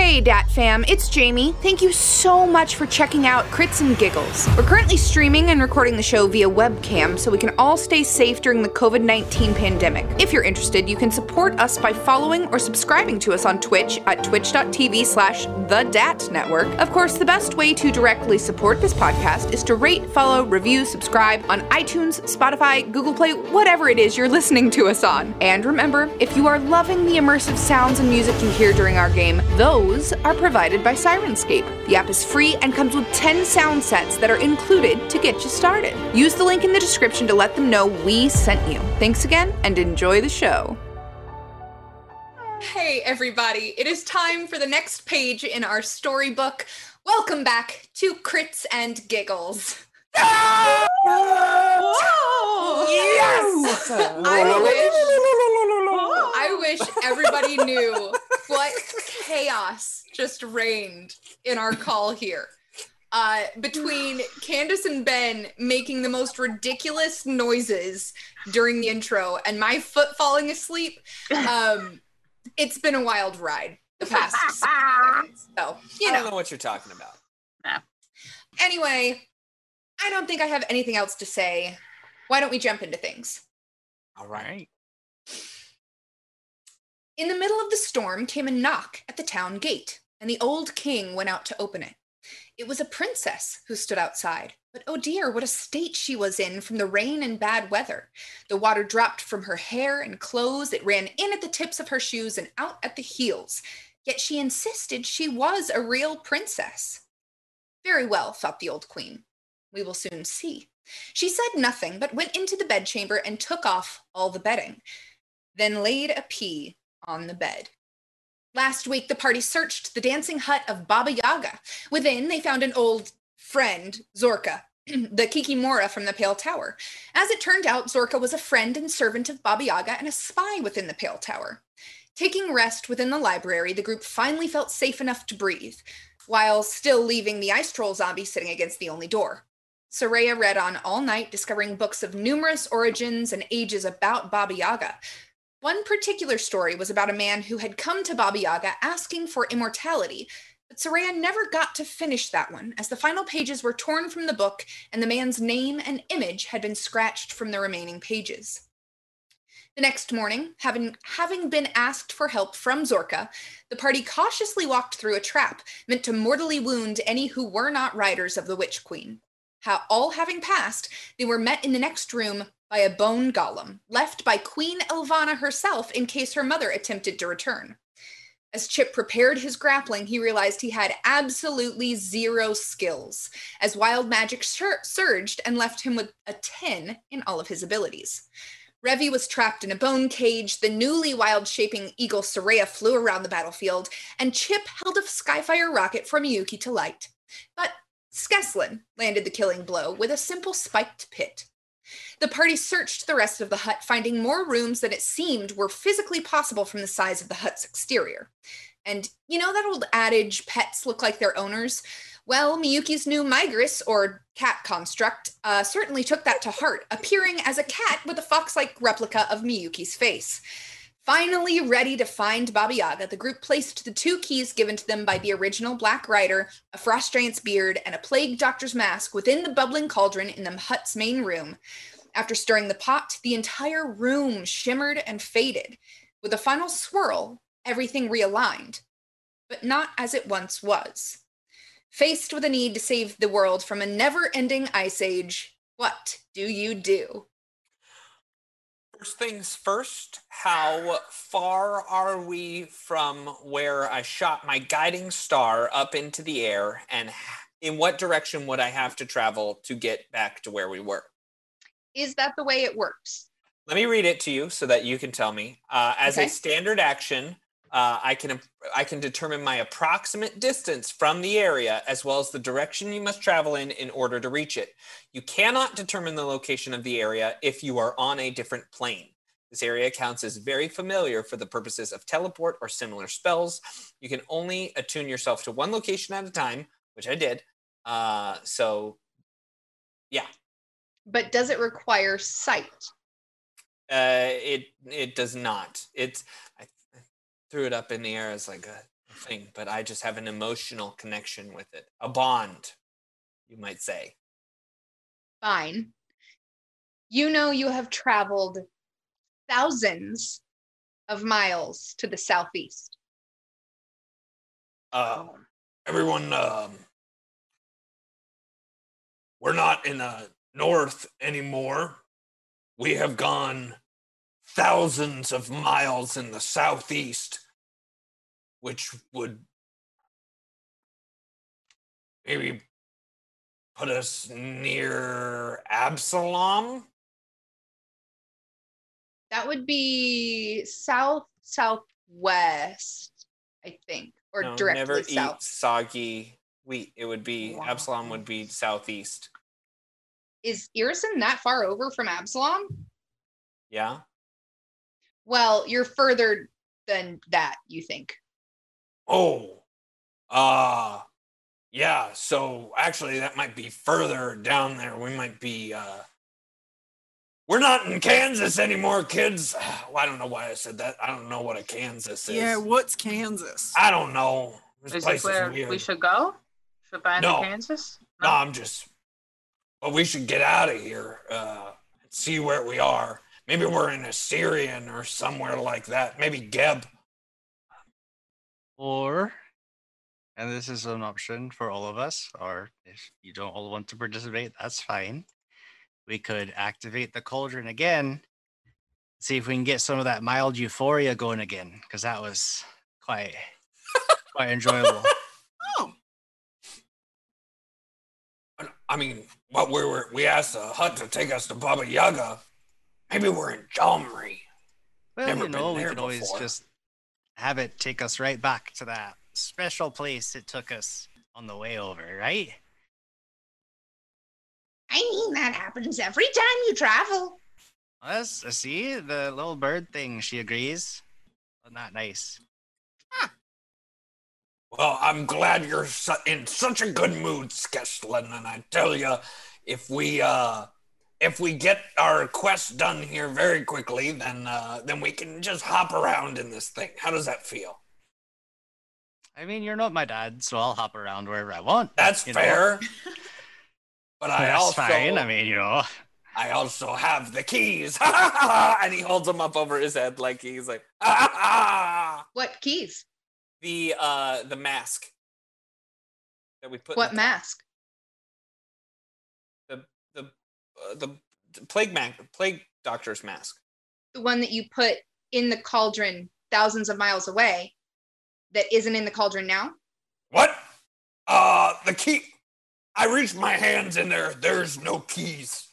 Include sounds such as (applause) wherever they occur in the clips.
Hey, Dat fam, it's Jamie. Thank you so much for checking out Crits and Giggles. We're currently streaming and recording the show via webcam so we can all stay safe during the COVID 19 pandemic. If you're interested, you can support us by following or subscribing to us on Twitch at twitch.tv slash the Dat Network. Of course, the best way to directly support this podcast is to rate, follow, review, subscribe on iTunes, Spotify, Google Play, whatever it is you're listening to us on. And remember, if you are loving the immersive sounds and music you hear during our game, those are provided by Syrinscape. The app is free and comes with 10 sound sets that are included to get you started. Use the link in the description to let them know we sent you. Thanks again and enjoy the show. Hey, everybody, it is time for the next page in our storybook. Welcome back to Crits and Giggles. Yes! I wish, I wish everybody knew what chaos just reigned in our call here. Uh, between Candace and Ben making the most ridiculous noises during the intro and my foot falling asleep, um, it's been a wild ride the past (laughs) six seconds. So, you I don't know. know what you're talking about. Anyway, I don't think I have anything else to say. Why don't we jump into things? All right. In the middle of the storm came a knock at the town gate, and the old king went out to open it. It was a princess who stood outside, but oh dear, what a state she was in from the rain and bad weather. The water dropped from her hair and clothes, it ran in at the tips of her shoes and out at the heels. Yet she insisted she was a real princess. Very well, thought the old queen. We will soon see. She said nothing, but went into the bedchamber and took off all the bedding, then laid a pea on the bed. Last week, the party searched the dancing hut of Baba Yaga. Within, they found an old friend, Zorka, (clears throat) the Kikimora from the Pale Tower. As it turned out, Zorka was a friend and servant of Baba Yaga and a spy within the Pale Tower. Taking rest within the library, the group finally felt safe enough to breathe, while still leaving the ice troll zombie sitting against the only door. Soraya read on all night, discovering books of numerous origins and ages about Baba Yaga. One particular story was about a man who had come to Baba Yaga asking for immortality, but Soraya never got to finish that one, as the final pages were torn from the book and the man's name and image had been scratched from the remaining pages. The next morning, having, having been asked for help from Zorka, the party cautiously walked through a trap meant to mortally wound any who were not riders of the Witch Queen. How, all having passed, they were met in the next room by a bone golem, left by Queen Elvanna herself in case her mother attempted to return. As Chip prepared his grappling, he realized he had absolutely zero skills, as wild magic sur- surged and left him with a 10 in all of his abilities. Revi was trapped in a bone cage, the newly wild shaping eagle Soraya flew around the battlefield, and Chip held a Skyfire rocket for Miyuki to light. But Skeslin landed the killing blow with a simple spiked pit. The party searched the rest of the hut, finding more rooms than it seemed were physically possible from the size of the hut's exterior. And you know that old adage, pets look like their owners? Well, Miyuki's new Migris, or cat construct, uh, certainly took that to heart, appearing as a cat with a fox like replica of Miyuki's face. Finally ready to find Baba Yaga, the group placed the two keys given to them by the original Black Rider, a frost giant's beard, and a plague doctor's mask within the bubbling cauldron in the hut's main room. After stirring the pot, the entire room shimmered and faded. With a final swirl, everything realigned, but not as it once was. Faced with a need to save the world from a never ending ice age, what do you do? First things first, how far are we from where I shot my guiding star up into the air, and in what direction would I have to travel to get back to where we were? Is that the way it works? Let me read it to you so that you can tell me. Uh, as Okay. a standard action, uh, I can I can determine my approximate distance from the area as well as the direction you must travel in in order to reach it. You cannot determine the location of the area if you are on a different plane. This area counts as very familiar for the purposes of teleport or similar spells. You can only attune yourself to one location at a time, which I did. Uh, so, yeah, But does it require sight? Uh, it it does not. It's I threw it up in the air as like a thing, but I just have an emotional connection with it. A bond, you might say. Fine. You know you have traveled thousands of miles to the southeast. Uh, everyone, um, we're not in the north anymore. We have gone thousands of miles in the southeast, which would maybe put us near Absalom. That would be south southwest, I think, or No, directly never south. eat soggy wheat. It would be Wow. Absalom would be southeast. Is Irrisen that far over from Absalom? Yeah. Well, you're further than that, you think. Oh, uh, yeah. So actually, that might be further down there. We might be, uh, we're not in Kansas anymore, kids. (sighs) Well, I don't know why I said that. I don't know what a Kansas is. Yeah, what's Kansas? I don't know. This Is place this where is weird. we should go? Should buy No. Kansas? No. No, I'm just. Well, we should get out of here. Uh, and see where we are. Maybe we're in Osirion or somewhere like that. Maybe Geb. Or, and this is an option for all of us, or if you don't all want to participate, that's fine. We could activate the cauldron again, see if we can get some of that mild euphoria going again, because that was quite quite enjoyable. (laughs) I mean, what we were, we asked the hut to take us to Baba Yaga. Maybe we're in Jomri. Well, Never you know, we there could always just have it take us right back to that special place it took us on the way over, right? I mean, that happens every time you travel. Yes, I uh, see the little bird thing. She agrees. Well, not nice. Well, I'm glad you're su- in such a good mood, Skesslin, and I tell you, if we uh, if we get our quest done here very quickly, then uh, then we can just hop around in this thing. How does that feel? I mean, you're not my dad, so I'll hop around wherever I want. That's you fair. But I That's also, fine. I mean, you know, I also have the keys. (laughs) and He holds them up over his head like he's like "Ah, (laughs) What keys? The uh the mask that we put. What the- mask? The the uh, the plague man plague doctor's mask. The one that you put in the cauldron thousands of miles away that isn't in the cauldron now? what? Uh, the key. I reached my hands in there. There's no keys.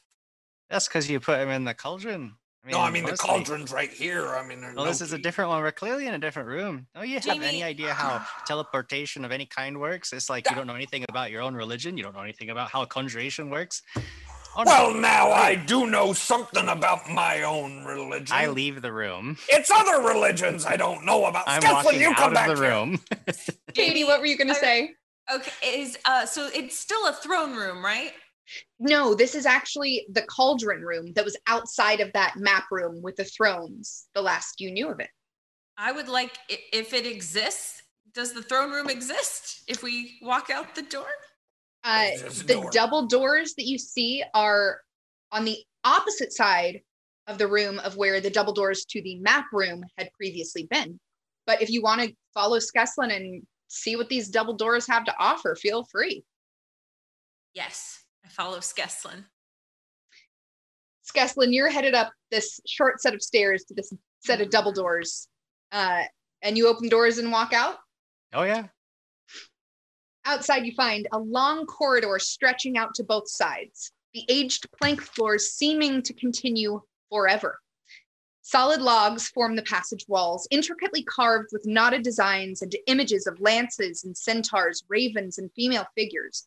that's because you put him in the cauldron. I no, I mean the cauldron's right here. I mean, there's Well, no this is a different one. We're clearly in a different room. Don't you have any idea how teleportation of any kind works? It's like you don't know anything about your own religion. You don't know anything about how conjuration works. Oh, no. Well, now I do know something about my own religion. I leave the room. It's other religions I don't know about. I'm Skethlin, walking you come out back of the here. room. Katie, what were you going to say? Okay, is uh so it's still a throne room, right? No, this is actually the cauldron room that was outside of that map room with the thrones the last you knew of it. I would like if it exists. Does the throne room exist if we walk out the door? Uh, the door. double doors that you see are on the opposite side of the room of where the double doors to the map room had previously been. But if you want to follow Skesslin and see what these double doors have to offer, feel free. Yes, I follow Skeslin. Skeslin, you're headed up this short set of stairs to this set of double doors. Uh, and you open doors and walk out. oh yeah. Outside, you find a long corridor stretching out to both sides, the aged plank floors seeming to continue forever. Solid logs form the passage walls, intricately carved with knotted designs and images of lances and centaurs, ravens, and female figures.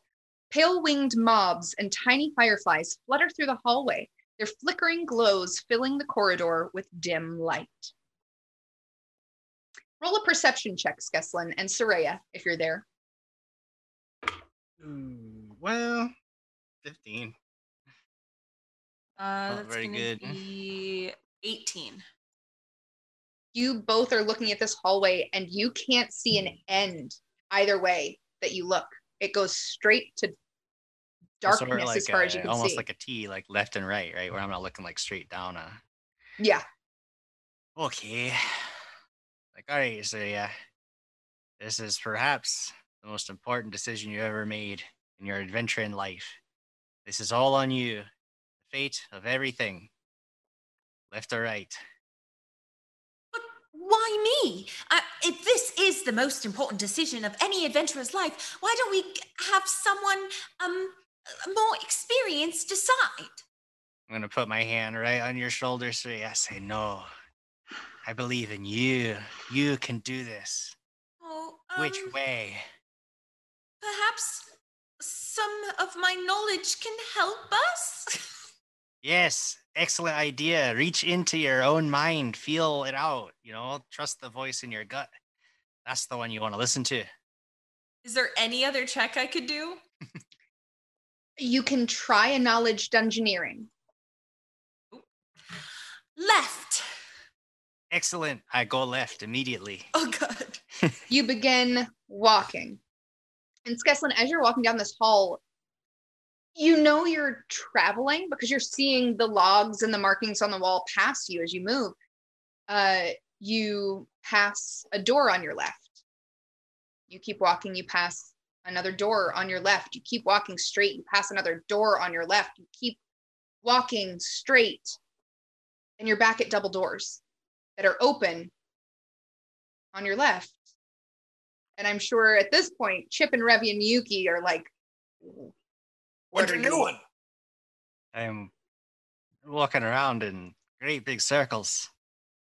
Pale winged mobs and tiny fireflies flutter through the hallway, their flickering glows filling the corridor with dim light. Roll a perception check, Skesslin and Soraya, if you're there. Ooh, well, 15. Uh, that's very good. be eighteen. you both are looking at this hallway and you can't see an end either way that you look. It goes straight to Sort darkness of like as far as you a- can almost see. like a T, like left and right, right? Where I'm not looking like straight down. Uh, yeah. okay. Like, all right, so yeah, this is perhaps the most important decision you ever made in your adventure in life. This is all on you. The fate of everything, left or right. Why me? Uh, if this is the most important decision of any adventurer's life, why don't we have someone um more experienced decide? I'm gonna put my hand right on your shoulder, so I say, no. I believe in you. You can do this. Oh, um, Which way? Perhaps some of my knowledge can help us. (laughs) Yes, excellent idea. Reach into your own mind, feel it out. You know, trust the voice in your gut. That's the one you want to listen to. is there any other check I could do? You can try a knowledge dungeoneering. Left. Excellent. I go left immediately. (laughs) Oh, good. (laughs) You begin walking. And Skeslin, as you're walking down this hall, you know you're traveling because you're seeing the logs and the markings on the wall pass you as you move. Uh, you pass a door on your left. You keep walking, you pass another door on your left. You keep walking straight, you pass another door on your left. You keep walking straight, and you're back at double doors that are open on your left. And I'm sure at this point, Chip and Revi and Yuki are like, What are you you- doing? I'm walking around in great big circles.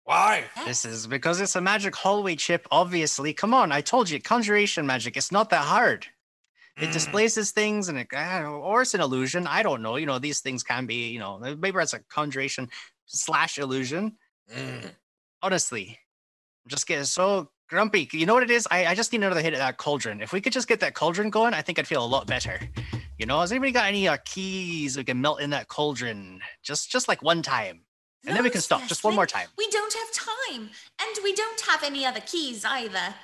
Why? This is because it's a magic hallway chip, obviously. Come on, I told you, conjuration magic. It's not that hard. It Mm. displaces things and it, I or it's an illusion. I don't know. You know, these things can be, you know, maybe it's a conjuration slash illusion. Mm. honestly, I'm just getting so grumpy. You know what it is? I, I just need another hit at that cauldron. If we could just get that cauldron going, I think I'd feel a lot better. You know, has anybody got any uh, keys we can melt in that cauldron? Just just like one time. And then we can Those, stop just one more time. We don't have time, and we don't have any other keys either.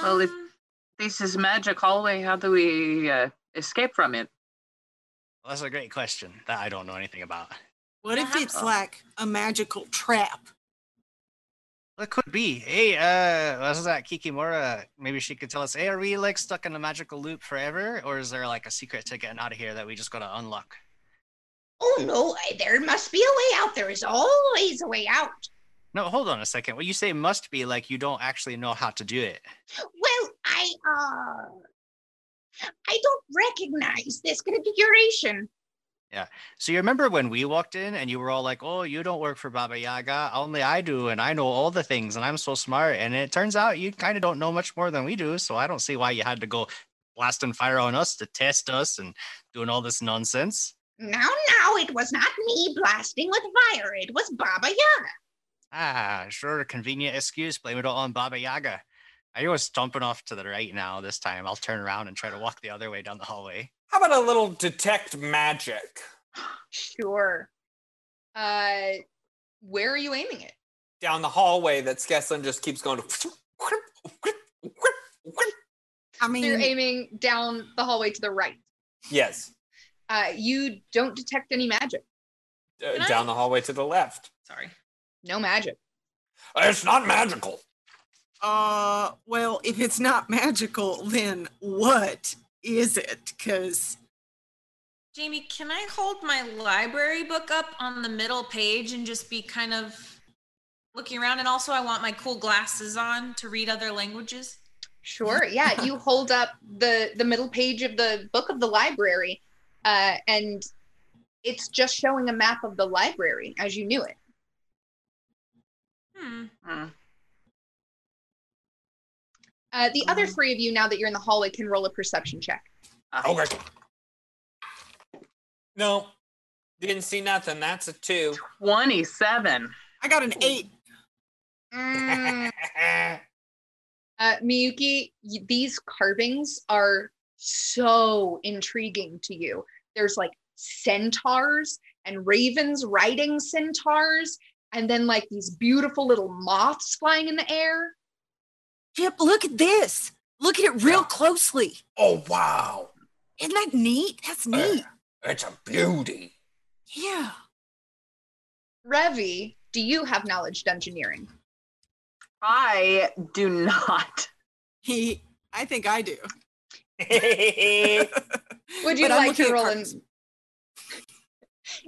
Well, if- Um, This is magic hallway. How do we uh, escape from it? Well, that's a great question that I don't know anything about. What if it's like a magical trap? It could be. Hey, uh, what was that? Kikimora. Maybe she could tell us, hey, are we like stuck in a magical loop forever? Or is there like a secret to getting out of here that we just gotta unlock? oh no, there must be a way out. There is always a way out. No, hold on a second. When you say must be, like you don't actually know how to do it. Well, I, uh, I don't recognize this configuration. So you remember when we walked in and you were all like, "Oh, you don't work for Baba Yaga, only I do, and I know all the things, and I'm so smart." And it turns out you kind of don't know much more than we do. So I don't see why you had to go blasting fire on us to test us and doing all this nonsense. Now, now, it was not me blasting with fire. It was Baba Yaga. Ah, sure, convenient excuse. Blame it all on Baba Yaga. I was stomping off to the right now. This time, I'll turn around and try to walk the other way down the hallway. How about a little detect magic? Sure. Uh, where are you aiming it? Down the hallway that Skeslin just keeps going. I So you're aiming down the hallway to the right. yes, Uh, you don't detect any magic. uh, Can I- down the hallway to the left. sorry. No magic. It's not magical. uh, well, if it's not magical, then what is it? Because Jamie, can I hold my library book up on the middle page and just be kind of looking around? And also, I want my cool glasses on to read other languages. Sure. Yeah, you hold up the the middle page of the book of the library, uh, and it's just showing a map of the library as you knew it. Hmm. Hmm. Uh, the other Mm. three of you, now that you're in the hallway, can roll a perception check. Ah, Okay. No, didn't see nothing. That's a two. 27. I got an eight. Mm, (laughs) uh, Miyuki, y- these carvings are so intriguing to you. There's like centaurs and ravens riding centaurs and then like these beautiful little moths flying in the air. Chip, look at this. Look at it real Yeah. closely. Oh wow, Isn't that neat? That's uh, neat. it's a beauty. Yeah. Revi, do you have knowledge dungeoneering? I do not. (laughs) He, I think I do. (laughs) Would you But like to roll an (laughs)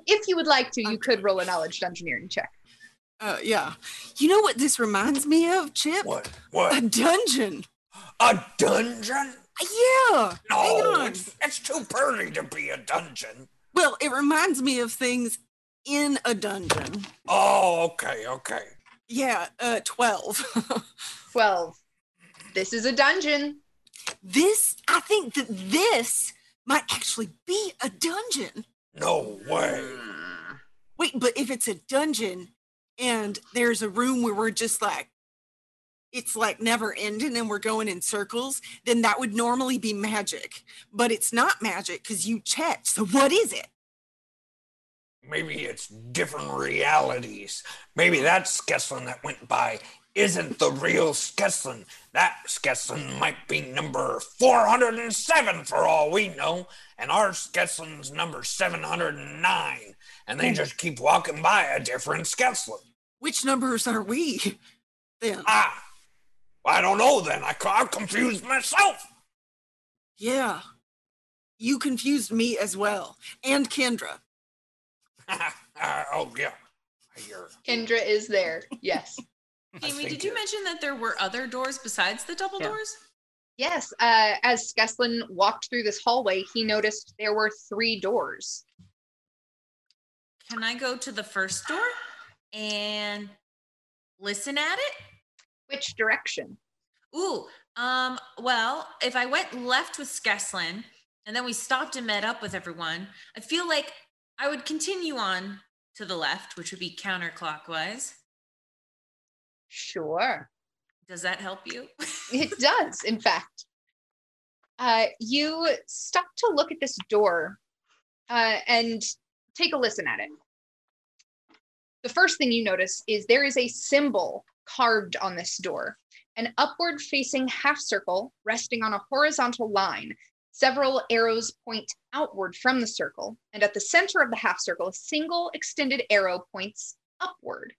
if you would like to, you could roll a knowledge dungeoneering check. Uh, yeah. You know what this reminds me of, Chip? what? A dungeon. A dungeon? Yeah. Hang on. it's, it's too pretty to be a dungeon. Well, it reminds me of things in a dungeon. Oh, okay, okay. Yeah, uh, 12. (laughs) 12. This is a dungeon. this, I think that this might actually be a dungeon. No way. Wait, but if it's a dungeon and there's a room where we're just like, it's like never ending and we're going in circles, then that would normally be magic. But it's not magic because you checked. So what is it? Maybe it's different realities. Maybe that Skesslin that went by isn't the real Skesslin. That Skesslin might be number 407 for all we know, and our Skesslin's number 709. And they hmm. just keep walking by a different Skesslin. Which numbers are we? Then, Ah, I don't know then. I, I'm confused myself. yeah. You confused me as well. And Kendra. (laughs) Oh, yeah. I hear. Kendra is there. Yes. (laughs) I Jamie, did you it- mention that there were other doors besides the double Yeah. doors? Yes. Uh, as Skeslin walked through this hallway, he noticed there were three doors. Can I go to the first door and listen at it? Which direction? Ooh, um, well, if I went left with Skeslin and then we stopped and met up with everyone, I feel like I would continue on to the left, which would be counterclockwise. Sure. Does that help you? It (laughs) does, in fact. Uh, you stop to look at this door uh, and take a listen at it. The first thing you notice is there is a symbol carved on this door an upward facing half circle resting on a horizontal line. Several arrows point outward from the circle, and at the center of the half circle, a single extended arrow points upward.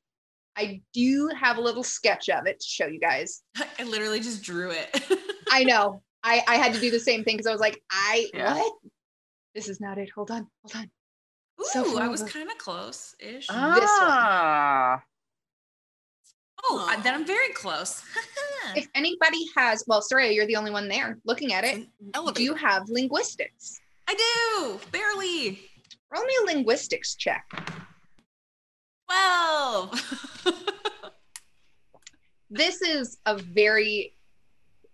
I do have a little sketch of it to show you guys. (laughs) I literally just drew it. (laughs) I know. I, I had to do the same thing because I was like, I Yeah. what? This is not it. Hold on, hold on. Ooh, So I was kind of close ish. one. Ah. oh, I- then I'm very close. (laughs) If anybody has, well, Soraya, you're the only one there looking at it. An Do you have linguistics? I do, barely. Roll me a linguistics check. 12. (laughs) This is a very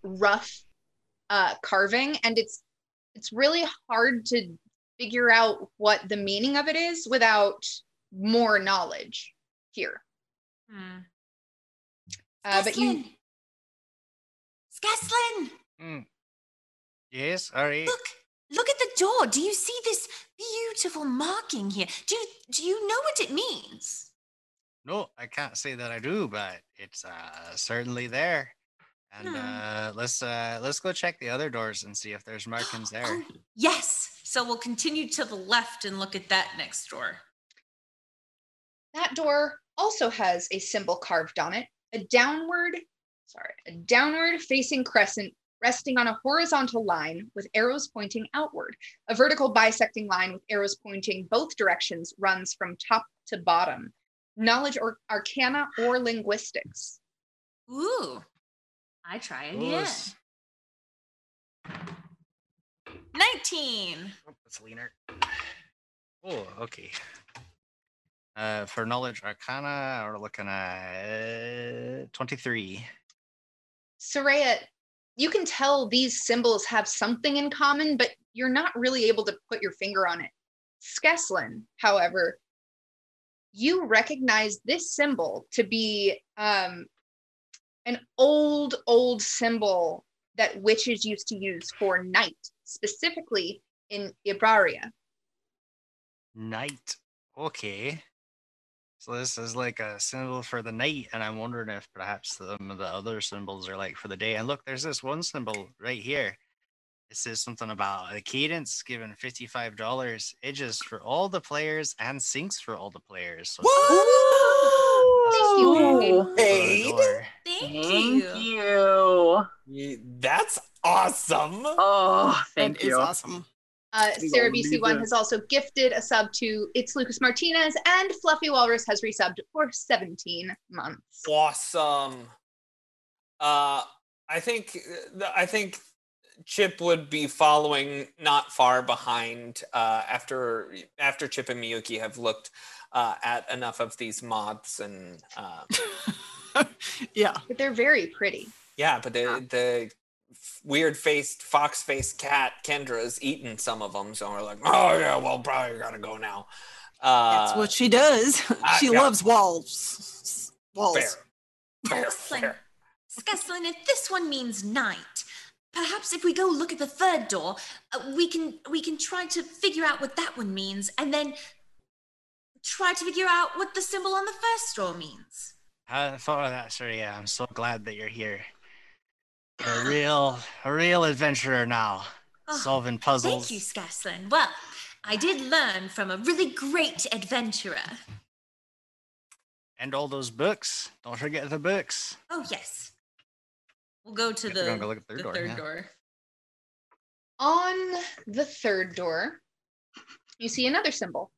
rough uh, carving, and it's it's really hard to figure out what the meaning of it is without more knowledge here. Hmm. Uh, but you Skeslin, Mm. Yes, sorry. look, look at the door. Do you see this beautiful marking here? Do you, do you know what it means? No, I can't say that I do, but it's uh, certainly there. And Hmm. uh, let's uh, let's go check the other doors and see if there's markings (gasps) there. Oh, yes. So we'll continue to the left and look at that next door. That door also has a symbol carved on it, a downward, sorry, a downward facing crescent resting on a horizontal line with arrows pointing outward. A vertical bisecting line with arrows pointing both directions runs from top to bottom. Knowledge or arcana or linguistics. Ooh, I try again. Those- 19. Oh, that's leaner. Oh, okay. Uh, for knowledge arcana, we're looking at 23. Soraya, you can tell these symbols have something in common, but you're not really able to put your finger on it. Skeslin, however, you recognize this symbol to be um, an old, old symbol that witches used to use for night, specifically in Iobaria. Night. Okay. So this is like a symbol for the night, and I'm wondering if perhaps some of the other symbols are like for the day. And look, there's this one symbol right here. It says something about a cadence given fifty-five dollars, edges for all the players, and sinks for all the players. So Thank you. Ooh, for the Aid? door. Thank, Thank you. you. That's awesome. Oh, thank That is you. awesome. Uh, Sarah BC1 has also gifted a sub to It's Lucas Martinez, and Fluffy Walrus has resubbed for 17 months. Awesome. Uh, I think uh, I think Chip would be following not far behind uh, after after Chip and Miyuki have looked uh, at enough of these moths and uh, (laughs) yeah. But they're very pretty. yeah, but the the weird faced fox faced cat Kendra's eaten some of them, so we're like, oh yeah, well probably gotta go now. Uh, That's what she does. uh, she yeah. loves walls. Walls. fair, fair, fair. Skeslin, if this one means night, perhaps if we go look at the third door, uh, we can we can try to figure out what that one means, and then try to figure out what the symbol on the first door means. I hadn't thought of that, sir. Yeah, I'm so glad that you're here. You're a real, a real adventurer now, Oh, solving puzzles. Thank you, Skeslin. Well, I did learn from a really great adventurer. And all those books. Don't forget the books. Oh yes. We'll go to Yep, the, go look at the third the door, third yeah. door. On the third door, you see another symbol.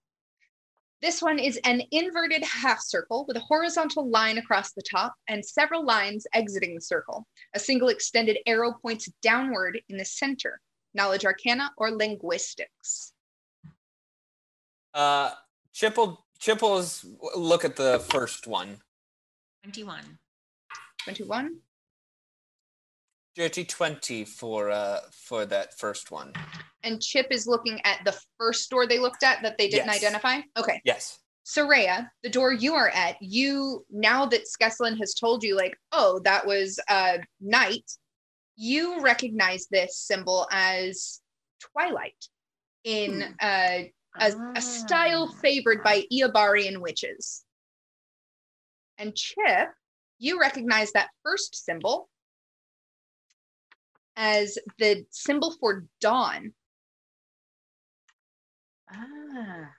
This one is an inverted half circle with a horizontal line across the top and several lines exiting the circle. A single extended arrow points downward in the center. Knowledge arcana or linguistics. Uh, Chip will Chip will s- look at the first one. 21. 21. Dirty twenty for uh for that first one. And Chip is looking at the first door they looked at that they didn't Yes. identify. Okay. Yes. Soraya, the door you are at, you now that Skeslin has told you, like, oh, that was uh night, you recognize this symbol as twilight in uh, a, a style Ah. favored by Iobarian witches. And Chip, you recognize that first symbol as the symbol for dawn. Ah.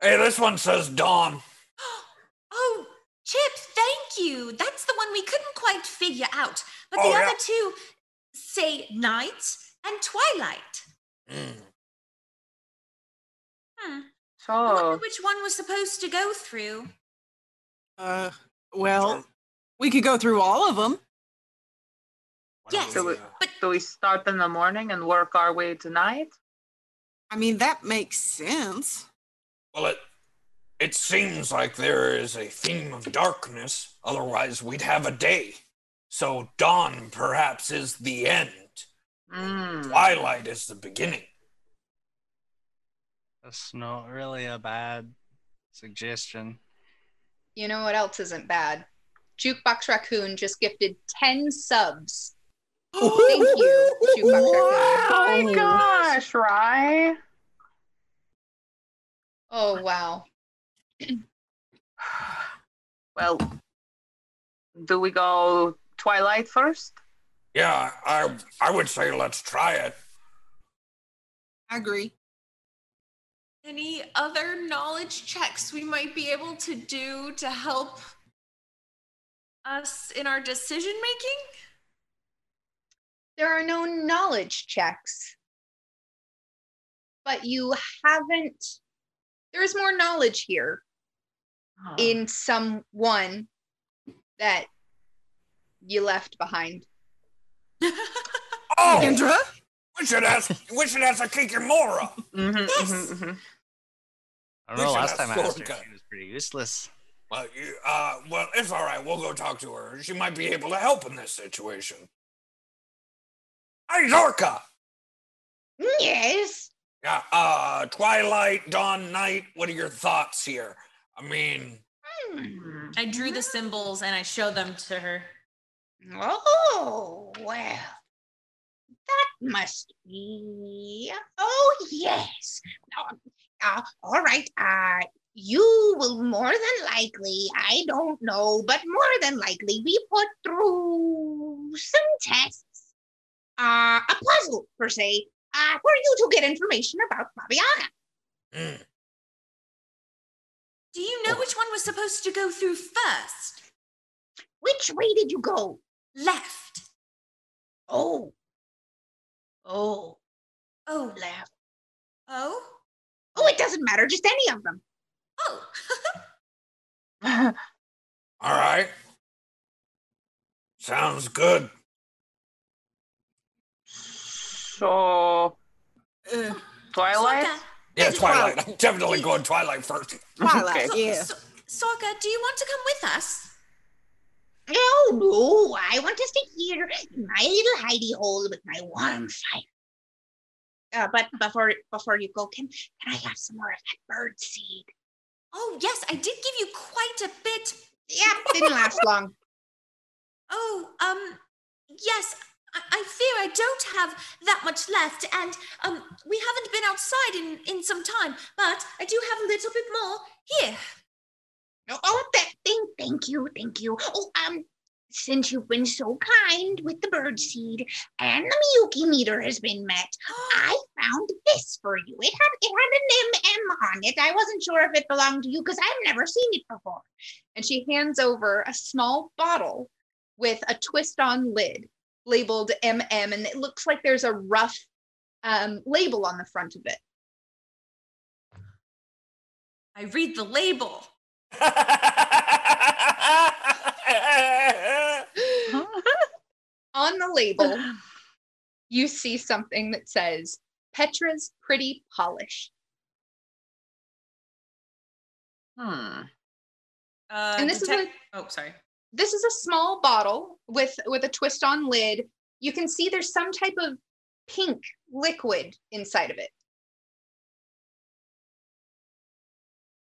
Hey, this one says dawn. (gasps) Oh, Chips, thank you. That's the one we couldn't quite figure out. But the Oh, other yeah. two say night and twilight. Mm. Hmm. I wonder which one was supposed to go through. Uh, well, we could go through all of them. Why don't Yes, So we, we- uh, do we start in the morning and work our way to night? I mean, that makes sense. Well, it it seems like there is a theme of darkness. Otherwise, we'd have a day. So dawn perhaps is the end. Mm. Twilight is the beginning. That's not really a bad suggestion. You know what else isn't bad? Jukebox Raccoon just gifted 10 subs. Thank you, Jukebox Raccoon. Oh my gosh, Rye. Oh, wow. (sighs) Well, do we go Twilight first? Yeah, I I would say let's try it. I agree. Any other knowledge checks we might be able to do to help us in our decision making? There are no knowledge checks. But you haven't. There is more knowledge here Oh. in someone that you left behind. Oh, Kendra? we should ask we should ask Kikimora. Mhm, Yes. mhm, mhm. I don't We know. Last time I asked her, she was pretty useless. Well, you, uh, well, it's all right. We'll go talk to her. She might be able to help in this situation. Hey, Zorka. Yes. Yeah. Uh, Twilight, Dawn, Night. What are your thoughts here? I mean, Mhm. I drew the symbols and I show them to her. Oh, well. That must be. Oh, yes. Now, Uh, all right. Uh, you will more than likely, I don't know, but more than likely be put through some tests. Uh, a puzzle, per se, uh, for you to get information about Baba Yaga. Mm. Do you know Oh. which one was supposed to go through first? Which way did you go? Left. Oh. Oh, Oh. left. Oh. Oh, it doesn't matter, just any of them. Oh. (laughs) All right. Sounds good. So Uh, Twilight. Zorka, Yeah, Twilight. Twilight. I'm definitely going Twilight first. Twilight, Okay. yeah. So, Zorka, do you want to come with us? No, no, I want to stay here in my little hidey hole with my warm fire. Uh, but before before you go, can can I have some more of that bird seed? Oh, yes, I did give you quite a bit. Yep, didn't last long. (laughs) Oh, um, yes, I, I fear I don't have that much left, and um, we haven't been outside in in some time, but I do have a little bit more here. Oh, oh that thing, thank you, thank you. Oh, um, since you've been so kind with the bird seed and the Miyuki meter has been met, (gasps) I found this for you. It had it had an MM on it. I wasn't sure if it belonged to you because I've never seen it before. And she hands over a small bottle with a twist-on lid labeled MM, and it looks like there's a rough um, label on the front of it. I read the label. (laughs) On the label, (sighs) you see something that says Petra's Pretty Polish. Hmm. Uh, And this is oh, sorry. This is a small bottle with with a twist on lid. You can see there's some type of pink liquid inside of it.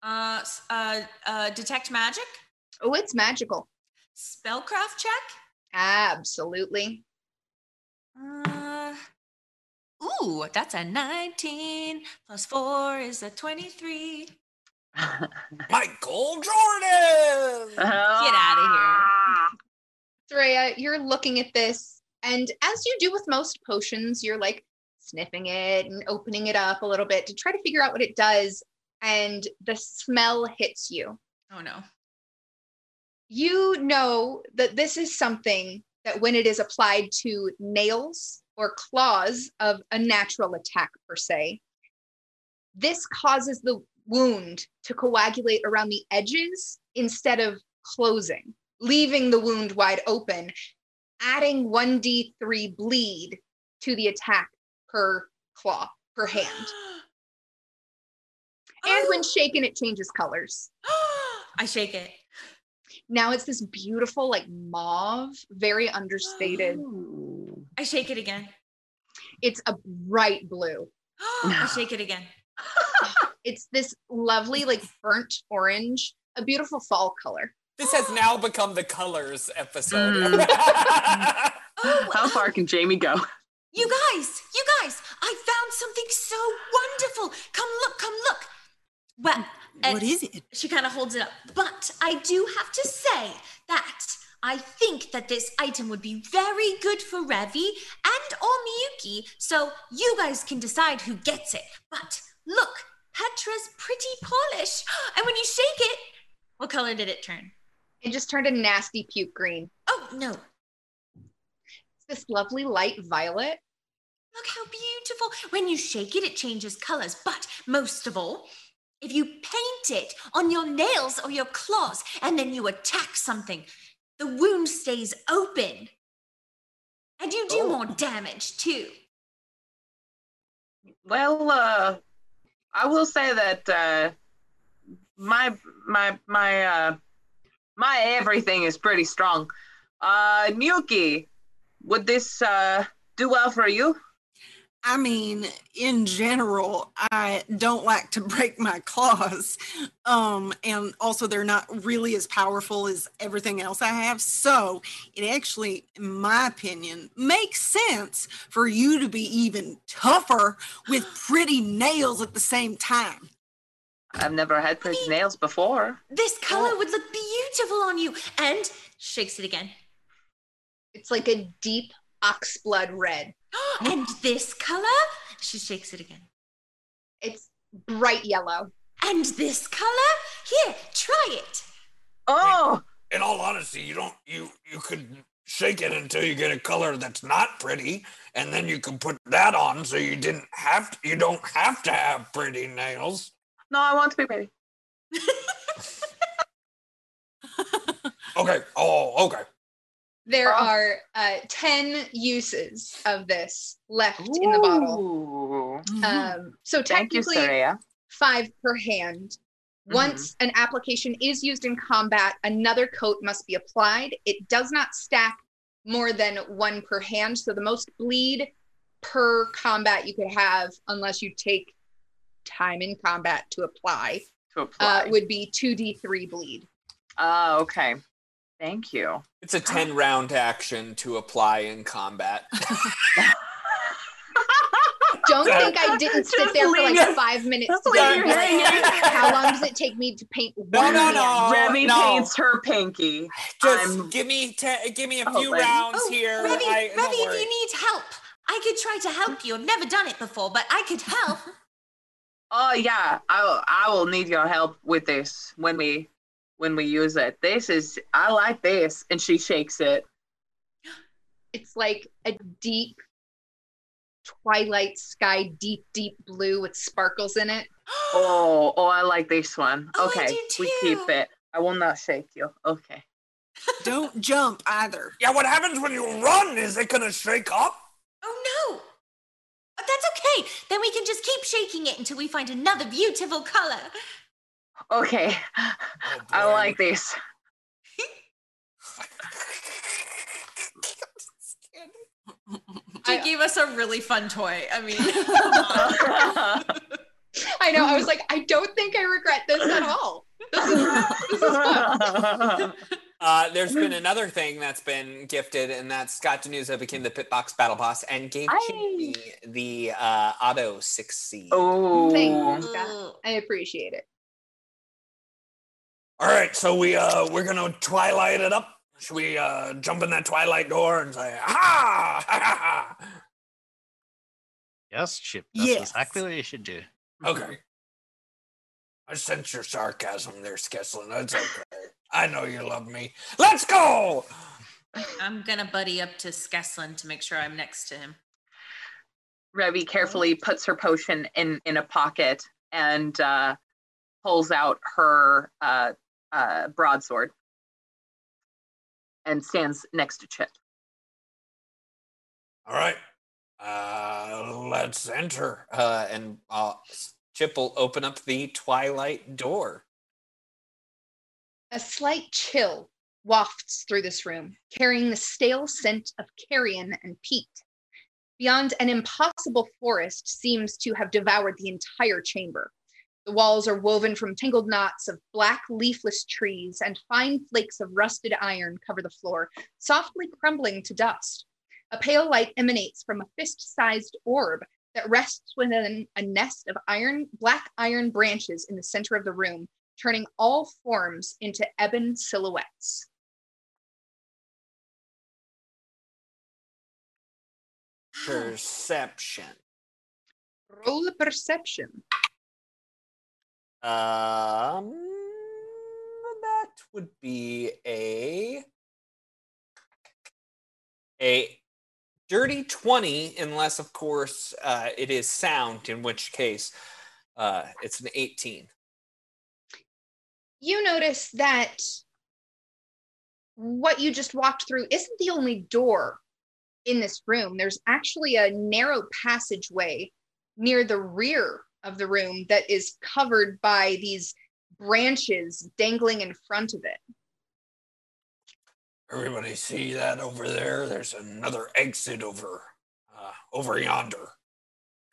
Uh, uh, uh, detect magic, Oh, it's magical. spellcraft check. Absolutely. Uh, ooh, that's a 19 plus 4 is a 23. Michael Jordan. (laughs) Get out of here. (laughs) Threya, you're looking at this, and as you do with most potions, you're like sniffing it and opening it up a little bit to try to figure out what it does, and the smell hits you. Oh no. you know that this is something that when it is applied to nails or claws of a natural attack per se this causes the wound to coagulate around the edges instead of closing leaving the wound wide open adding 1d3 bleed to the attack per claw per hand (gasps) and when oh. shaken it changes colors (gasps) I shake it. now it's this beautiful like mauve very understated (gasps) I shake it again. it's a bright blue I shake it again. It's this lovely like burnt orange a beautiful fall color This has now become the colors episode. Mm. (laughs) Oh, How far can Jamie go? You guys, you guys, I found something so wonderful. Come look, come look. Well, uh, What is it? she kind of holds it up. But I do have to say that I think that this item would be very good for Revi and or Miyuki, so you guys can decide who gets it. But look, Petra's pretty polish. And when you shake it, what color did it turn? it just turned a nasty puke green Oh, no. it's this lovely light violet Look how beautiful. When you shake it, it changes colors. But most of all, if you paint it on your nails or your claws and then you attack something, the wound stays open. And you do Oh. more damage too. Well, uh, I will say that uh, my my my uh, my everything is pretty strong. Uh, Miyuki, would this uh, do well for you? I mean, in general, I don't like to (laughs) break my claws. Um, and also they're not really as powerful as everything else I have. So it actually, in my opinion, makes sense for you to be even tougher with pretty nails at the same time. I've never had pretty nails before. This color would look beautiful on you. And shakes it again. It's like a deep oxblood red. (gasps) and this color? She shakes it again. It's bright yellow. And this color? Here, try it. Oh, In all honesty, you don't you you could shake it until you get a color that's not pretty, and then you can put that on so you didn't have to, you don't have to have pretty nails. no, I want to be pretty. (laughs) (laughs) (laughs) Okay. Oh, okay. There Oh. are uh, 10 uses of this left in the bottle. Ooh. Mhm. Um, so Thank you, technically, Soraya. five per hand. Once an application is used in combat, another coat must be applied. It does not stack more than one per hand. So the most bleed per combat you could have, unless you take time in combat to apply, To uh, apply. would be 2d3 bleed. Oh, okay. Thank you. It's a 10 round action to apply in combat. (laughs) Don't think I didn't sit there for like it. five minutes to leave be like, how long does it take me to paint No, one no, hand? no. Remy no. paints her pinky. Just I'm- give me te- give me a Oh, few lady. rounds Oh, here. Revy, I, don't if worry. you need help, I could try to help you. I've never done it before, but I could help. Oh yeah, I I will need your help with this when we when we use it. This is I like this, and she shakes it. It's like a deep twilight sky, deep, deep blue with sparkles in it. (gasps) Oh, oh, I like this one. Oh, I okay, do we keep it. I will not shake you. Okay. (laughs) Don't jump either. Yeah, what happens when you run? Is it gonna shake up? Oh no! But that's okay. Then we can just keep shaking it until we find another beautiful color. Okay. (laughs) I like this. I- gave us a really fun toy. I mean, (laughs) I know. I was like, I don't think I regret this at all. This is, this is fun. (laughs) Uh, there's been another thing that's been gifted, and that's Scott Denuza became the Pitbox Battle Boss and gave Aye. Chimpy the uh, Auto 6C. oh. Thank you. Scott. I appreciate it. All right, so we uh we're gonna twilight it up. Should we uh jump in that twilight door and say ha ha ha ha? Yes, Chip. That's Yes. exactly what you should do. Okay. I sense your sarcasm there, Skeslin. That's okay. I know you love me. Let's go. I'm gonna buddy up to Skeslin to make sure I'm next to him. Revy carefully puts her potion in in a pocket and uh, pulls out her uh, uh, broadsword and stands next to Chip. All right. Uh let's enter. Uh, and uh, Chip will open up the Twilight door. A slight chill wafts through this room, carrying the stale scent of carrion and peat. Beyond an impossible forest seems to have devoured the entire chamber. The walls are woven from tangled knots of black leafless trees, and fine flakes of rusted iron cover the floor, softly crumbling to dust. A pale light emanates from a fist sized orb that rests within a nest of iron, black iron branches in the center of the room, turning all forms into ebon silhouettes. Perception. Roll perception. Um, that would be a a dirty twenty, unless of course uh, it is sound, in which case uh, it's an eighteen. You notice that what you just walked through isn't the only door in this room. There's actually a narrow passageway near the rear of the room that is covered by these branches dangling in front of it. Everybody see that over there? There's another exit over uh over yonder.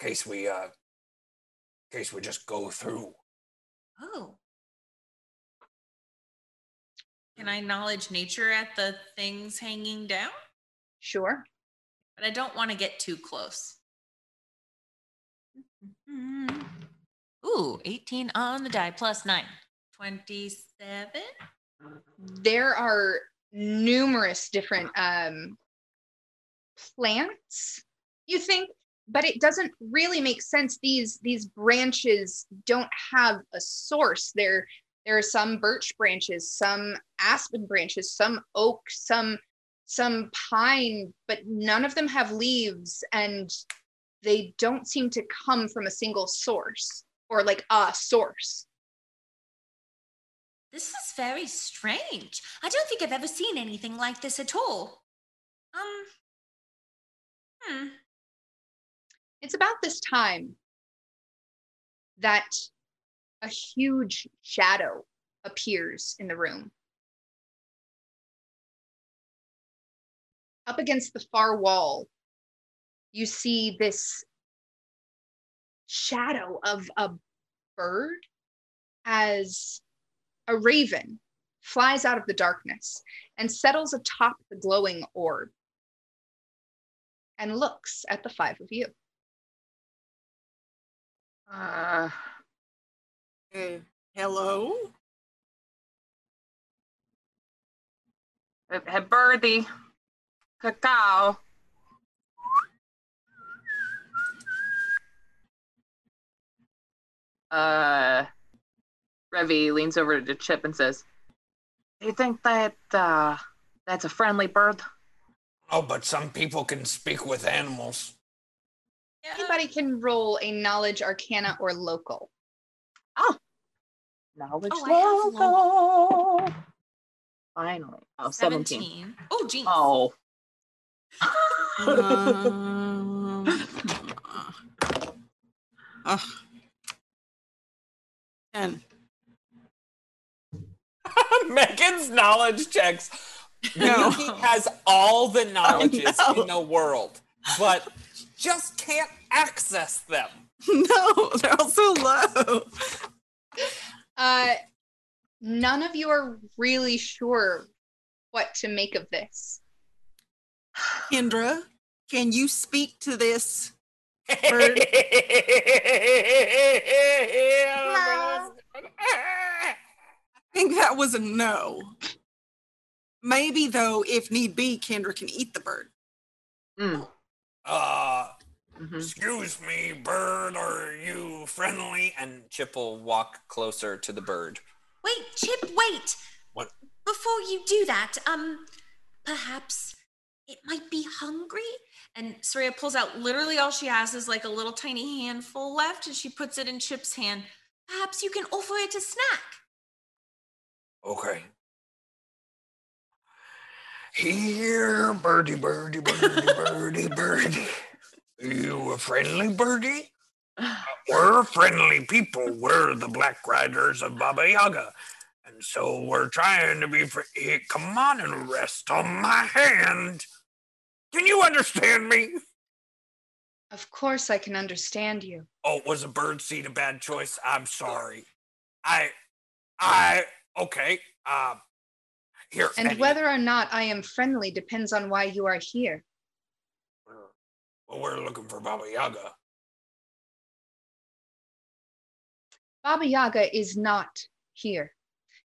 In case we uh in case we just go through. Oh. Can I knowledge nature at the things hanging down? Sure. But I don't want to get too close. Ooh, 18 on the die plus 9. 27? there are numerous different um, plants you think but it doesn't really make sense these these branches don't have a source there there are some birch branches some aspen branches some oak some some pine but none of them have leaves and they don't seem to come from a single source or like a source This is very strange. I don't think I've ever seen anything like this at all. Um. Hmm. It's about this time that a huge shadow appears in the room. Up against the far wall, you see this shadow of a bird as a raven flies out of the darkness and settles atop the glowing orb and looks at the five of you. Uh, Uh, hello? birdie, cacao. Uh, Revi leans over to Chip and says, "Do you think that uh, that's a friendly bird?" Oh, but some people can speak with animals. Anybody can roll a knowledge, arcana, or local. Knowledge Oh, I have local. Finally. Oh, 17. 17. Oh, geez. Oh. (laughs) Um, (laughs) ugh. Ten. (laughs) Megan's knowledge checks. No. He has all the (laughs) knowledges know. in the world, but just can't access them. (laughs) No, they're all so low. Uh, none of you are really sure what to make of this. Kendra, can you speak to this? Bird. (laughs) I think that was a no. Maybe though, if need be, Kendra can eat the bird. Mm. uh, Mhm. excuse me, bird, are you friendly? And Chip will walk closer to the bird. Wait, Chip, wait. What? Before you do that, um, perhaps it might be hungry. And Soraya pulls out literally all she has is like a little tiny handful left, and she puts it in Chip's hand. Perhaps you can offer it a snack. Okay. Here, birdie, birdie, birdie, birdie, birdie. You a friendly birdie? (sighs) We're friendly people. We're the Black Riders of Baba Yaga. And so we're trying to be fr- Here, Come on and rest on my hand. Can you understand me? Of course, I can understand you. Oh, was a bird seed a bad choice? I'm sorry. I, I, okay. Um, here. And Eddie, whether or not I am friendly depends on why you are here. Well, we're looking for Baba Yaga. Baba Yaga is not here,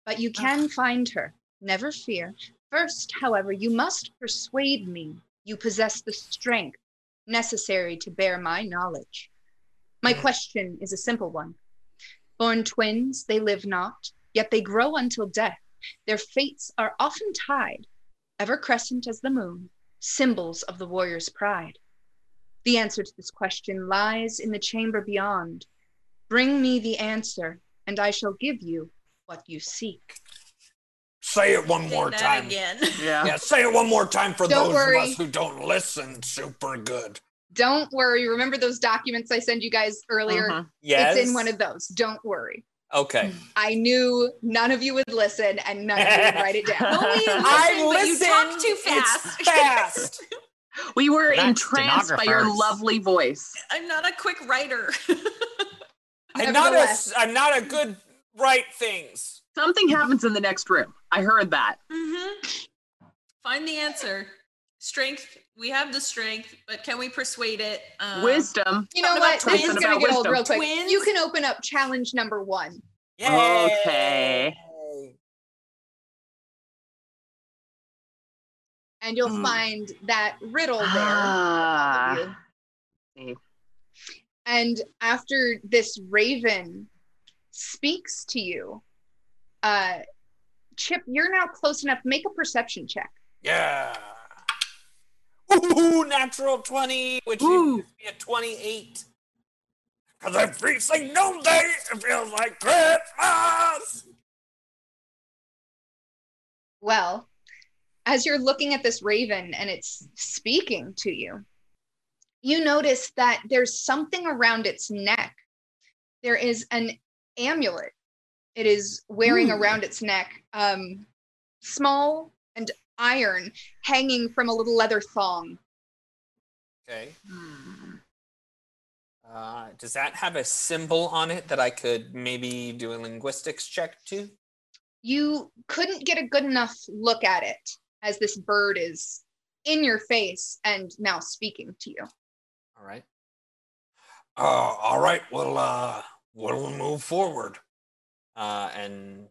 but you can find her. Never fear. First, however, you must persuade me you possess the strength necessary to bear my knowledge. My Mm. question is a simple one. Born twins, they live not, yet they grow until death. Their fates are often tied, ever crescent as the moon, symbols of the warrior's pride. The answer to this question lies in the chamber beyond. Bring me the answer, and I shall give you what you seek. Say it one Say more that time. again. (laughs) Yeah. Yeah, say it one more time for Don't those worry. of us who don't listen super good. Don't worry. Remember those documents I sent you guys earlier? Mhm. Yes. It's in one of those. Don't worry. Okay. I knew none of you would listen and none of you would write it down. No, we didn't I listen, but you talk listened. too It's fast. (laughs) fast. (laughs) We were That's entranced by your lovely voice. I'm not a quick writer. I'm not a. Nevertheless. s- I'm not a good write things. Something happens in the next room. I heard that. hmm Find the answer. strength. We have the strength, but can we persuade it? Um, Wisdom. You know what? about This is gonna get old real quick. Twins? You can open up challenge number one, Okay. and you'll Hmm. find that riddle there. Ah. you. And after this raven speaks to you, uh, Chip, you're now close enough. Make a perception check. Yeah. Ooh, natural 20, which Ooh. used to be a 28. Because every single day it feels like Christmas. Well, as you're looking at this raven and it's speaking to you, you notice that there's something around its neck. There is an amulet. It is wearing Ooh. around its neck, um, small and iron, hanging from a little leather thong. Okay. Hmm. Uh, does that have a symbol on it that I could maybe do a linguistics check to? You couldn't get a good enough look at it as this bird is in your face and now speaking to you. All right. Uh, all right, well, uh, we'll move forward. Uh, and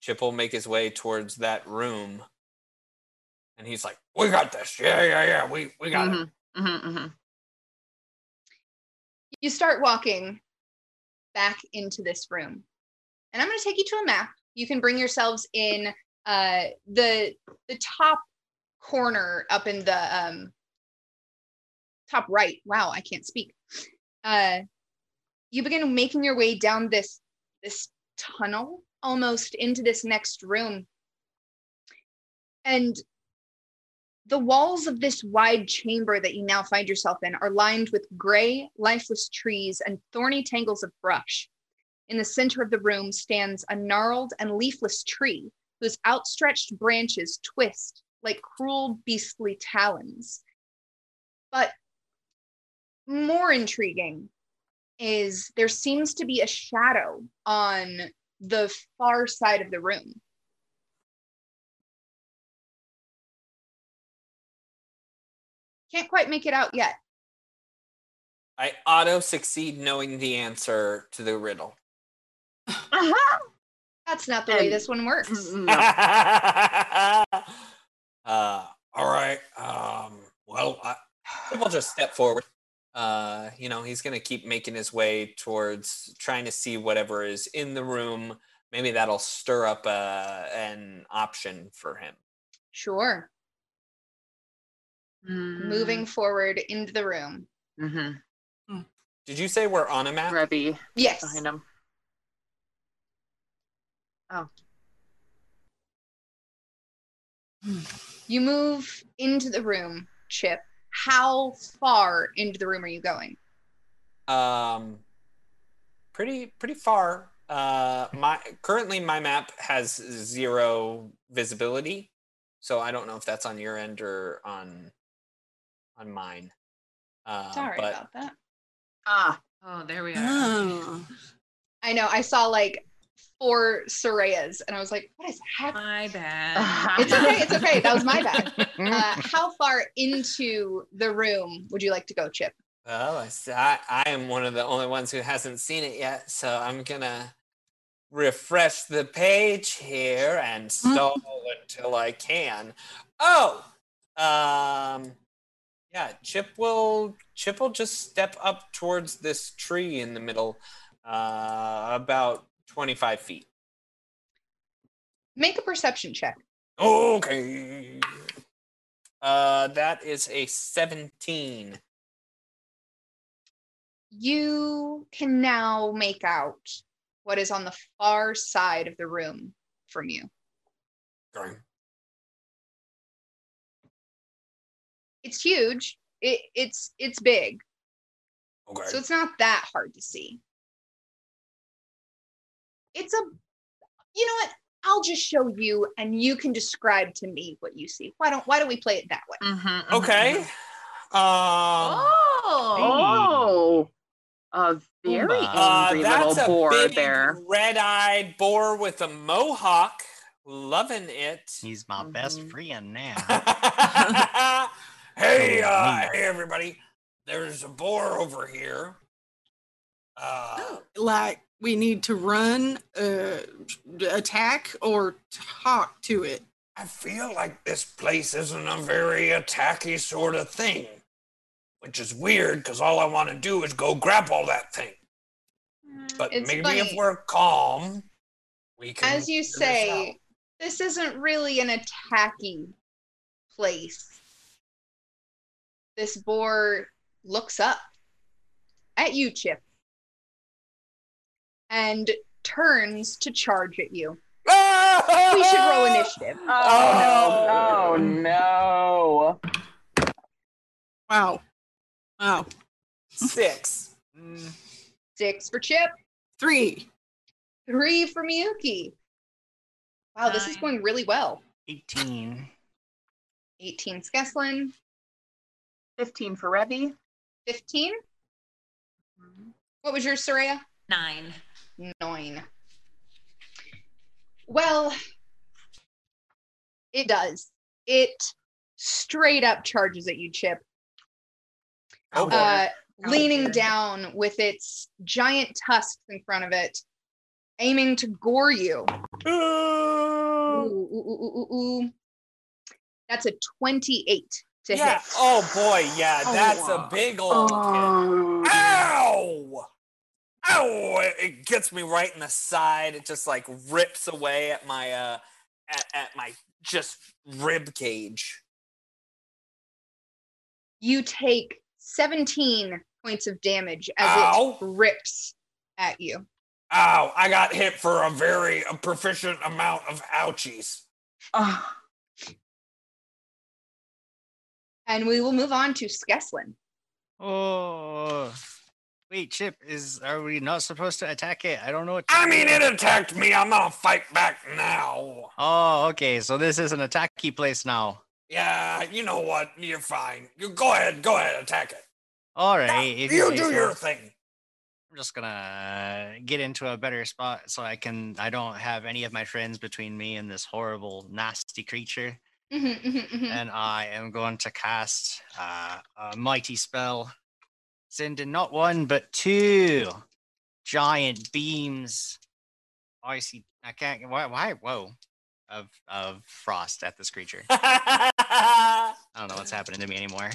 Chip will make his way towards that room. And he's like, We got this. Yeah, yeah, yeah. We we got it. Mhm, mhm, mhm. you start walking back into this room and i'm going to take you to a map you can bring yourselves in uh, the the top corner up in the um, top right wow i can't speak uh, you begin making your way down this this tunnel almost into this next room and the walls of this wide chamber that you now find yourself in are lined with gray, lifeless trees and thorny tangles of brush. In the center of the room stands a gnarled and leafless tree whose outstretched branches twist like cruel, beastly talons. But more intriguing is there seems to be a shadow on the far side of the room. Can't quite make it out yet. I auto succeed knowing the answer to the riddle. Uh-huh. That's not the way this one works. No. (laughs) uh, All right. Um. Well, I, we'll just step forward. Uh, you know, he's gonna keep making his way towards trying to see whatever is in the room. Maybe that'll stir up uh, an option for him. Sure. Moving forward into the room. Mhm. Did you say we're on a map? Revy Yes. behind him. Oh. You move into the room, Chip. How far into the room are you going? Um, pretty pretty far. Uh, my currently my map has zero visibility, so I don't know if that's on your end or on on mine. Uh, Sorry but about that. Ah, Oh, there we are. Oh. I know. I saw like four Sorayas and I was like, what is happening? My bad. (laughs) It's okay. It's okay. That was my bad. (laughs) Uh, how far into the room would you like to go, Chip? Well, I am one of the only ones who hasn't seen it yet, so I'm gonna refresh the page here and stall until I can. Oh, um, yeah, Chip will Chip will just step up towards this tree in the middle, uh, about 25 feet. Make a perception check. okay. Uh, that is a 17. You can now make out what is on the far side of the room from you. Okay. It's huge. It, it's it's big. Okay. So it's not that hard to see. It's a, you know what? I'll just show you and you can describe to me what you see. Why don't why don't we play it that way? mhm, mhm, Okay. mhm. Um, Oh. Oh, a very Pumbaa. Uh, angry that's little a boar big there. red-eyed boar with a mohawk. Loving it. He's my best Mhm. friend now. (laughs) Hey, uh, hey, everybody. There's a boar over here. Uh, Oh, (gasps) Like we need to run, uh, attack, or talk to it. I feel like this place isn't a very attacky sort of thing, which is weird because all I want to do is go grab all that thing. But It's maybe funny. if we're calm, we can. As you figure this say, this isn't really an attacky place. This boar looks up at you, Chip, and turns to charge at you. (laughs) We should roll initiative. Oh, no. Oh, no. Wow. Wow. Six. Mm, Six for Chip, Three. three for Miyuki. Wow, this is going really well. 18. 18 Skeslin, 15 for Revy. 15. What was yours, Soraya? nine. Nine. Well, it does. It straight up charges at you, Chip. Oh, boy. Uh, Oh, leaning dear. down with its giant tusks in front of it, aiming to gore you. Ooh, ooh, ooh, ooh, ooh, ooh. That's a 28 to yeah. hit. Oh boy. Yeah. Oh, That's a big old hit. Oh, dear. Ow! Ow! It- It gets me right in the side. It just like rips away at my uh at, at my just rib cage. You take 17 points of damage as Ow. it rips at you. Ow! I got hit for a very a proficient amount of ouchies. Oh, And we will move on to Skeslin. Oh. Wait, Chip, is are we not supposed to attack it? I don't know what to I do. mean, it attacked me. I'm gonna fight back now. Oh, okay. So this is an attacky place now. Yeah, you know what? You're fine. You go ahead. Go ahead. Attack it. All right. Now, right. if you say do so. your thing. I'm just gonna get into a better spot so I can. I don't have any of my friends between me and this horrible, nasty creature. Mhm, mhm, mhm. and I am going to cast uh, a mighty spell, sending not one but two giant beams. Oh, I see. I can't. Why? Why? Whoa! Of of frost at this creature. (laughs) I don't know what's happening to me anymore.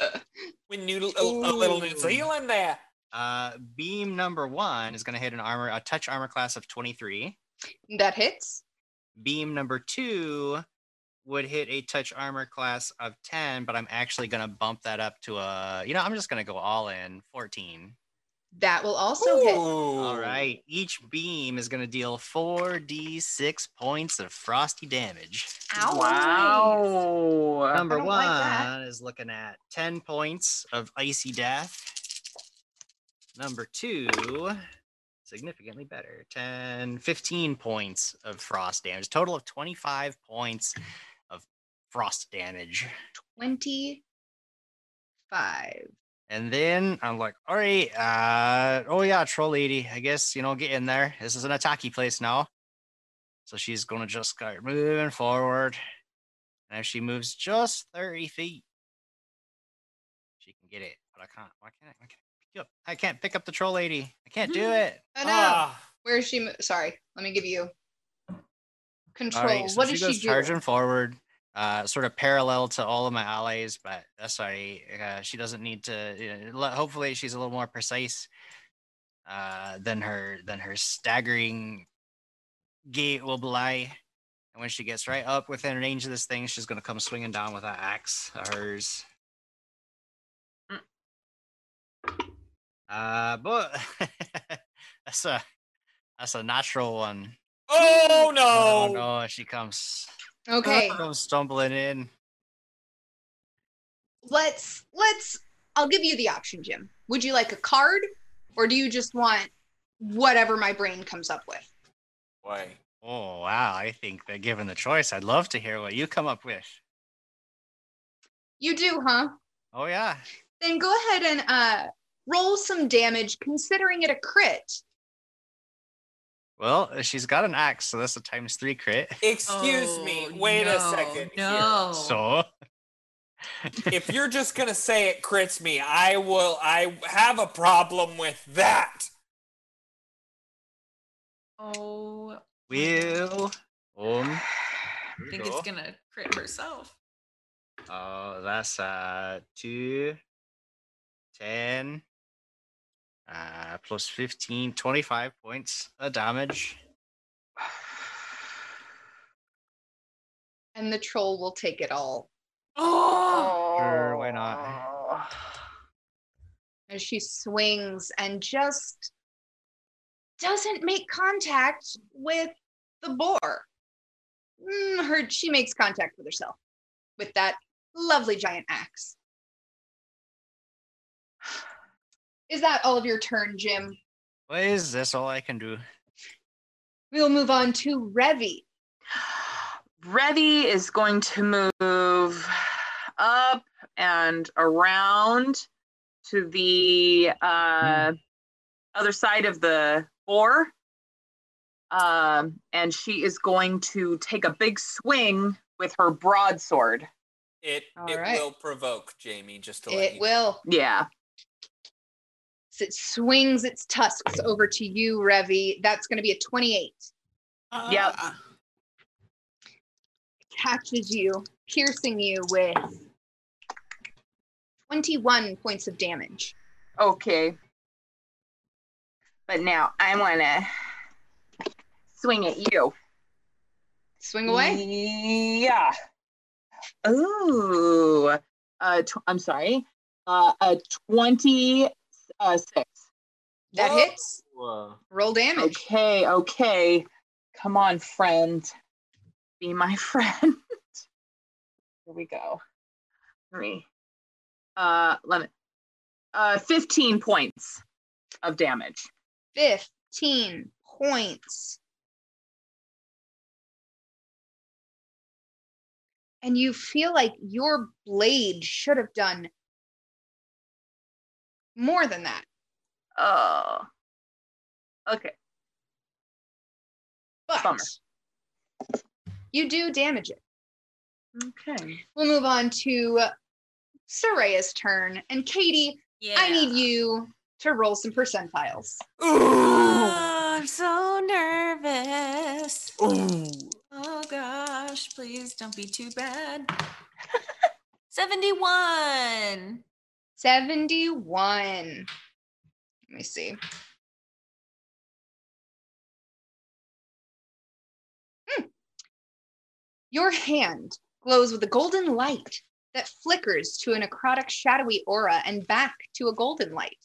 (laughs) we need a, a little New Ooh. Zealand there. Uh, beam number one is going to hit an armor, a touch armor class of 23. That hits. Beam number two would hit a touch armor class of 10, but I'm actually going to bump that up to a, you know, I'm just going to go all in 14. That will also hit. All right. Each beam is going to deal 4d6 points of frosty damage. Ow. wow. Number one like that. is looking at 10 points of icy death. Number two, significantly better, 10, 15 points of frost damage. Total of 25 points of frost damage. 25. And then I'm like, all right, uh, oh yeah, troll lady, I guess, you know, get in there. This is an attacky place now. So she's gonna just start moving forward. And if she moves just 30 feet, she can get it. But I can't, why can't I? Why can't I pick up? I can't pick up the troll lady. I can't do it. Oh no. Ah, Where is she? mo- Sorry. Let me give you control. Right, so what she is goes she doing? charging forward, uh, sort of parallel to all of my allies, but that's all right. Uh, she doesn't need to. Uh, le- hopefully, she's a little more precise uh, than her than her staggering gait will belie. And when she gets right up within range of this thing, she's gonna come swinging down with that axe of hers. Uh, but (laughs) that's a that's a natural one. oh Oh no! no, she comes Okay. comes stumbling in. let's let's I'll give you the option, Jim. Would you like a card or do you just want whatever my brain comes up with? Boy. Oh wow, I think that given the choice, I'd love to hear what you come up with. You do, huh? Oh yeah. Then go ahead and uh roll some damage considering it a crit. Well, uh, she's got an axe, so that's a times three crit. Excuse me. Oh, Wait a no, second. here. No. So if you're just (laughs) gonna say it crits me, I will. I have a problem with that. Oh, Will. Um. I think go. it's gonna crit herself. Oh, that's uh two, 10, uh, plus 15, 25 points of damage. And the troll will take it all Oh, Sure, why not? (sighs) as she swings and just doesn't make contact with the boar. Mm, her, she makes contact with herself with that lovely giant axe. Is that all of your turn, Jim? What is this? All I can do? We'll move on to Revi. Revi is going to move up and around to the uh, other side of the boar. Um, and she is going to take a big swing with her broadsword. It All it right. will provoke Jamie. Just to let It you. will. Yeah. So it swings its tusks over to you, Revi. That's going to be a 28. Yep. Uh, Catches you, piercing you with 21 points of damage. Okay. But now I want to swing at you. Swing away. Yeah. Ooh. Uh, tw- I'm sorry. Uh, a twenty uh, six. That Whoa. hits. Whoa. Roll damage. Okay. Okay. Come on, friend. Be my (laughs) friend. Here we go. Three. Uh, lemon. Uh, fifteen points of damage. 15 points. And you feel like your blade should have done more than that. Oh. Okay. But Bummer. you do damage it. Okay. We'll move on to Soraya's turn. And Katie, yeah. I need you to roll some percentiles. Oh, I'm so nervous. Ooh. Oh gosh, please don't be too bad. (laughs) 71. 71. Let me see. Hmm. Your hand glows with a golden light that flickers to a necrotic shadowy aura and back to a golden light.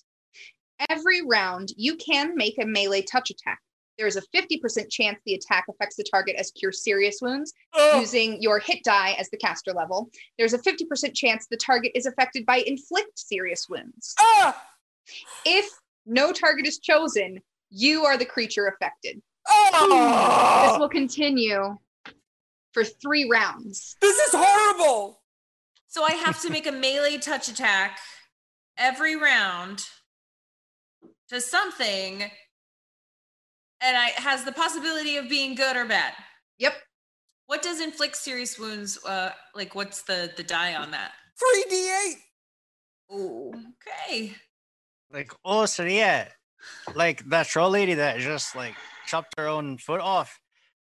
Every round, you can make a melee touch attack. There is a 50% chance the attack affects the target as cure serious wounds, Oh, using your hit die as the caster level. There's a 50% chance the target is affected by inflict serious wounds. ah, If no target is chosen, you are the creature affected. This oh, will continue for three rounds. this is horrible. So I have to make a melee touch attack every round to something, and I it has the possibility of being good or bad. Yep. What does inflict serious wounds? Uh, like what's the the die on that? Three d eight. Oh, okay. Like, oh, so yeah, like that troll lady that just like chopped her own foot off.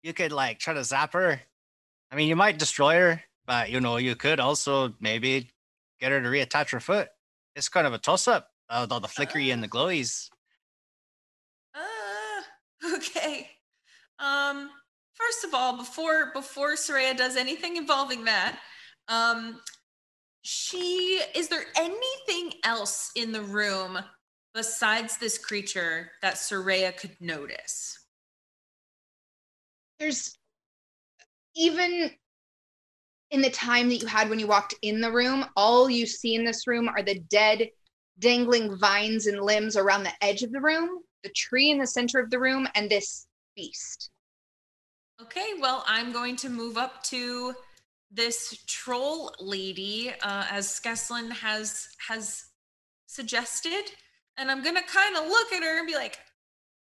You could like try to zap her. I mean, you might destroy her, but you know, you could also maybe get her to reattach her foot. It's kind of a toss up uh, with all the flickery and the glowies. Okay. Um, first of all, before before Soraya does anything involving that, um, she is there anything else in the room besides this creature that Soraya could notice? There's even in the time that you had when you walked in the room, all you see in this room are the dead, dangling vines and limbs around the edge of the room, the tree in the center of the room, and this beast. Okay, well, I'm going to move up to this troll lady, uh, as Skeslin has has suggested, and I'm gonna kind of look at her and be like,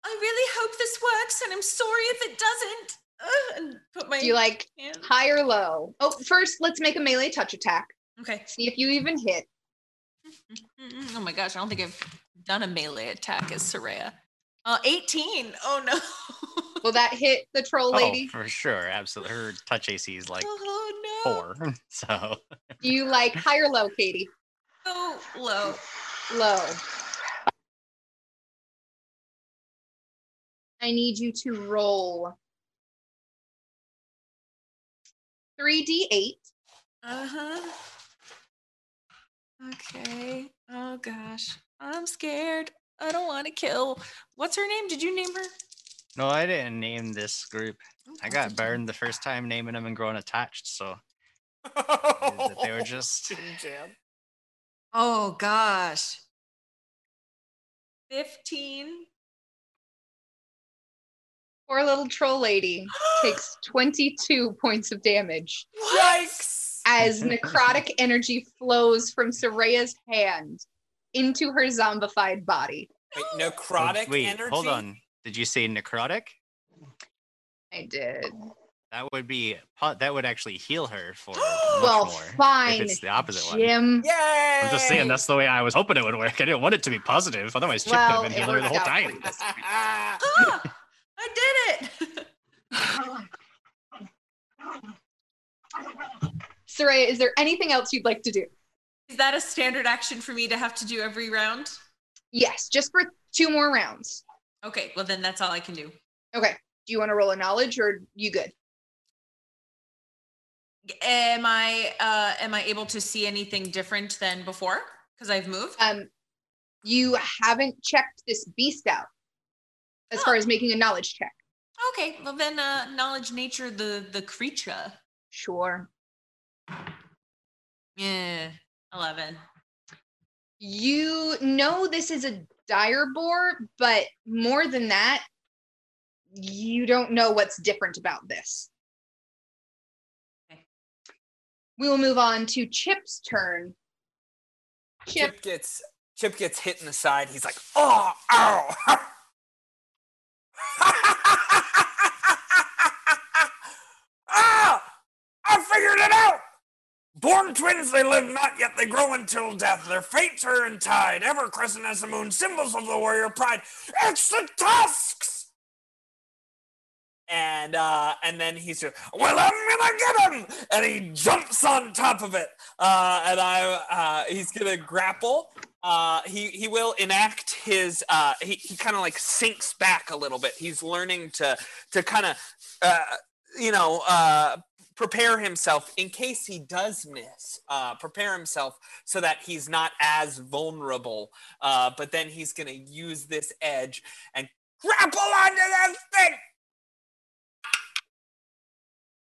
"I really hope this works, and I'm sorry if it doesn't." Uh, and put my Do you like hand. high or low? Oh, first, let's make a melee touch attack. Okay. See if you even hit. (laughs) Oh my gosh, I don't think I've done a melee attack as Soraya. Uh, 18. Oh no. (laughs) Will that hit the troll lady? Oh, for sure, absolutely. Her touch AC is like oh no. four. (laughs) So Do you like high or low, Katie? So low. Low. I need you to roll 3d8. Uh-huh. Okay. Oh gosh. I'm scared. I don't want to kill. What's her name? Did you name her? no, I didn't name this group. Oh, I Oh, got burned the first time naming them and growing attached. So they were (laughs) just Jam. Oh gosh. 15. Poor little troll lady (gasps) takes 22 points of damage Yikes! as necrotic energy flows from Soraya's hand into her zombified body. Wait, (gasps) necrotic wait, energy. hold on. Did you say necrotic? I did. That would be that would actually heal her for (gasps) much Well, more. fine, If it's the opposite one. Jim. Yay! I'm just saying that's the way I was hoping it would work. I didn't want it to be positive. Otherwise, Chip Well, could have been it healing her the whole time. you. (laughs) Ah, (gasps) I did it. (laughs) Soraya, is there anything else you'd like to do? Is that a standard action for me to have to do every round? Yes, just for two more rounds. Okay, well then that's all I can do. Okay. Do you want to roll a knowledge or you good? Am I uh am I able to see anything different than before? Because I've moved. Um, you haven't checked this beast out as far Oh. as making a knowledge check. Okay, well then uh knowledge nature the the creature. Sure. Yeah. Eleven. You know this is a dire boar, but more than that, you don't know what's different about this. Okay. We will move on to Chip's turn. Chip, Chip gets Chip gets hit in the side. He's like, oh, ow. (laughs) ah! I figured it out! Born twins they live not, yet they grow until death. Their fates are entide, ever crescent as the moon, symbols of the warrior pride. It's the tusks! And uh, and then he's just, well, I'm gonna get him, and he jumps on top of it, uh, and I uh, he's gonna grapple. Uh, he he will enact his. Uh, he he kind of like sinks back a little bit. He's learning to to kind of uh, you know uh, prepare himself in case he does miss. Uh, prepare himself so that he's not as vulnerable. Uh, but then he's gonna use this edge and grapple onto that thing.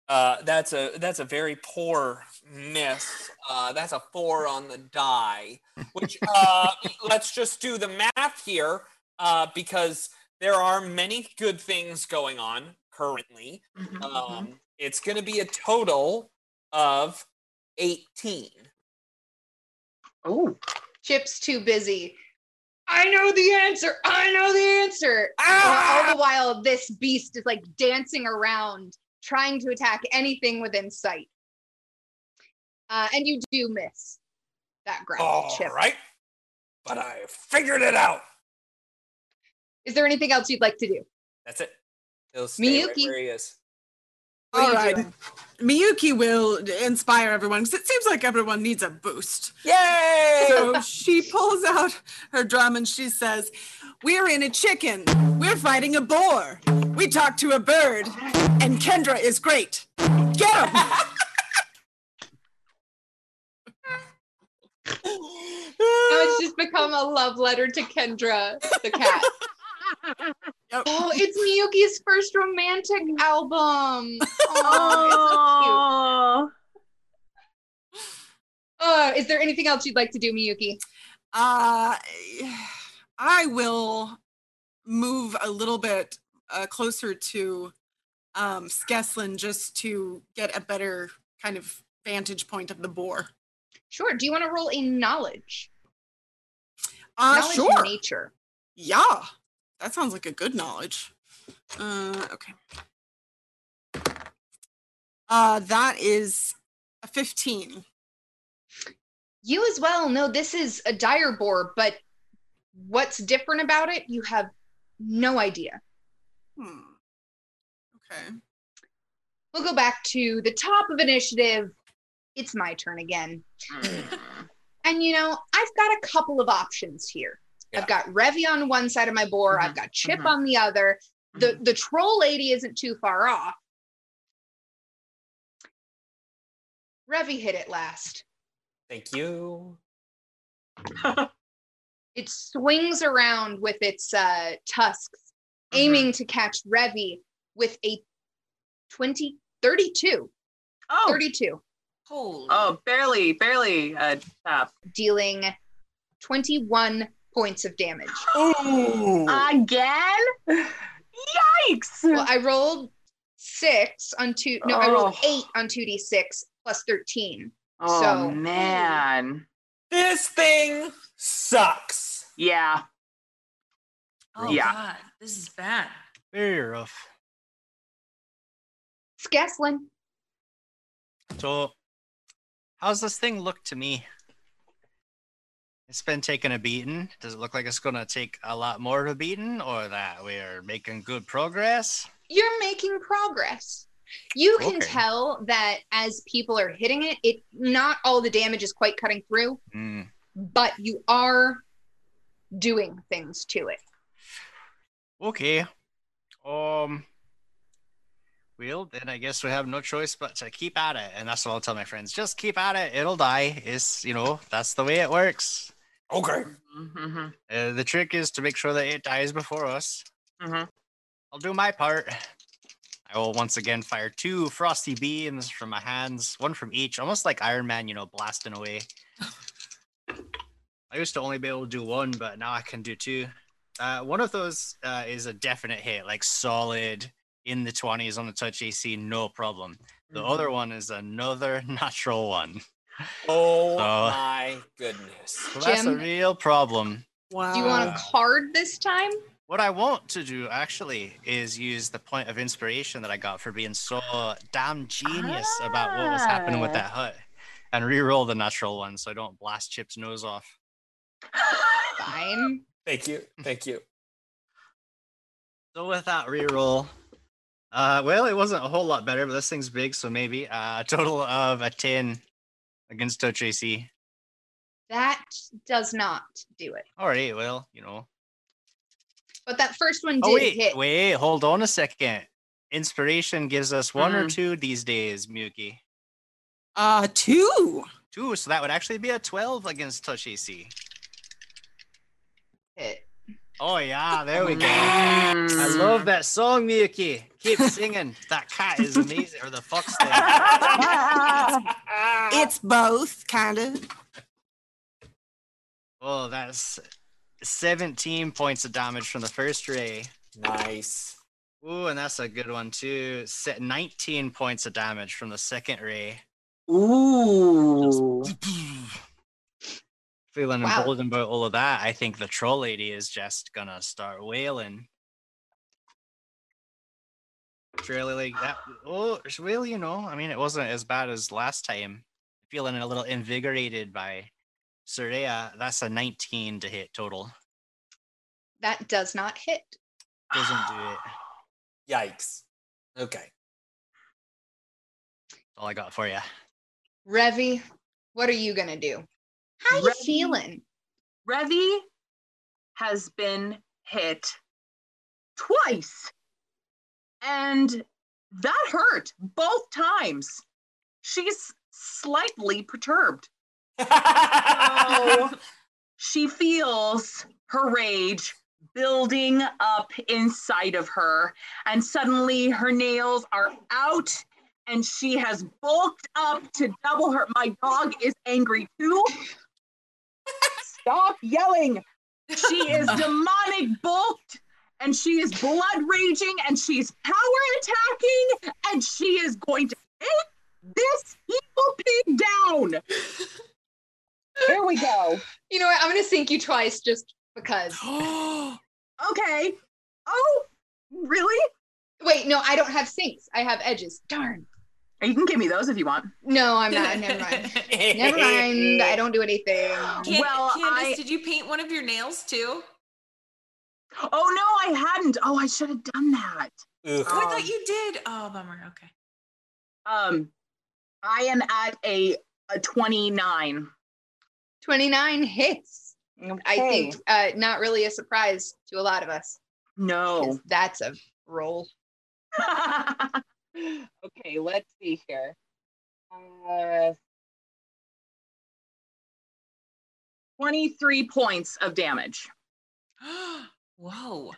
Uh, that's a that's a very poor miss. Uh, that's a four on the die. Which uh, (laughs) let's just do the math here, uh, because there are many good things going on currently. Um, it's going to be a total of eighteen. Oh, Chip's too busy. I know the answer. I know the answer. While Ah! all the while, this beast is like dancing around, trying to attack anything within sight. Uh, and you do miss that grapple, All Chip. right, but I figured it out. Is there anything else you'd like to do? That's it. He'll stay right Miyuki. where he is. What are All you right. doing? Miyuki will inspire everyone because it seems like everyone needs a boost. Yay! So she pulls out her drum and she says, We're in a chicken. We're fighting a boar. We talked to a bird. And Kendra is great. Get him! Now it's just become a love letter to Kendra, the cat. (laughs) Yep. Oh, it's Miyuki's first romantic album. Oh, (laughs) oh. so. Uh, is there anything else you'd like to do, Miyuki? Uh, I will move a little bit uh, closer to um, Skeslin just to get a better kind of vantage point of the boar. Sure. Do you want to roll a knowledge? Uh, knowledge sure. nature. Yeah, that sounds like a good knowledge. Uh, okay. Uh, that is a 15. You as well know this is a dire boar, but what's different about it, you have no idea. Hmm. Okay. We'll go back to the top of initiative. It's my turn again. And you know, I've got a couple of options here. Yeah. I've got Revy on one side of my board, I've got Chip mhm. on the other. The the troll lady isn't too far off. Revy hit it last. Thank you. (laughs) It swings around with its uh, tusks, Mhm. aiming to catch Revy with a 20, 32, Oh, 32, Holy. oh, barely, barely uh, top. dealing 21 points of damage. Ooh. Again? Yikes! Well, I rolled six on two. No, I rolled Oh. eight on two d six plus thirteen. oh so- man. This thing sucks. Yeah. oh yeah. God, this is bad. Very rough. Skeslin, So, how's this thing look to me? It's been taking a beating. Does it look like it's going to take a lot more of a beating, or that we're making good progress? you're making progress. You can Okay. tell that as people are hitting it, it not all the damage is quite cutting through, Hmm. but you are doing things to it. Okay. Um. Well, then I guess we have no choice but to keep at it, and that's what I'll tell my friends. Just keep at it. It'll die. It's you know that's the way it works. Okay. Mm-hmm. Uh, the trick is to make sure that it dies before us. Mhm. I'll do my part. I will once again fire two frosty beams from my hands, one from each, almost like Iron Man, you know, blasting away. I used to only be able to do one, but now I can do two. Uh, one of those uh, is a definite hit, like solid in the 20s on the touch AC, no problem. The Mm-hmm. other one is another (laughs) natural one. Oh So- (laughs) my goodness. So that's a real problem. Wow. Do you want a card this time? What I want to do actually is use the point of inspiration that I got for being so damn genius about what was happening with Ah. that hut and re-roll the natural one so I don't blast Chip's nose off. Fine. Thank you. Thank you. So with that re-roll, uh, well, it wasn't a whole lot better, but this thing's big, so maybe uh, a total of a 10 against touch AC. That does not do it. All right, well, you know. But that first one did Oh wait, hit. wait, hold on a second. Inspiration gives us one or Mm. two these days, Miyuki. Uh, two. Two, so that would actually be a 12 against touch AC. hit. Oh yeah, there we go. I Mm. love that song, Miyuki. Keep singing. that cat is amazing. Or the fox thing. (laughs) It's both, kind of. Oh, that's 17 points of damage from the first ray. Nice. Ooh, and that's a good one too. Set 19 points of damage from the second ray. Ooh. (laughs) Feeling Wow. emboldened about all of that, I think the troll lady is just gonna start wailing. It's really like that. Oh, it's well, you know, I mean, it wasn't as bad as last time. Feeling a little invigorated by Soraya. That's a 19 to hit total. That does not hit. Doesn't do it. (gasps) Yikes. Okay. All I got for you. Revy, what are you gonna do? How you Revy? feeling? Revy has been hit twice. And that hurt both times. She's slightly perturbed. So (laughs) she feels her rage building up inside of her. And suddenly her nails are out and she has bulked up to double her. My dog is angry too. Stop yelling. She (laughs) is demonic bulked and she is blood raging and she's power attacking and she is going to take this evil pig down. (laughs) Here we go. You know what? I'm gonna sink you twice just because. (gasps) Okay. Oh, really? Wait, no, I don't have sinks. I have edges. Darn. You can give me those if you want. No, I'm not. Never mind. (laughs) Never mind. I don't do anything. (gasps) Can- Well, Candace, I- did you paint one of your nails too? Oh no, I hadn't. Oh, I should have done that. Ugh. Oh, I Um, thought you did. Oh, bummer. Okay. Um, I am at a a 29. 29 hits. I think uh, not really a surprise to a lot of us. no. That's a roll. (laughs) okay, let's see here. Uh, 23 points of damage (gasps) Whoa.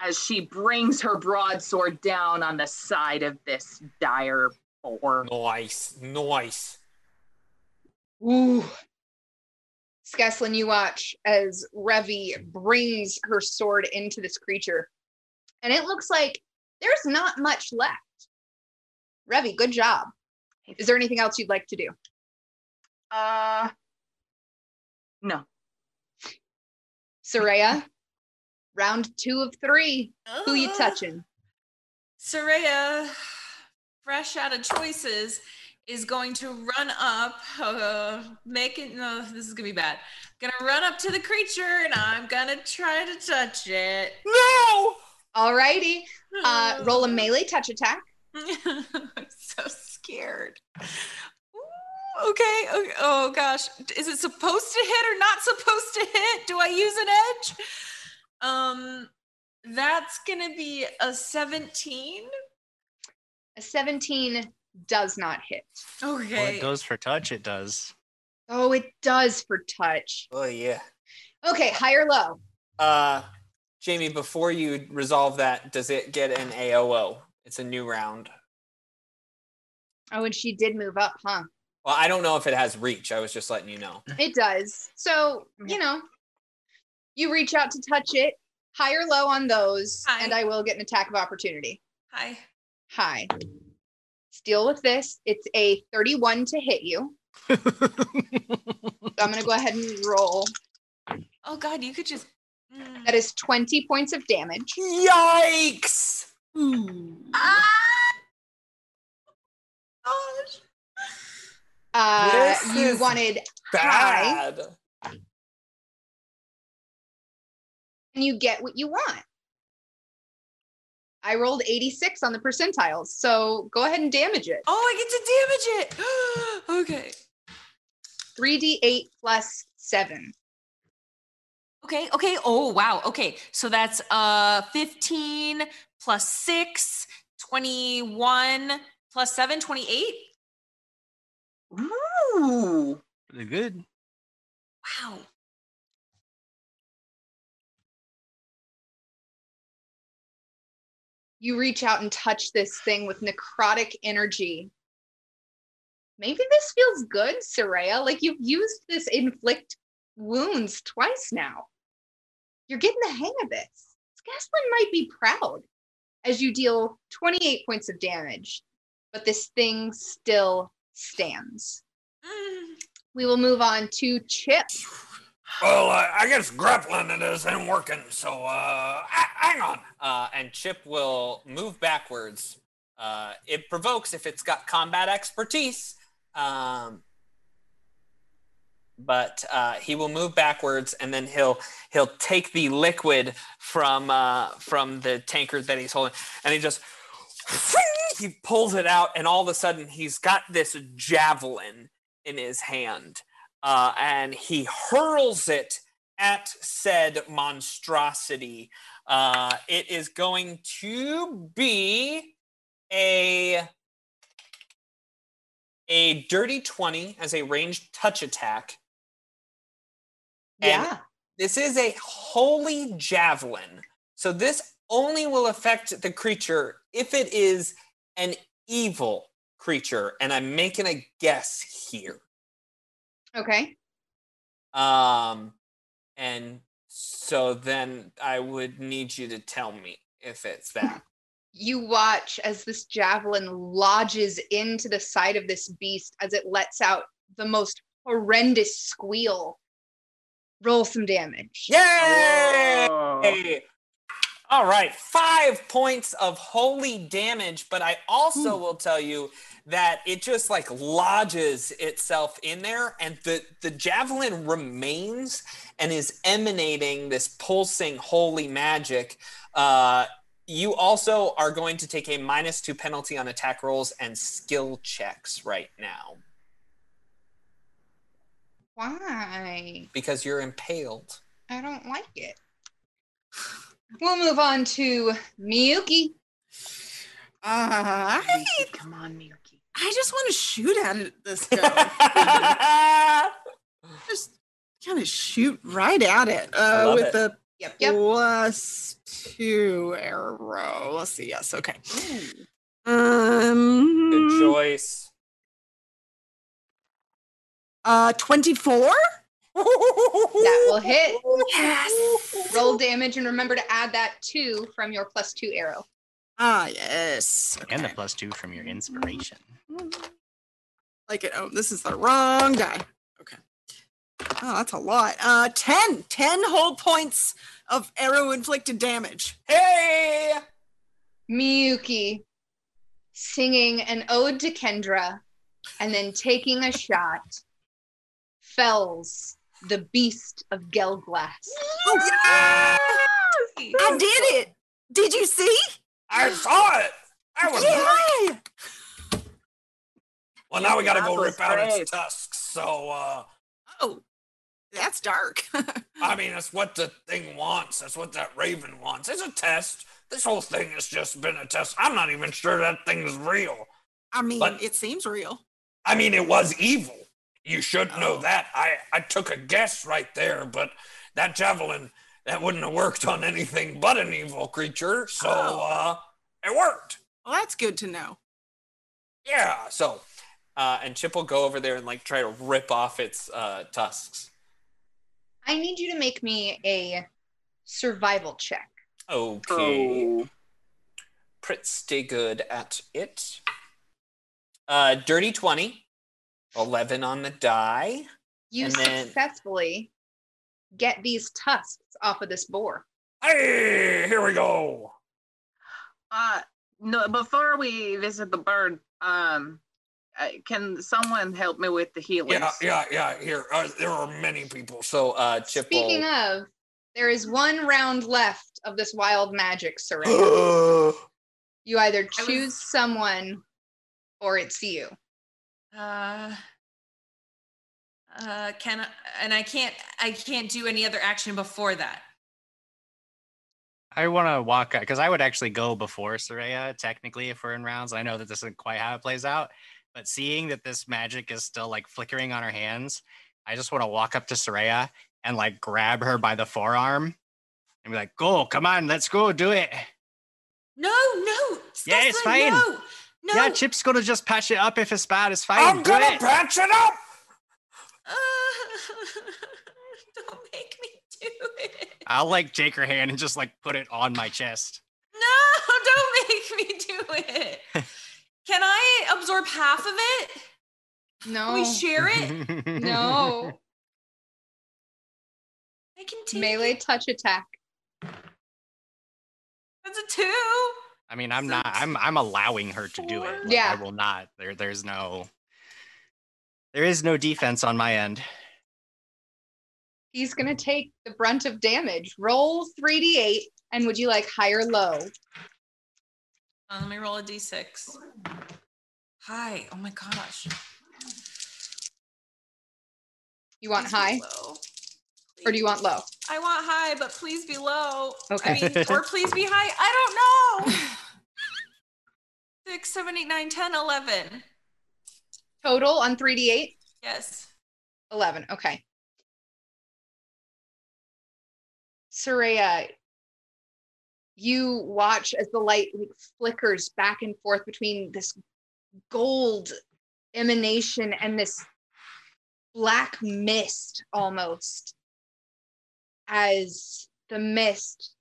As she brings her broadsword down on the side of this dire boar. Nice, nice. Ooh. Skeslin, you watch as Revi brings her sword into this creature. And it looks like there's not much left. Revi, good job. Is there anything else you'd like to do? Uh, no. Soraya, round two of three. Who you Uh, touching? Soraya, fresh out of choices, is going to run up, uh, (laughs) making. No, this is gonna be bad. Gonna run up to the creature and I'm gonna try to touch it. No! Alrighty. Uh, roll a melee touch attack. (laughs) I'm so scared. Ooh, okay, okay. Oh gosh, is it supposed to hit or not supposed to hit? Do I use an edge? Um, that's gonna be a 17. A 17 does not hit. Well, Okay. it goes for touch, it does. Oh, it does for touch. Oh yeah. Okay, high or low? Uh, Jamie, before you resolve that, does it get an AOO? It's a new round. Oh, and she did move up, huh? Well, I don't know if it has reach. I was just letting you know. It does. So, you know, you reach out to touch it, high or low on those, High. and I will get an attack of opportunity. Hi. Hi. Let's deal with this. It's a 31 to hit you. (laughs) So I'm going to go ahead and roll. Oh God, you could just. Mm. That is 20 points of damage. Yikes! Ah! Gosh. Uh, This you is wanted high, Bad. and you get what you want. I rolled 86 on the percentiles, so go ahead and damage it. Oh, I get to damage it. (gasps) okay. 3d8 plus 7. Okay, okay. Oh, wow. Okay. So that's uh 15 plus 6, 21 plus 7, 28. Ooh. Pretty good. Wow. You reach out and touch this thing with necrotic energy. Maybe this feels good, Soraya. Like you've used this inflict wounds twice now. You're getting the hang of this. Skeslin might be proud as you deal 28 points of damage, but this thing still stands. Mm. We will move on to Chip. Well, uh, I guess grappling it isn't working, so uh, hang on. Uh, and Chip will move backwards. Uh, it provokes if it's got combat expertise. Um, but uh, he will move backwards, and then he'll he'll take the liquid from uh, from the tankard that he's holding, and he just (laughs) he pulls it out, and all of a sudden he's got this javelin in his hand, uh, and he hurls it at said monstrosity. Uh, it is going to be a a dirty 20 as a ranged touch attack. And Yeah. This is a holy javelin. So this only will affect the creature if it is an evil creature. And I'm making a guess here. Okay. Um, and so then I would need you to tell me if it's that. (laughs) you watch as this javelin lodges into the side of this beast as it lets out the most horrendous squeal. Roll some damage. Yay! Whoa. All right, five points of holy damage, but I also will tell you that it just like lodges itself in there, and the the javelin remains and is emanating this pulsing holy magic. Uh, you also are going to take a minus two penalty on attack rolls and skill checks right now Why? because you're impaled. I don't like it. We'll move on to Miyuki. Uh, I, Come on, Miyuki. I just want to shoot at it this (laughs) go. just kind of shoot right at it uh, with it. the Yep, yep. plus two arrow. Let's see. Yes. Okay. Um. Good choice. Uh, twenty-four. That will hit. Yes. Roll damage and remember to add that two from your plus two arrow. Ah, yes. And the plus two from your inspiration. Like it. Oh, this is the wrong die. Okay. Oh, that's a lot. Uh, 10. 10 whole points of arrow inflicted damage. Hey! Miyuki singing an ode to Kendra and then taking a shot fells the beast of Gelglass. Oh, yeah! I did it. Did you see? I saw it. That was great. Yeah. (laughs) Well, now we got to go rip out its great. tusks. So, uh, Oh, that's dark. (laughs) I mean, that's what the thing wants. That's what that raven wants. It's a test. This whole thing has just been a test. I'm not even sure that thing's real. I mean, But- it seems real. I mean, it was evil. You should know Oh. that. I, I took a guess right there, but that javelin, that wouldn't have worked on anything but an evil creature. So, Oh. uh, it worked. Well, that's good to know. Yeah. So, uh, and Chip will go over there and like try to rip off its uh, tusks. I need you to make me a survival check. Okay. Oh. Pretty good at it. Uh, dirty 20. 11 on the die. You And then- successfully get these tusks off of this boar. Hey, here we go. Uh, no, before we visit the bird, um, uh, can someone help me with the healing? Yeah, yeah, yeah. Here, uh, there are many people. So, So, uh, Chip Speaking will. of, there is one round left of this wild magic (gasps) surrender. you either I was- choose someone or it's you. Uh, uh, can I, and I can't, I can't do any other action before that. I want to walk because I would actually go before Soraya, technically, if we're in rounds. I know that this isn't quite how it plays out, but seeing that this magic is still like flickering on her hands, I just want to walk up to Soraya and like grab her by the forearm and be like, go, come on, let's go, do it. No, no. Yeah, it's fine. No, no. Yeah, Chip's gonna just patch it up if it's bad. It's fine. I'm gonna patch it up. Uh, (laughs) don't make me do it. I'll like take her hand and just like put it on my chest. No, (laughs) don't make me do it. (laughs) Can I absorb half of it? Can No. we share it? No. I can take Melee it. touch attack. That's a two. I mean, I'm not. I'm. I'm allowing her to do it. Like, Yeah. I will not. There. There's no. There is no defense on my end. He's going to take the brunt of damage. Roll 3d8. And would you like high or low? Uh, let me roll a d6. Hi. Oh my gosh. You want Please high low. or do you want low? I want high, but please be low. Okay. I mean, or please be high. I don't know. (laughs) Six, seven, eight, nine, ten, eleven. Total on 3d8? Yes. 11. Okay. Soraya, you watch as the light like, flickers back and forth between this gold emanation and this black mist almost as the mist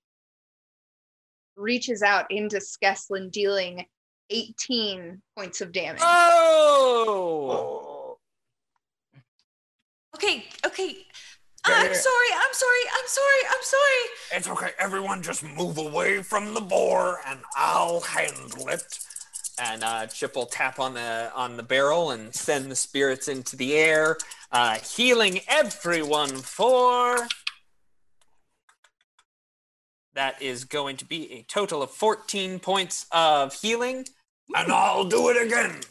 reaches out into Skeslin, dealing 18 points of damage. Oh! Okay. Okay. I'm sorry. I'm sorry. I'm sorry. I'm sorry. It's okay. Everyone just move away from the boar and I'll handle it. and uh, Chip will tap on the on the barrel and send the spirits into the air, uh, healing everyone for. That is going to be a total of 14 points of healing. And I'll do it again.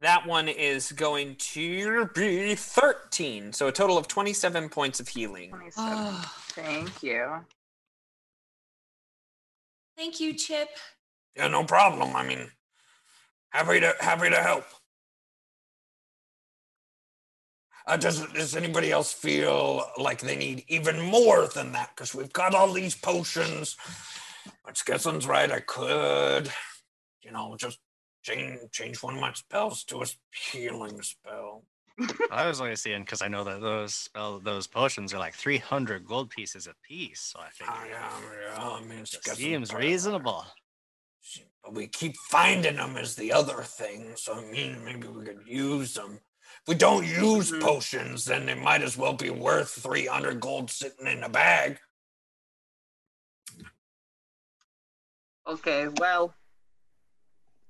That one is going to be 13, so a total of 27 points of healing. 27. (sighs) Thank you. Thank you, Chip. Yeah, no problem. I mean, happy to happy to help. Uh, does does anybody else feel like they need even more than that? Because we've got all these potions. But Skeslin's right. I could, you know, just change change one of my spells to a healing spell. (laughs) I was only seeing because I know that those spell those potions are like 300 gold pieces a piece. So I think Ah, yeah, yeah. I mean, it seems reasonable. But we keep finding them is the other thing. So I mean, maybe we could use them. If we don't use Mhm. potions, then they might as well be worth 300 gold sitting in a bag. Okay, well.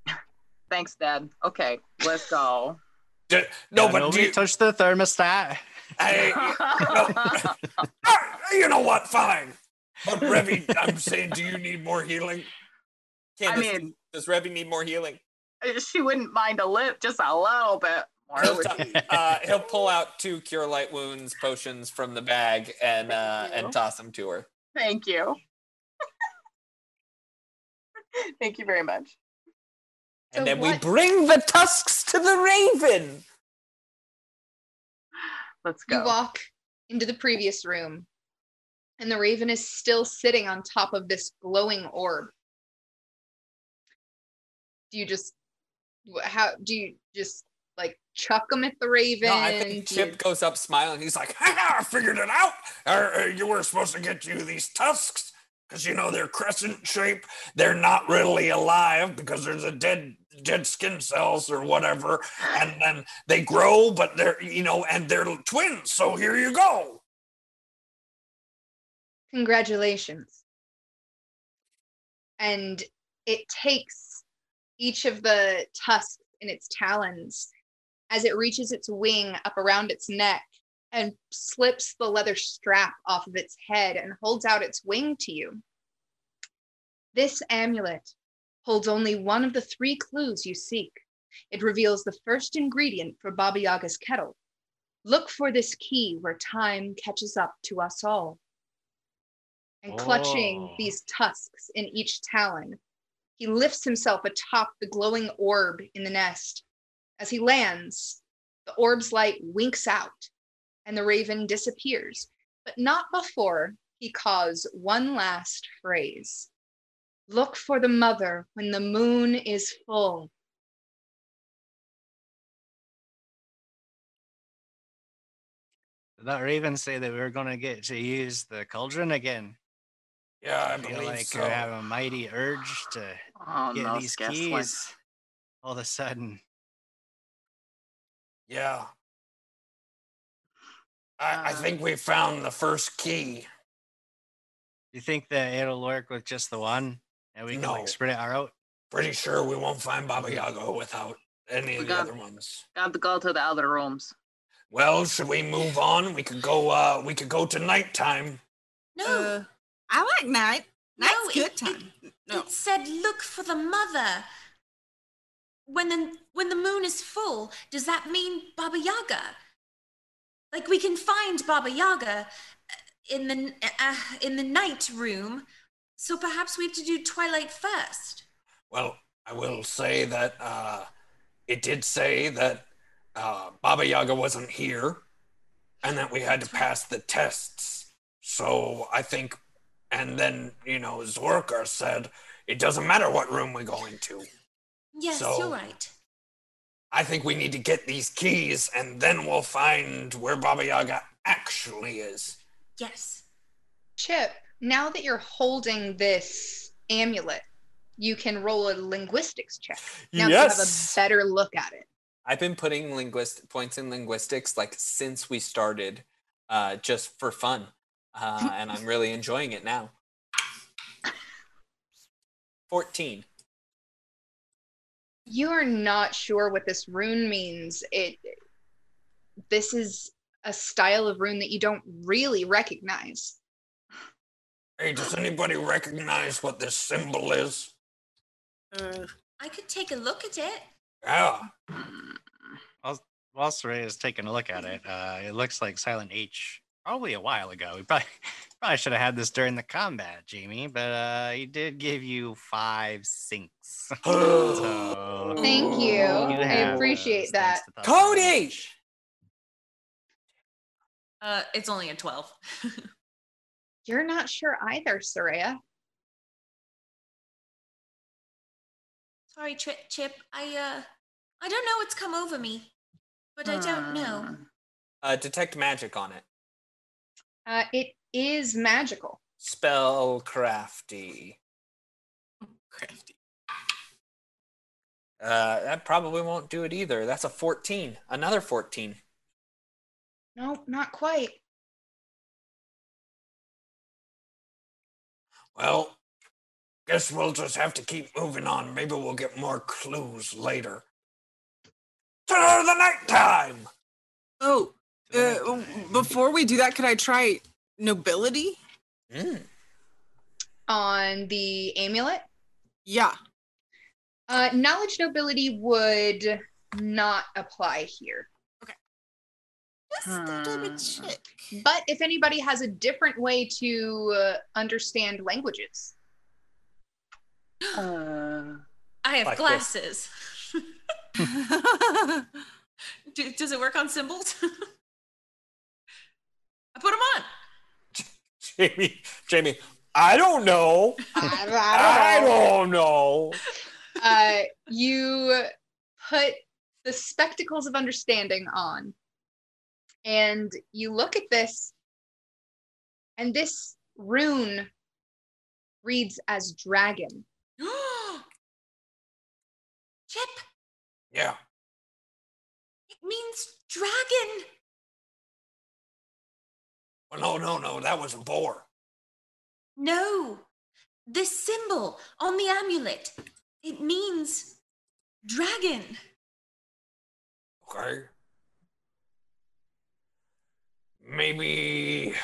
(laughs) Thanks, Dad. Okay, let's go. D- no, Yeah, but do nobody you, touch the thermostat. I, (laughs) (laughs) Ah, you know what? Fine. But Revy, I'm saying, do you need more healing? I mean, does Revy need more healing? she wouldn't mind a lip, just a little bit more. He'll, would t- be- uh, he'll pull out two cure light wounds potions from the bag and uh, and toss them to her. Thank you. (laughs) Thank you very much. And So then we bring the tusks to the raven. Let's go. You walk into the previous room, and the raven is still sitting on top of this glowing orb. Do you just how do you just like chuck them at the raven? No, I think Chip goes up smiling. He's like, ha ha, I figured it out. Uh, uh, you were supposed to get you these tusks because you know they're crescent shape. They're not really alive because there's a dead dead skin cells or whatever, and then they grow, but they're you know, and they're twins. So here you go. Congratulations. And it takes each of the tusks in its talons as it reaches its wing up around its neck and slips the leather strap off of its head and holds out its wing to you. This amulet holds only one of the three clues you seek. It reveals the first ingredient for Baba Yaga's kettle. Look for this key where time catches up to us all and clutching Oh. these tusks in each talon. He lifts himself atop the glowing orb in the nest. As he lands, the orb's light winks out and the raven disappears, but not before he caws one last phrase Look for the mother when the moon is full. Did that raven say that we are going to get to use the cauldron again? Yeah, I I feel believe like so. I have a mighty urge to Oh get these Skessler. keys. All of a sudden, Yeah. I, I Uh, think we found the first key. you think that it'll work with just the one, and we can No. like spread it out? Pretty sure we won't find Baba Yaga without any We of the other ones. Got to go to the other rooms. Well, should we move on? We could go. uh We could go to nighttime. No, Uh, I like night. Night's No, good it- time. no. it said look for the mother. When the when the moon is full, does that mean Baba Yaga? Like we can find Baba Yaga uh, in the uh, in the night room. So perhaps we have to do twilight first. Well, I will say that uh it did say that uh Baba Yaga wasn't here and that we had to pass the tests. So I think and then, you know, Zorka said it doesn't matter what room we go into. Yes, So- you're right. I think we need to get these keys and then we'll find where Baba Yaga actually is. Yes. Chip, now that you're holding this amulet, you can roll a linguistics check. Now that you have a better look at it. I've been putting linguist points in linguistics like since we started, uh, just for fun, uh, and I'm really enjoying it now. (laughs) Fourteen. You are not sure what this rune means. It this is a style of rune that you don't really recognize. Hey, does anybody recognize what this symbol is? Uh, I could take a look at it. Yeah. While Soraya is taking a look at it, uh, it looks like Silent H probably a while ago. We (laughs) probably probably should have had this during the combat, Jamie, but uh, he did give you five sinks. (laughs) (gasps) so Thank you. you I appreciate that. thanks Cody! Uh, it's only a 12. (laughs) You're not sure either, Soraya. Sorry, Tri- Chip. I uh, I don't know what's come over me, but I don't know. Hmm. Uh, detect magic on it. Uh, it is magical. Spell crafty. crafty. Uh, that probably won't do it either. That's a 14. Another 14. Nope, not quite. Well, guess we'll just have to keep moving on. Maybe we'll get more clues later. To the nighttime! Oh, To the uh, before we do that, could I try nobility? Mm. On the amulet, Yeah. uh, knowledge nobility would not apply here. Just to double Hmm. check. But if anybody has a different way to uh, understand languages, (gasps) Uh, I have Like glasses. (laughs) (laughs) Do, does it work on symbols? (laughs) I put them on. Jamie, Jamie, I don't know. I don't know. uh, you put the spectacles of understanding on and you look at this and this rune reads as dragon (gasps) Chip, Yeah. it means dragon. Well, no, no, no. That was a boar. No, this symbol on the amulet, it means dragon. Okay. Maybe.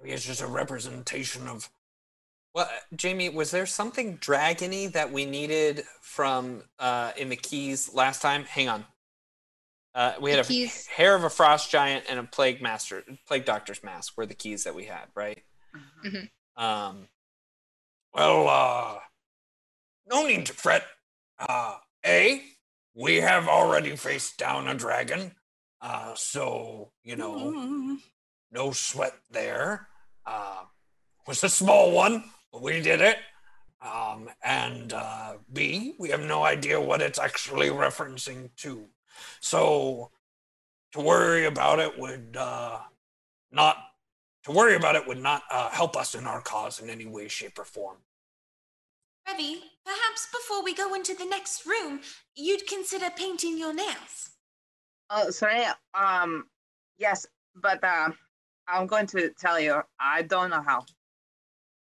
Maybe it's just a representation of. Well, uh, Jamie, was there something dragony that we needed from uh, in the keys last time? Hang on. Uh, we The had a keys- hair of a frost giant and a plague master, plague doctor's mask were the keys that we had, right? Um, Well, uh. No need to fret. Uh, A, we have already faced down a dragon. Uh, so, you know. Mm. no sweat there. Uh, was a small one, but we did it. Um, and uh, B, we have no idea what it's actually referencing to. So to worry about it would uh, not to worry about it would not uh, help us in our cause in any way, shape, or form. Revi, perhaps before we go into the next room, you'd consider painting your nails. oh, sorry. Um, yes, but uh, I'm going to tell you, I don't know how.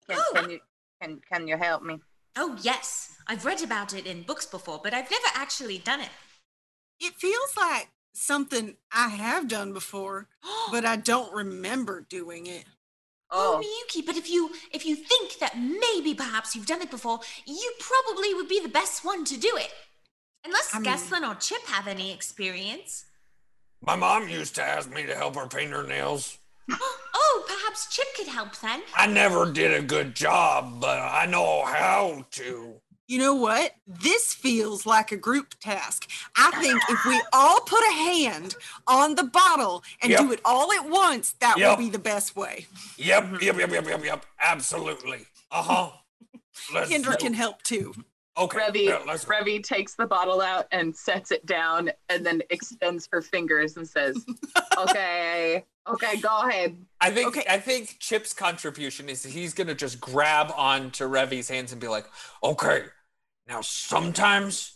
Can, Oh. can you can can you help me? Oh, yes, I've read about it in books before, but I've never actually done it. It feels like something I have done before, but (gasps) I don't remember doing it. Oh, Oh, Miyuki, but if you if you think that maybe perhaps you've done it before, you probably would be the best one to do it. Unless I mean- Geslin or Chip have any experience. My mom used to ask me to help her paint her nails. (gasps) oh, perhaps Chip could help then. I never did a good job, but I know how to. You know what? This feels like a group task. I think if we all put a hand on the bottle and do it all at once, that Yep. will be the best way. Yep, yep, yep, yep, yep, yep. Absolutely. (laughs) Uh huh. Kendra go. can help too. Okay. Revi, yeah, let's. Revi takes the bottle out and sets it down, and then extends her fingers and says, (laughs) "Okay, okay, go ahead." I think Okay. I think Chip's contribution is he's gonna just grab onto Revi's hands and be like, Okay. Now, sometimes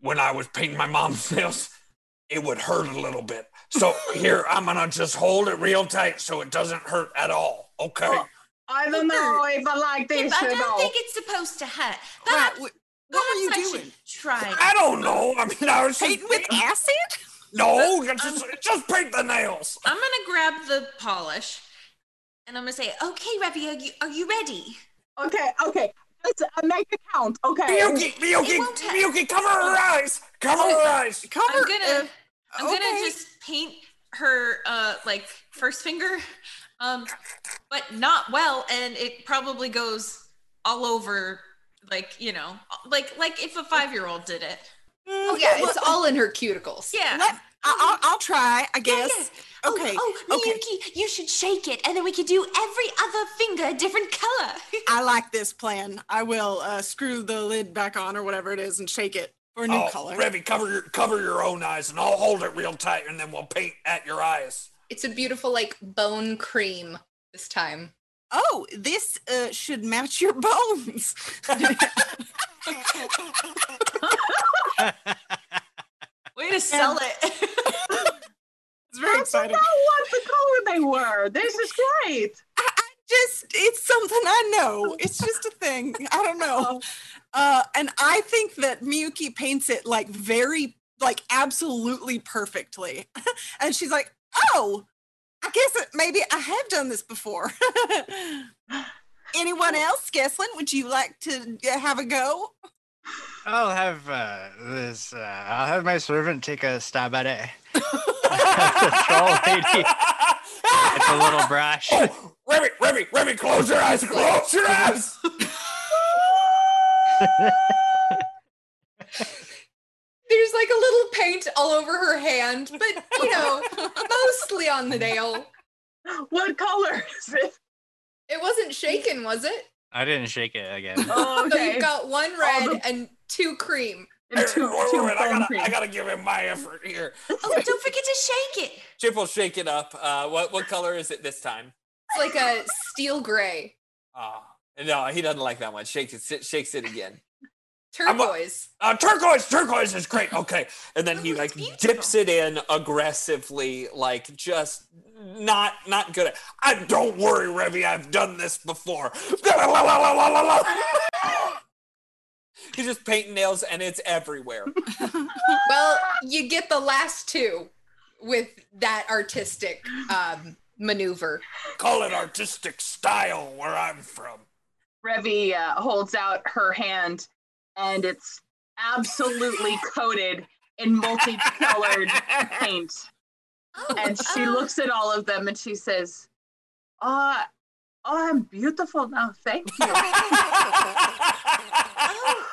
when I was painting my mom's (laughs) nails, it would hurt a little bit. So (laughs) here, I'm gonna just hold it real tight so it doesn't hurt at all. Okay. Oh, I don't know if I like Yeah, this but I at don't all. think it's supposed to hurt. Right, Perhaps, what, what were you doing? Try. I don't know. I mean, I was just, Painting with acid? no, just um, just paint the nails. I'm gonna grab the polish. And I'm gonna say, okay, Revy, are you are you ready? Okay, okay. Let's uh, make a count. Okay. Miyuki, Miyuki, won't hurt. Miyuki, cover her eyes. Cover her eyes. Cover. I'm gonna uh, I'm gonna just paint her uh like first finger. Um but not well and it probably goes all over like, you know, like like if a 5-year-old did it. Oh yeah, it's all in her cuticles. Yeah. Let, I, I'll, I'll try, I guess. Oh, Okay. Oh, okay. Miyuki, you should shake it, and then we could do every other finger a different color. (laughs) I like this plan. I will uh, screw the lid back on or whatever it is and shake it for a new Oh, color. Revy, cover your cover your own eyes, and I'll hold it real tight, and then we'll paint at your eyes. It's a beautiful like bone cream this time. Oh, this uh, should match your bones. (laughs) (laughs) Way to sell it. (laughs) It's very I exciting. forgot what the color they were. This is great. I, I just, it's something I know. It's just a thing. I don't know. Uh, and I think that Miyuki paints it like very, like absolutely perfectly. (laughs) and she's like, oh, I guess it, maybe I have done this before. (laughs) (sighs) Anyone else, Geslin, would you like to uh, have a go? I'll have uh, this. Uh, I'll have my servant take a stab at it. (laughs) the troll lady. It's a little brush. Oh, Revy, Revy, Revy, close your eyes. Close your eyes. There's like a little paint all over her hand, but you know, mostly on the nail. What color is it? It wasn't shaken, was it? I didn't shake it again. (laughs) Oh, So you've got one red the- and two cream. And (laughs) two, Wait, two wait, wait, I gotta, cream. I gotta give him my effort here. (laughs) Oh, don't forget to shake it. Chip will shake it up. Uh, what what color is it this time? It's like a steel gray. Uh, no, he doesn't like that one. Shakes it, shakes it again. I'm a- Turquoise. Uh, turquoise, turquoise is great. Okay, and then he like it's dips it in aggressively, like just not not good at. I don't worry, Revy. I've done this before. (laughs) He's just painting nails, and it's everywhere. (laughs) Well, you get the last two with that artistic um, maneuver. Call it artistic style where I'm from. Revy uh, holds out her hand, and it's absolutely coated in multicolored (laughs) paint. Oh, And she oh, looks at all of them and she says, "Oh, oh I'm beautiful now. Thank you." (laughs) Oh,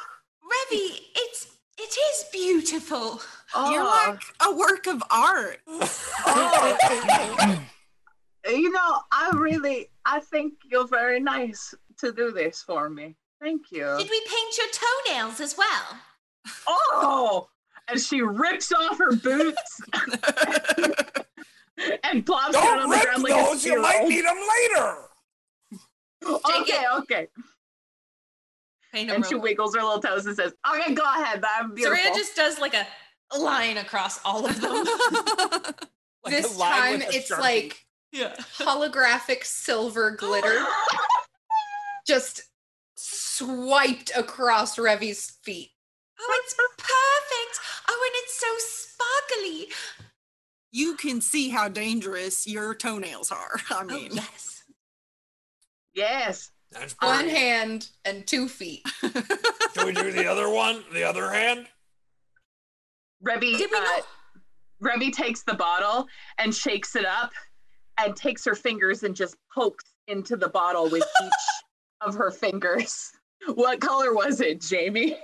Revy, it's it is beautiful. Oh, You're ah. like a work of art. oh. (laughs) you know, I really, I think you're very nice to do this for me. Thank you. Did we paint your toenails as well? Oh, and she rips off her boots (laughs) and plops down Don't on the rip ground like a those. You might squirrel. need them later. Okay, okay. Paint a And she wiggles her little toes and says, "Okay, go ahead. I'm beautiful." Soraya just does like a line across all of them. (laughs) (laughs) Like this time it's Sharpie. like yeah. holographic silver glitter just swiped across Revy's feet. Oh, it's perfect. Oh, and it's so sparkly. you can see how dangerous your toenails are. I Oh, mean, yes. yes. That's One hand and two feet. (laughs) Can we do the other one? The other hand? Revy, Did we uh, not? Revy takes the bottle and shakes it up and takes her fingers and just pokes into the bottle with each (laughs) of her fingers. What color was it, Jamie?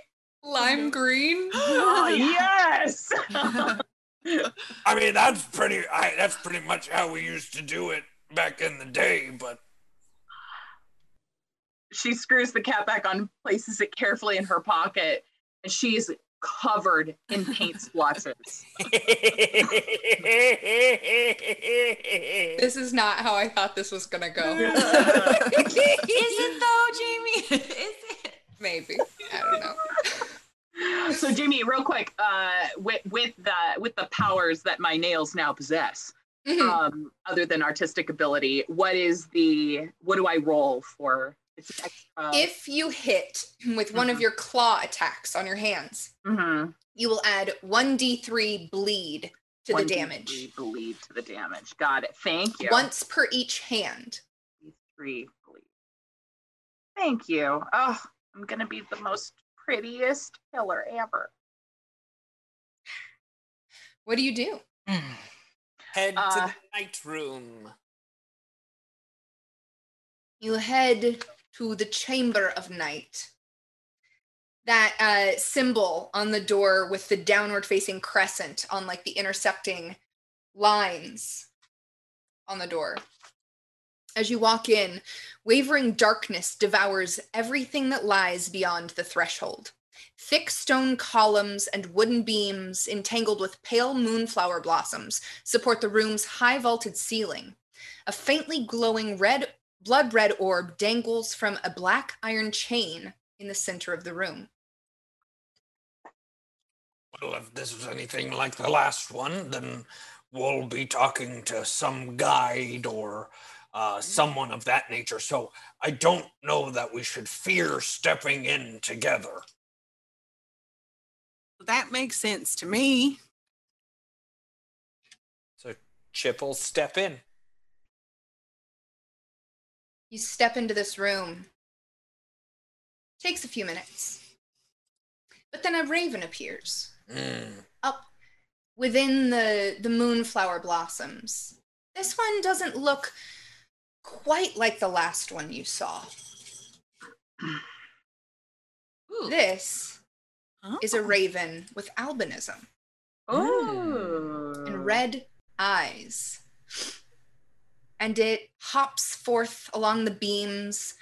Lime green. (gasps) oh, yes. (laughs) I mean, that's pretty. I, that's pretty much how we used to do it back in the day. But she screws the cap back on, places it carefully in her pocket, and she is covered in paint splotches. (laughs) This is not how I thought this was gonna go. (laughs) Is it though, Jamie? (laughs) Is it? Maybe. I don't know. So Jamie, real quick, uh, with with the with the powers that my nails now possess, Mhm. um, other than artistic ability, what is the what do I roll for? It's an extra. if you hit (clears throat) with one of Mhm. your claw attacks on your hands, Mhm. you will add 1d3 bleed to the 1d3 damage. Bleed to the damage. Got it. Thank you. Once per each hand. three bleed. Thank you. Oh, I'm gonna be the most prettiest killer ever. What do you do? Head to Uh, the night room. You head to the Chamber of Night. That uh, symbol on the door with the downward facing crescent on like the intersecting lines on the door. As you walk in, wavering darkness devours everything that lies beyond the threshold. Thick stone columns and wooden beams, entangled with pale moonflower blossoms, support the room's high vaulted ceiling. A faintly glowing red, blood red orb dangles from a black iron chain in the center of the room. Well, if this is anything like the last one, then we'll be talking to some guide or uh, someone of that nature. So I don't know that we should fear stepping in together. That makes sense to me. So Chip will step in. You step into this room. Takes a few minutes. But then a raven appears Mm. up within the, the moonflower blossoms. This one doesn't look quite like the last one you saw. Ooh. This is a Oh. raven with albinism Ooh. and red eyes. And it hops forth along the beams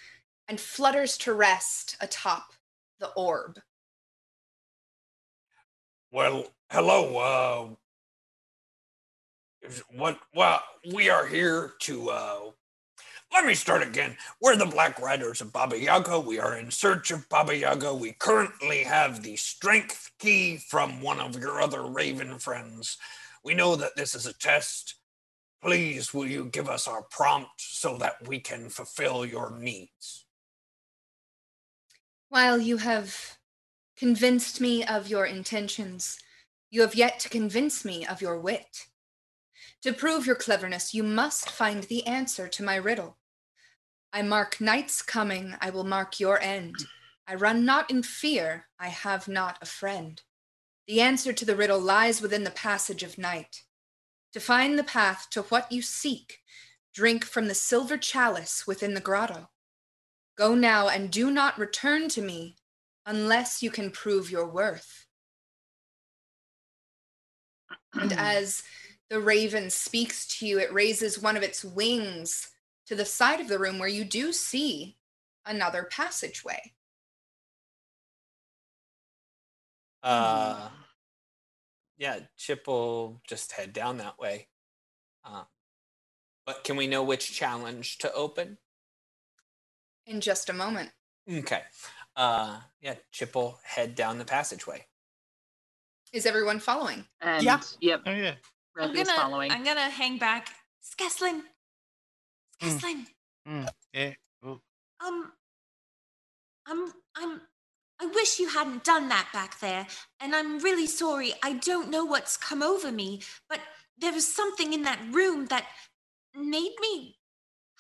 and flutters to rest atop the orb. Well, hello. Uh, what? Well, we are here to. Uh, let me start again. We're the Black Riders of Baba Yaga. We are in search of Baba Yaga. We currently have the strength key from one of your other Raven friends. We know that this is a test. Please, will you give us our prompt so that we can fulfill your needs? While you have convinced me of your intentions, you have yet to convince me of your wit. To prove your cleverness, you must find the answer to my riddle. I mark night's coming, I will mark your end. I run not in fear, I have not a friend. The answer to the riddle lies within the passage of night. To find the path to what you seek, drink from the silver chalice within the grotto. Go now and do not return to me unless you can prove your worth. And (clears throat) as the raven speaks to you, it raises one of its wings to the side of the room where you do see another passageway. Uh, yeah, Chip will just head down that way. Uh, but can we know which challenge to open? In just a moment. Okay. Uh, yeah, Chip will head down the passageway. Is everyone following? And Yeah. yep, Oh yeah. I'm gonna, following. I'm gonna hang back. Skeslin. Mm. Skeslin. Eh, oh, Um, I'm, I'm, I wish you hadn't done that back there, and I'm really sorry. I don't know what's come over me, but there was something in that room that made me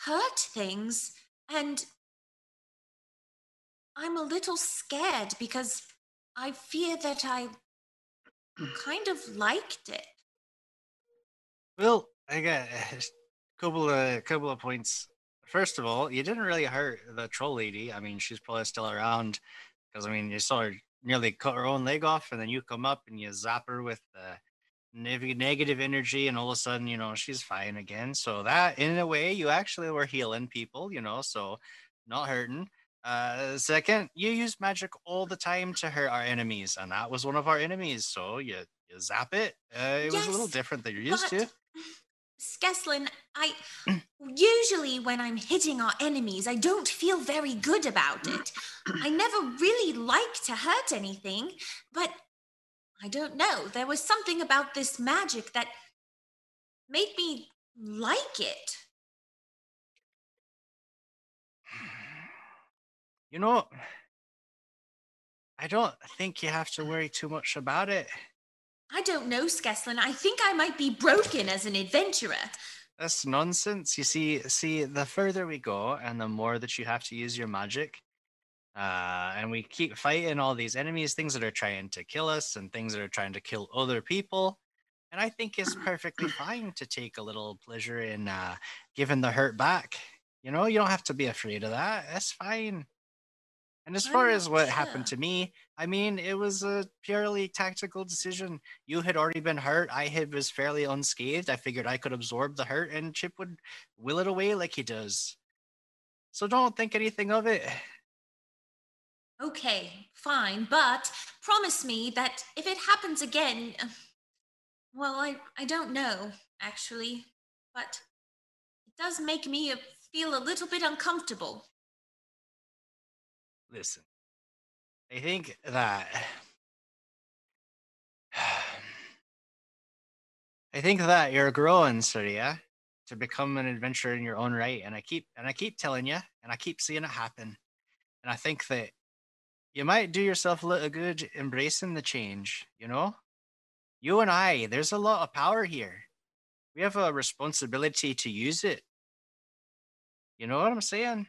hurt things, and I'm a little scared because I fear that I kind of liked it. Well, I got a couple of couple of points. First of all, you didn't really hurt the troll lady. I mean, she's probably still around because I mean, you saw her nearly cut her own leg off, and then you come up and you zap her with the neg- negative energy, and all of a sudden, you know, she's fine again. So that, in a way, you actually were healing people, you know, so not hurting. Uh, second, you use magic all the time to hurt our enemies, and that was one of our enemies. So you you zap it. Uh, it was a little different than you're used to. Skeslin, I mm. usually when I'm hitting our enemies, I don't feel very good about it. I never really like to hurt anything, but I don't know. There was something about this magic that made me like it. (sighs) You know, I don't think you have to worry too much about it. I don't know, Skeslin. I think I might be broken as an adventurer. That's nonsense. You see, see, the further we go, and the more that you have to use your magic, uh, and we keep fighting all these enemies, things that are trying to kill us, and things that are trying to kill other people. And I think it's perfectly (clears throat) fine to take a little pleasure in uh, giving the hurt back. You know, you don't have to be afraid of that. That's fine. And as far as what happened to me, I mean, it was a purely tactical decision. You had already been hurt. I had was fairly unscathed. I figured I could absorb the hurt, and Chip would will it away like he does. So don't think anything of it. Okay, fine, but promise me that if it happens again, uh, well, I, I don't know, actually, but it does make me feel a little bit uncomfortable. Listen, I think that (sighs) I think that you're growing, Soraya, to become an adventurer in your own right. And I keep and I keep telling you, and I keep seeing it happen. And I think that you might do yourself a little good embracing the change, you know? You and I, there's a lot of power here. We have a responsibility to use it. You know what I'm saying?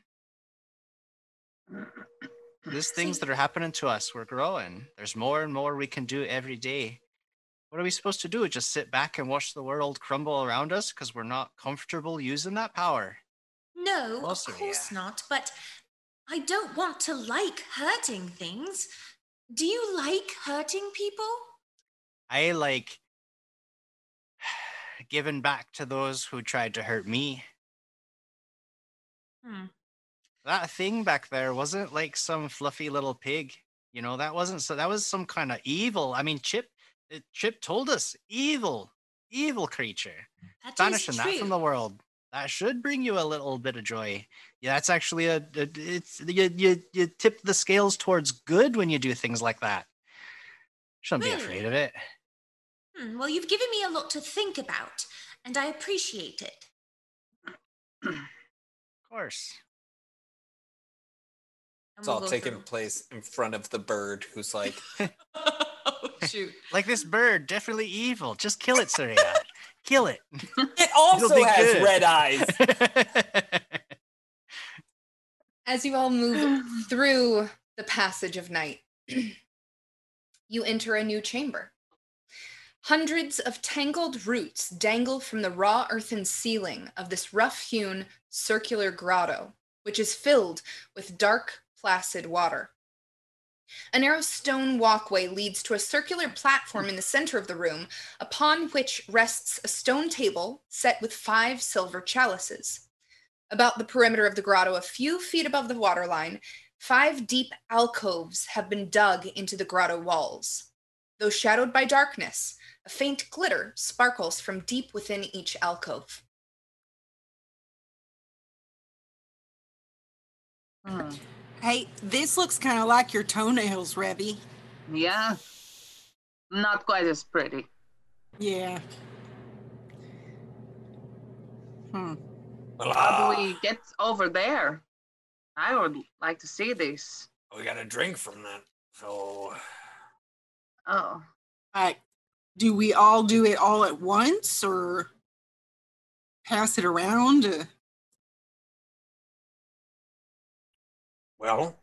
These things that are happening to us, we're growing. There's more and more we can do every day. What are we supposed to do? Just sit back and watch the world crumble around us because we're not comfortable using that power? No, of course not, but I don't want to like hurting things. Do you like hurting people? I like (sighs) giving back to those who tried to hurt me. Hmm. That thing back there wasn't like some fluffy little pig. You know, that wasn't so that was some kind of evil. I mean, Chip Chip told us evil, evil creature. That is Banishing that from the world. That should bring you a little bit of joy. Yeah, that's actually a, a it's you, you you tip the scales towards good when you do things like that. Shouldn't be afraid of it. Hmm, well, you've given me a lot to think about, and I appreciate it. Of course. And It's all taking through. place in front of the bird who's like, (laughs) (laughs) oh shoot. (laughs) Like this bird, definitely evil. Just kill it, Soraya. kill it. it also has good." red eyes. As you all move (sighs) through the passage of night, (clears throat) you enter a new chamber. Hundreds of tangled roots dangle from the raw earthen ceiling of this rough hewn circular grotto, which is filled with dark, placid water. A narrow stone walkway leads to a circular platform in the center of the room, upon which rests a stone table set with five silver chalices. About the perimeter of the grotto, a few feet above the waterline, five deep alcoves have been dug into the grotto walls. Though shadowed by darkness, a faint glitter sparkles from deep within each alcove. Hmm. Hey, this looks kind of like your toenails, Revy. Yeah. Not quite as pretty. Yeah. Hmm. Well, How do we get over there? I would like to see this. we got a drink from that. So Oh. I, do we all do it all at once or pass it around? Well,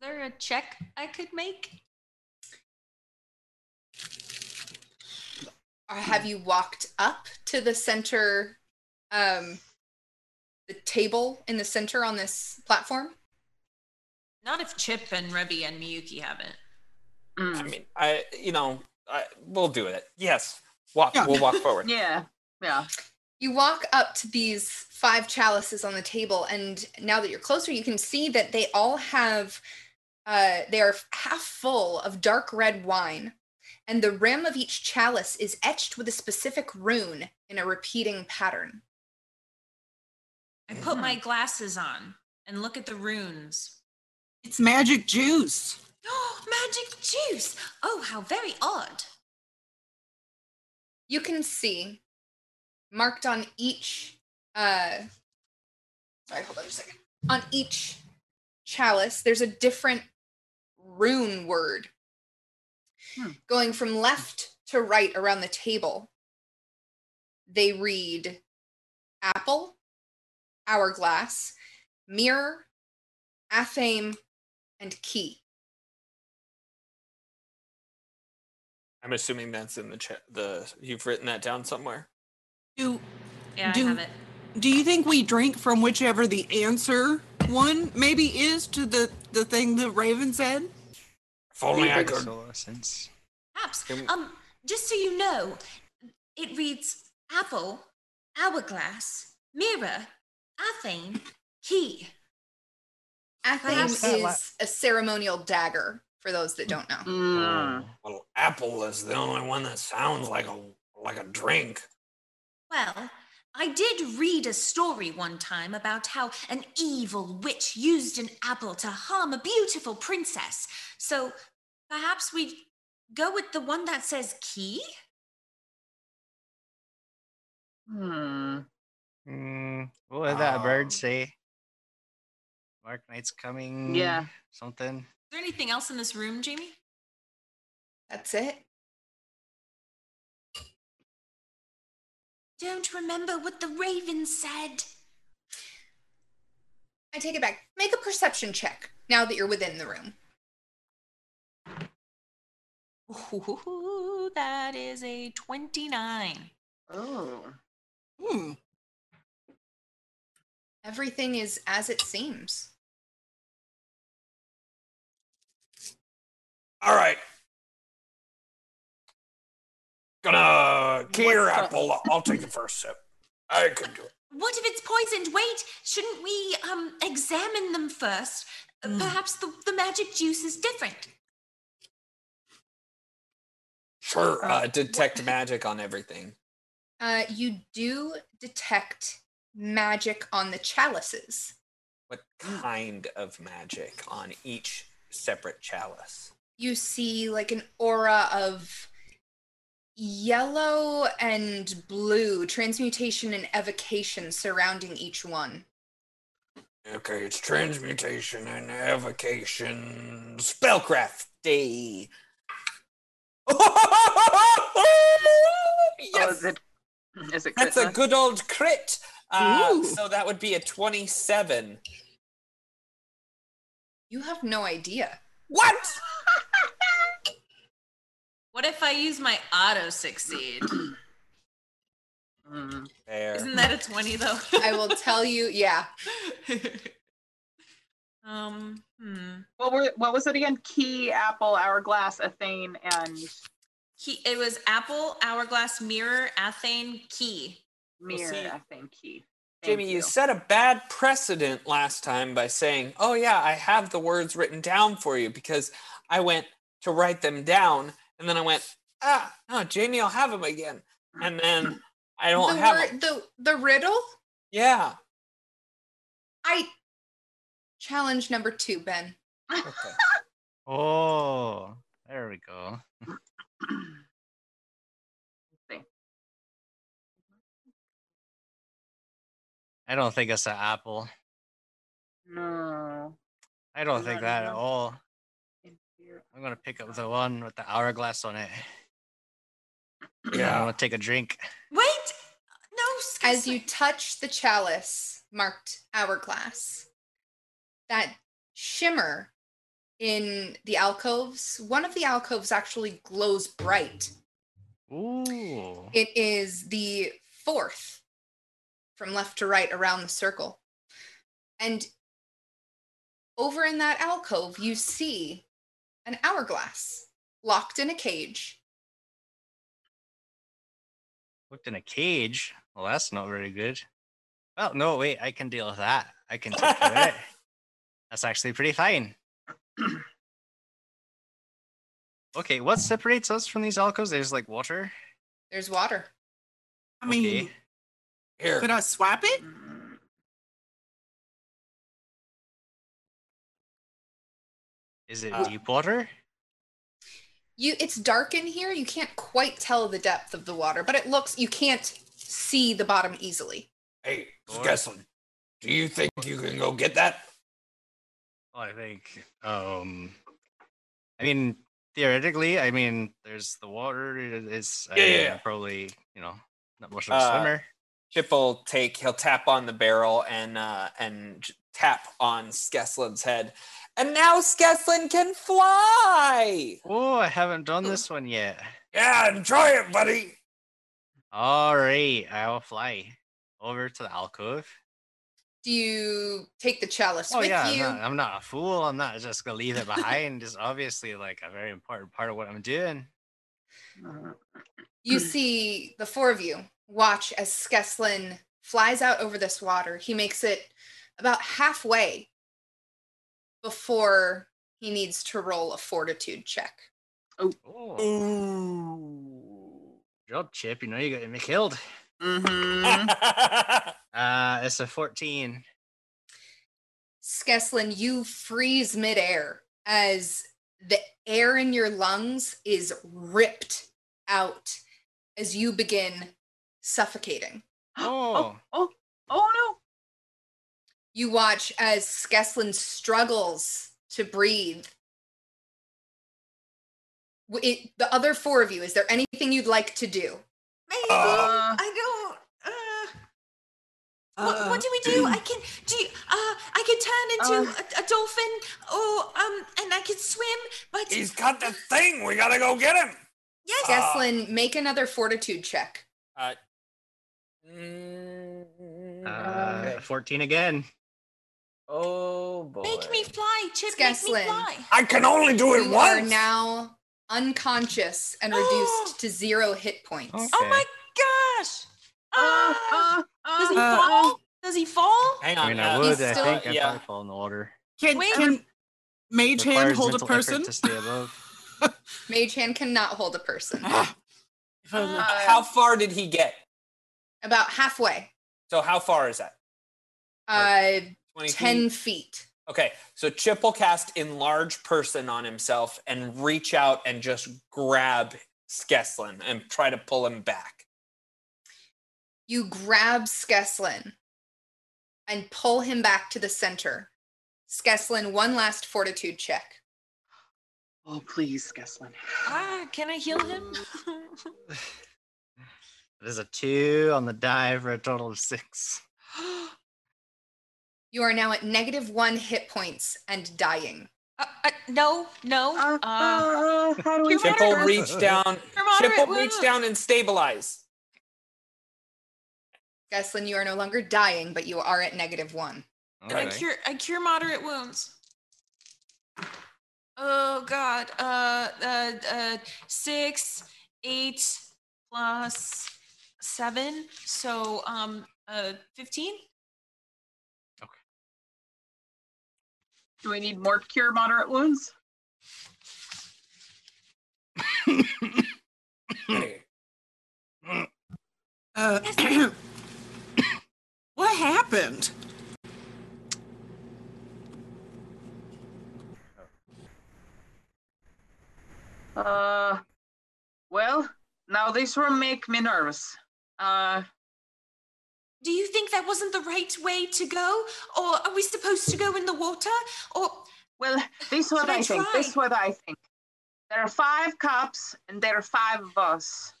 Is there a check I could make? Or have you walked up to the center, um, the table in the center on this platform? Not if Chip and Rebby and Miyuki haven't. I Mm. mean, I you know, I, we'll do it. Yes, walk. Yeah. We'll walk forward. (laughs) Yeah. Yeah. You walk up to these five chalices on the table, and now that you're closer, you can see that they all have, uh, they are half full of dark red wine, and the rim of each chalice is etched with a specific rune in a repeating pattern. I put my glasses on and look at the runes. it's magic juice. Oh, (gasps) magic juice! Oh, how very odd. You can see marked on each uh sorry, hold on just a second. On each chalice, there's a different rune word. Hmm. Going from left to right around the table, they read apple, hourglass, mirror, athame, and key. I'm assuming that's in the chat. The you've written that down somewhere. Do Yeah, Do- I have it. do you think we drink from whichever the answer one maybe is to the the thing the Raven said? If only I could. So Perhaps. Can- Um, just so you know, it reads apple, hourglass, mirror, athame, key. Athame Perhaps la- is a ceremonial dagger for those that don't know. Mm. Well, apple is the only one that sounds like a like a drink. Well, I did read a story one time about how an evil witch used an apple to harm a beautiful princess. So perhaps we go with the one that says key? Hmm. Mm, what would that bird Um, say? Mark night's coming. Yeah. Something. Is there anything else in this room, Jamie? That's it. Don't remember what the raven said. I take it back. Make a perception check now that you're within the room. Ooh, that is a 29. Oh. Hmm. Everything is as it seems. All right. Gonna key or What's up? apple. I'll take the first sip. I can do it. What if it's poisoned? Wait, shouldn't we um examine them first? Uh, Mm. Perhaps the, the magic juice is different. Sure. Uh, detect magic on everything. Uh, you do detect magic on the chalices. What kind of magic on each separate chalice? You see like an aura of yellow and blue, transmutation and evocation surrounding each one. Okay, it's transmutation and evocation. Spellcraft. Day. (laughs) Oh, yes, is it? Is it? that's a good old crit. Uh, so that would be a 27. You have no idea. What? What if I use my auto succeed? Mm. There. Isn't that a 20 though? I will tell you, yeah. (laughs) um, hmm. What were? What was it again? Key, apple, hourglass, athame, and Key, it was apple, hourglass, mirror, athame, key. mirror. see, athame, key. Thank Jamie, you. set a bad precedent last time by saying, "Oh yeah, I have the words written down for you," because I went to write them down, and then I went, "Ah, no, Jamie, I'll have him again," and then I don't the, have word- them. the the riddle. Yeah. I challenge number two, Ben. Okay. (laughs) Oh, there we go. I don't think it's an apple. No. I don't think Not that at all. I'm gonna pick up the one with the hourglass on it. Yeah, I'm Yeah. gonna take a drink. Wait! No, As you touch the chalice marked hourglass, that shimmer in the alcoves, one of the alcoves actually glows bright. Ooh. It is the fourth from left to right around the circle. And over in that alcove, you see an hourglass locked in a cage. Looked in a cage. Well, that's not very good. Well, no, wait, I can deal with that. I can take care of it. (laughs) That's actually pretty fine. Okay, what separates us from these alcoves? There's like water. There's water. I mean, Okay. Here. could I swap it? Is it Uh, deep water? You it's dark in here. You can't quite tell the depth of the water, but it looks you can't see the bottom easily. Hey, Or- Skeslin, do you think you can go get that? Well, I think. Um, I mean, theoretically, I mean, there's the water. It's Yeah, yeah, mean, yeah. I'm probably you know not much of a Uh, swimmer. Chip will take. He'll tap on the barrel and uh, and tap on Skeslin's head, and now Skeslin can fly. Oh, I haven't done this one yet. Yeah, enjoy it, buddy. All right, I'll fly over to the alcove. Do you take the chalice Oh with yeah, you? I'm not, I'm not a fool. I'm not just gonna leave it behind. it's obviously like a very important part of what I'm doing. You see the four of you watch as Skeslin flies out over this water. He makes it about halfway before he needs to roll a fortitude check. Oh, good job, Chip. You know you got me killed. Mm-hmm. (laughs) Uh, it's a 14. Skeslin, you freeze midair as the air in your lungs is ripped out as you begin suffocating. Oh, Oh no. You watch as Skeslin struggles to breathe. It, the other four of you, is there anything you'd like to do? Maybe Uh, I don't. Uh, what, Uh, what do we do? I can do. You, uh, I can turn into a, a dolphin, or um, and I can swim. But He's got the thing. We gotta go get him. yes, Ah. Skeslin, make another fortitude check. Uh, mm, uh, okay. 14 again. Oh boy. make me fly, Chip. Make Skeslin. me fly. I can only do it once! You are now unconscious and (gasps) reduced to zero hit points. Okay. Oh my gosh! Uh, Ah, uh, does he uh, fall? Does he fall? Hang I on. mean, I uh, would. he's I still- think I'd yeah. probably fall in the water. Can Wait. can Mage Hand hold a person? to stay above. (laughs) Mage hand cannot hold a person. Ah. If I'm Uh, how far did he get? About halfway, So how far is that? uh, 20 10 feet? feet. Okay, so Chip will cast enlarge person on himself and reach out and just grab Skeslin and try to pull him back. You grab Skeslin and pull him back to the center. Skeslin, one last fortitude check. Oh please, Skeslin. Ah, can I heal him? (sighs) There's a two on the die for a total of six. (gasps) (gasps) (gasps) You are now at negative one hit points and dying. uh, uh, no, no. Uh, Uh, uh, how do we Your Chip fix will this? reach down. (laughs) your Chip moderate will reach down and stabilize. Skeslin, you are no longer dying, but you are at negative one. And I cure I cure moderate wounds. Oh god. Uh uh uh six, eight plus seven. So um uh fifteen? Do we need more cure moderate wounds? Uh, (coughs) what happened? Uh, well, now this will make me nervous. Uh, Do you think that wasn't the right way to go, or are we supposed to go in the water, or well, this is what I I think. This is what I think. There are five cups, and there are five of us.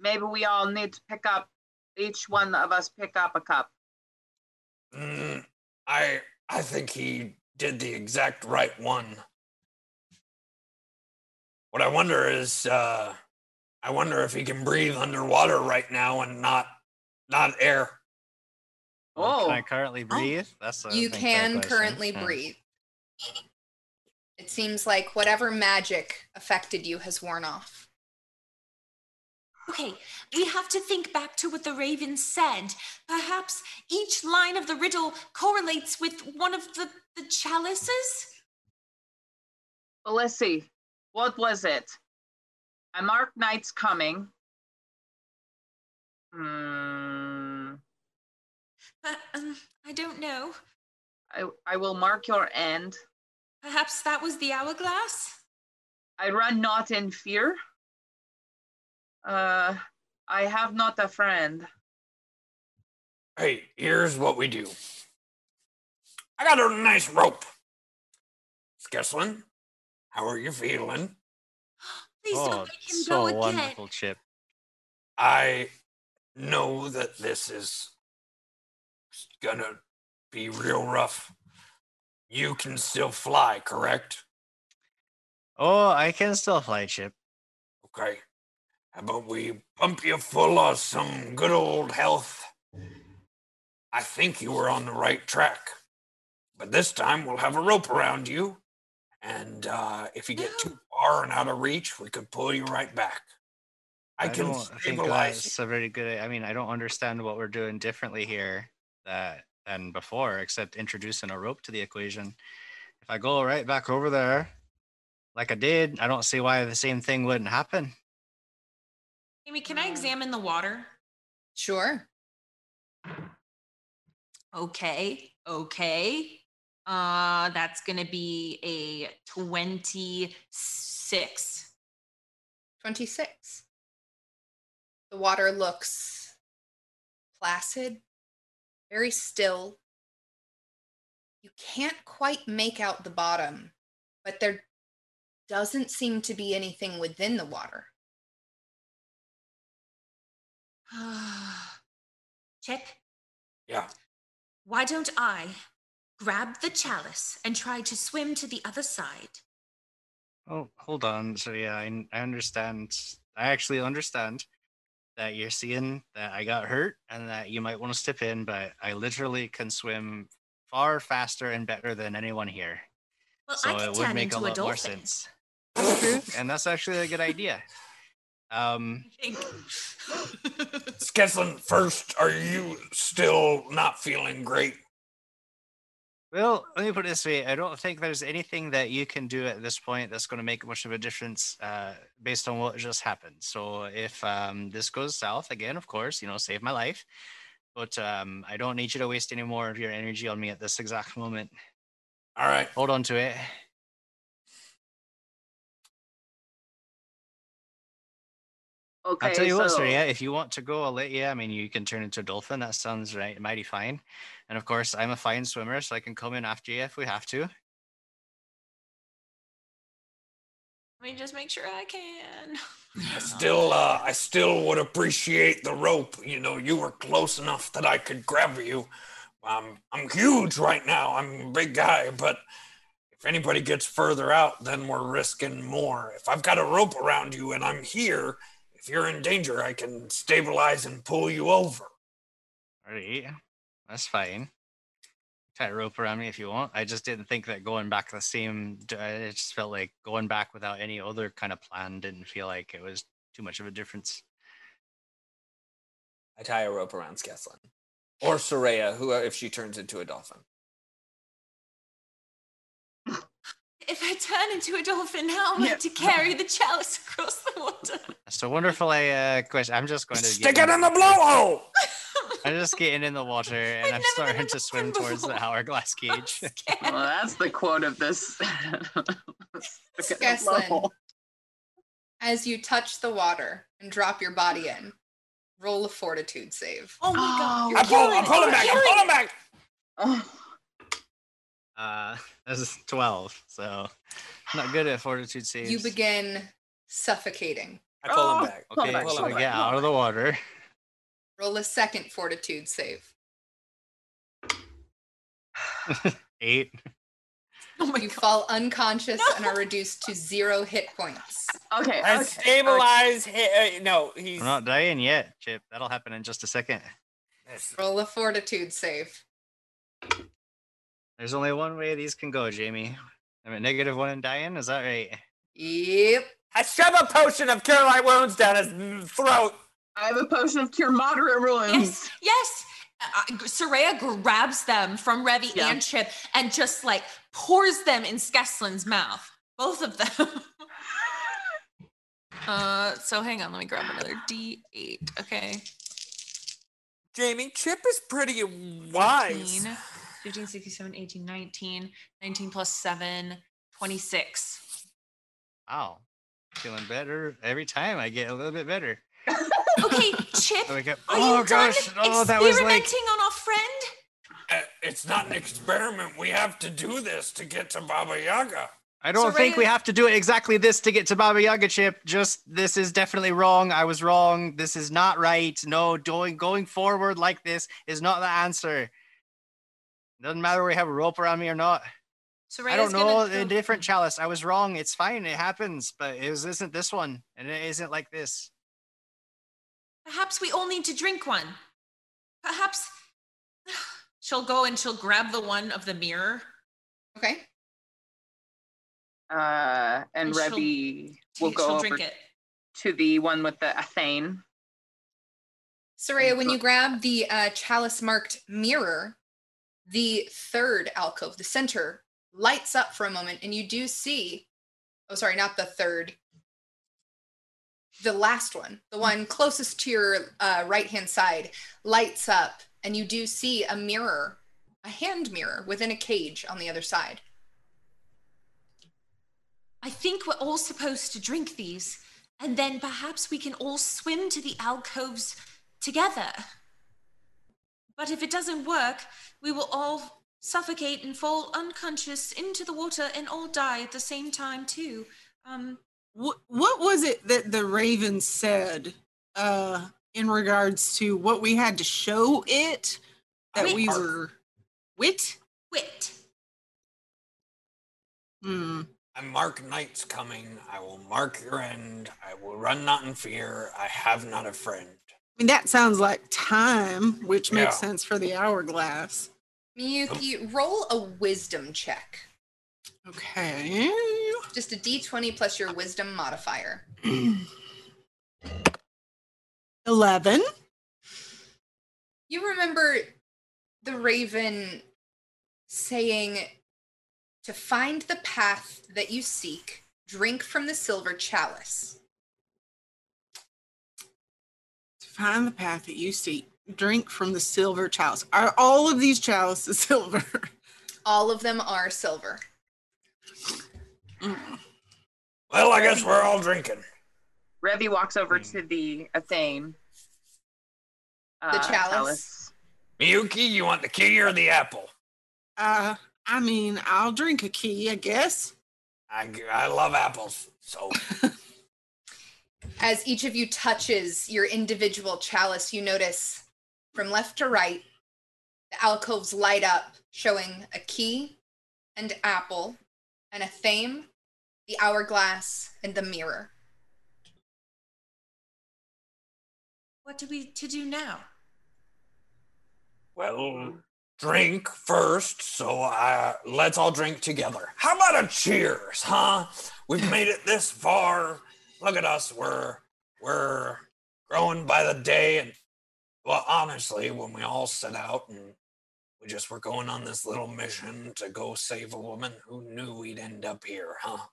Maybe we all need to pick up. Each one of us pick up a cup. mm, I I think he did the exact right one. What I wonder is, uh, I wonder if he can breathe underwater right now and not not air. Oh, Can I currently breathe? That's the you I think, the can currently Yeah. breathe. It seems like whatever magic affected you has worn off. Okay, we have to think back to what the raven said. Perhaps each line of the riddle correlates with one of the, the chalices? well, let's see. What was it? I marked night's coming. Hmm. But um, I don't know. I, I will mark your end. Perhaps that was the hourglass? I run not in fear. Uh, I have not a friend. Hey, here's what we do. I got a nice rope. Skeslin, how are you feeling? (gasps) Please oh, don't make him so go again. wonderful, Chip. I know that this is gonna be real rough. You can still fly, correct? Oh, I can still fly, Chip. Okay. How about we pump you full of some good old health? I think you were on the right track. But this time we'll have a rope around you. And uh, if you get No. too (gasps) far and out of reach, we could pull you right back. I, can don't think stabilize that's a very good. I mean, I don't understand what we're doing differently here that than before, except introducing a rope to the equation. If I go right back over there, like I did, I don't see why the same thing wouldn't happen. Amy, can I examine the water? Sure. Okay, okay. Uh, that's gonna be a 26. 26. The water looks placid, very still. You can't quite make out the bottom, but there doesn't seem to be anything within the water. (sighs) Chip, Yeah. why don't I grab the chalice and try to swim to the other side? Oh, hold on. So yeah, I, I understand. I actually understand that you're seeing that I got hurt and that you might want to step in, but I literally can swim far faster and better than anyone here. Well, so I can it would make a into a lot more sense. (laughs) That's true, and that's actually a good idea. Um, I. Skeslin, first, are you still not feeling great? Well, let me put it this way: I don't think there's anything that you can do at this point that's going to make much of a difference uh, based on what just happened. So if um, this goes south again, of course, you know, save my life. But um, I don't need you to waste any more of your energy on me at this exact moment. All right. Hold on to it. Okay, I'll tell you so what, Soraya, if you want to go, I'll let you. I mean, you can turn into a dolphin. That sounds right, mighty fine. And of course, I'm a fine swimmer, so I can come in after you if we have to. Let me just make sure I can. (laughs) I still, uh, I still would appreciate the rope. You know, you were close enough that I could grab you. Um, I'm huge right now. I'm a big guy, but if anybody gets further out, then we're risking more. If I've got a rope around you and I'm here, if you're in danger, I can stabilize and pull you over. All right, that's fine. Tie a rope around me if you want. I just didn't think that going back the same. it just felt like going back without any other kind of plan didn't feel like it was too much of a difference. I tie a rope around Skeslin. Or Soraya, who if she turns into a dolphin. If I turn into a dolphin, how am I Yeah. to carry the chalice across the water? That's a wonderful uh, question. I'm just going to Stick it in the blowhole. I'm just getting in the water (laughs) and I've I'm starting to swim dolphin towards the hourglass (laughs) cage. well, that's the quote of this. (laughs) Skeslin, as you touch the water and drop your body in, roll a fortitude save. Oh my god, Oh, you're I pull, killing I'm it, pulling you're back. I'm pulling it. back. Oh, Uh, this is 12, so not good at fortitude saves. You begin suffocating. I pull Oh. him back. Okay, back, so pull I him get back. out of the water. Roll a second fortitude save. (laughs) Eight. (laughs) Oh my You god. fall unconscious and are reduced to zero hit points. okay. I okay, stabilize. hi- uh, no, he's. I'm not dying yet, Chip. That'll happen in just a second. Roll a fortitude save. There's only one way these can go, Jamie. I'm at negative one and dying. Is that right? Yep. I shove a potion of cure light wounds down his throat. I have a potion of cure moderate wounds. Yes, yes. Uh, Soraya grabs them from Revi Yeah. and Chip and just like pours them in Skeslin's mouth. Both of them. (laughs) uh, so hang on, let me grab another D8. Okay. Jamie, Chip is pretty wise. 15, 15, 16, 17, 18, 19. 19 plus 7 26. Wow. Feeling better every time. I get a little bit better. Okay, Chip, I wake are Oh you done. Oh, that was experimenting like. on our friend? Uh, it's not an experiment. We have to do this to get to Baba Yaga. I don't think we have to do it exactly this to get to Baba Yaga chip. Just this is definitely wrong. I was wrong. This is not right. No, going going forward like this is not the answer. Doesn't matter whether we have a rope around me or not. So I don't know a different chalice. I was wrong. It's fine. It happens, but it was, isn't this one, and it isn't like this. Perhaps we all need to drink one. Perhaps (sighs) she'll go and she'll grab the one of the mirror. Okay. Uh, and And she'll Rebby will go over drink it. to the one with the Athame. Soraya, when you grab the uh, chalice marked mirror, the third alcove, the center, lights up for a moment, and you do see oh, sorry, not the third, the last one, the one closest to your uh, right hand side, lights up, and you do see a mirror, a hand mirror within a cage on the other side. I think we're all supposed to drink these, and then perhaps we can all swim to the alcoves together. But if it doesn't work, we will all suffocate and fall unconscious into the water and all die at the same time too. Um, What what was it that the Raven said uh in regards to what we had to show it that we were wit? wit. Hmm. I'm Mark night's coming. I will mark your end. I will run not in fear. I have not a friend. I mean that sounds like time, which makes sense for the hourglass. Miyuki, roll a wisdom check. Okay. Just a d20 plus your wisdom modifier. (clears throat) Eleven. You remember the raven saying to find the path that you seek, drink from the silver chalice. To find the path that you seek, drink from the silver chalice. Are all of these chalices (laughs) silver? All of them are silver. Mm. Well, I guess we're all drinking. Rebby walks over Hmm. to the Athame. The chalice? Miyuki, you want the key or the apple? Uh, I mean, I'll drink a key, I guess. I, I love apples. So (laughs) As each of you touches your individual chalice, you notice from left to right, the alcoves light up, showing a key, and apple, and athame, the hourglass, and the mirror. What do we to do now? Well, drink first, so uh, let's all drink together. How about a cheers, huh? We've made it this far. Look at us. We're we're growing by the day, and well, honestly, when we all set out and we just were going on this little mission to go save a woman, who knew we'd end up here, huh?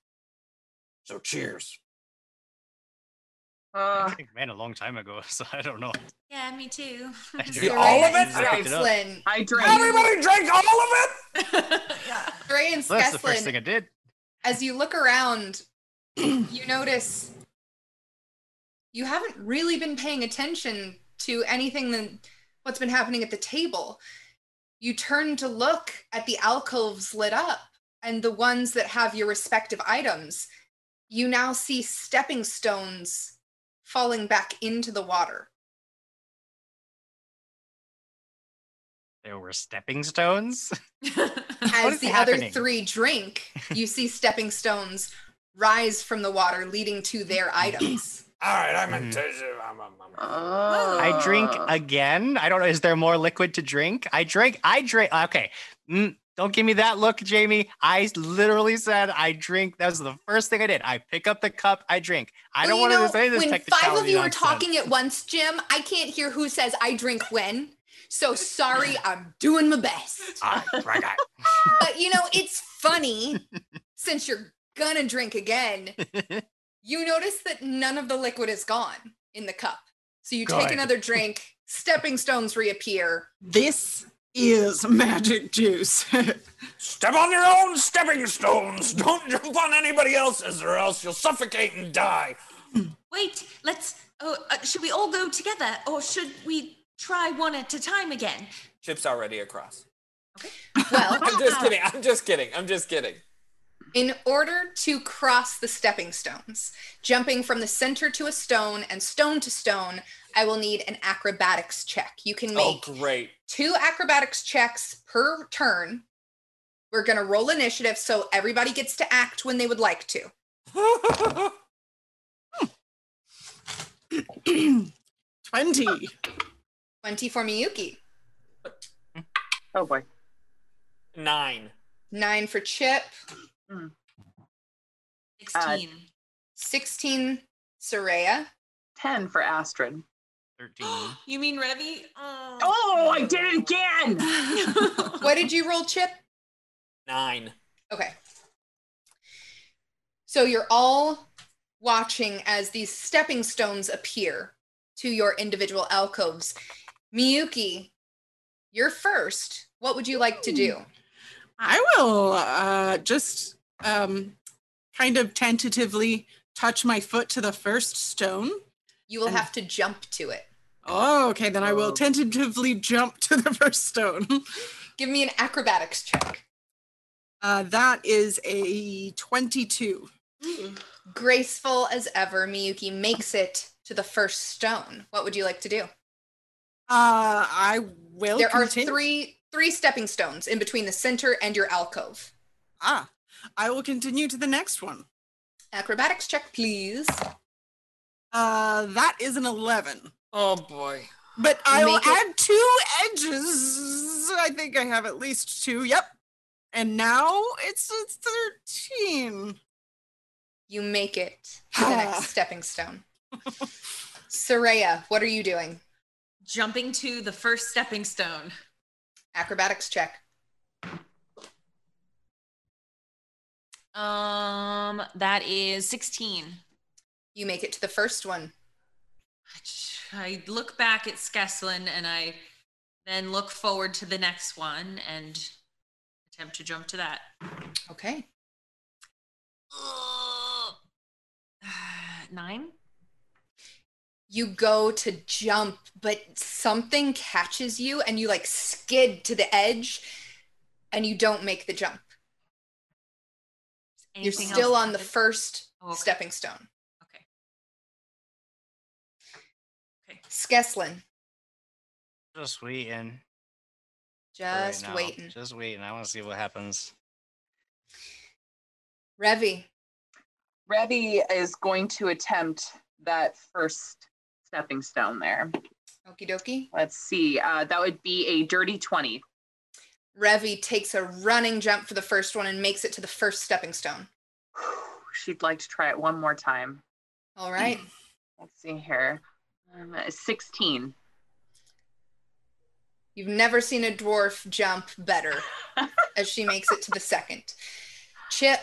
So cheers. I Uh, think man a long time ago, (laughs) so I don't know. Yeah, me too. I (laughs) Yeah, drink- all of it? I picked it up. Skeslin, I drink. Everybody drank all of it. (laughs) yeah. Dre and Well, that's the first thing I did. as you look around, (clears throat) you notice you haven't really been paying attention to anything that what's been happening at the table. You turn to look at the alcoves lit up and the ones that have your respective items. You now see stepping stones falling back into the water. There were stepping stones. (laughs) As is the other three drink, (laughs) you see stepping stones rise from the water, leading to their (clears throat) items. All right, I meant to. um, um, um, Oh. I drink again. I don't know. Is there more liquid to drink? I drink. I drink. Okay. Mm, don't give me that look, Jamie. I literally said I drink. That was the first thing I did. I pick up the cup. I drink. I Well, don't want know, to say this when five of technicality you are talking at once, Jim, I can't hear who says I drink when. So sorry, I'm doing my best. (laughs) Ah, right, right. But you know, it's funny since you're gonna drink again. (laughs) You notice that none of the liquid is gone in the cup. So you take Good. another drink, stepping stones reappear. This is magic juice. (laughs) Step on your own stepping stones. Don't jump on anybody else's, or else you'll suffocate and die. Wait, let's. Oh, uh, should we all go together, or should we try one at a time again? Chip's already across. Well, (laughs) I'm just kidding. I'm just kidding. I'm just kidding. in order to cross the stepping stones, jumping from the center to a stone and stone to stone, I will need an acrobatics check. You can Oh, make great. two acrobatics checks per turn. We're going to roll initiative so everybody gets to act when they would like to. (laughs) 20. 20 for Miyuki, Oh boy. Nine. 9 for Chip, hmm. 16. 16 Soraya, 10 for Astrid. 13. (gasps) you mean Revy? Oh. Oh, I did it again. (laughs) What did you roll, Chip? Nine. Okay. So you're all watching as these stepping stones appear to your individual alcoves. Miyuki, you're first. What would you like to do? I will uh, just um, kind of tentatively touch my foot to the first stone. You will And- have to jump to it. Oh, okay. Then I will Oh. tentatively jump to the (laughs) first stone. Give me an acrobatics check. Uh, that is a 22. (gasps) Graceful as ever, Miyuki makes it to the first stone. What would you like to do? Uh, I will. there are three three stepping stones in between the center and your alcove. Ah, I will continue to the next one. Acrobatics check, please. Uh, that is an 11. Oh boy. But I will Make it- add two edges. I think I have at least two. Yep. And now it's a 13. You make it to the (sighs) next stepping stone. (laughs) Soraya, what are you doing? Jumping to the first stepping stone. Acrobatics check. Um, that is 16. You make it to the first one. I look back at Skeslin and I then look forward to the next one and attempt to jump to that. Okay. (sighs) Nine? You go to jump, but something catches you and you like skid to the edge and you don't make the jump. You're still on the first Oh, okay. stepping stone. Skeslin, Just waiting. just right waiting. Just waiting. I want to see what happens. Revi, Revy is going to attempt that first stepping stone there. okie dokie. Let's see. Uh, that would be a dirty 20. Revi takes a running jump for the first one and makes it to the first stepping stone. She'd like to try it one more time. All right. (clears throat) Let's see here. Um, 16. You've never seen a dwarf jump better (laughs) as she makes it to the second. Chip,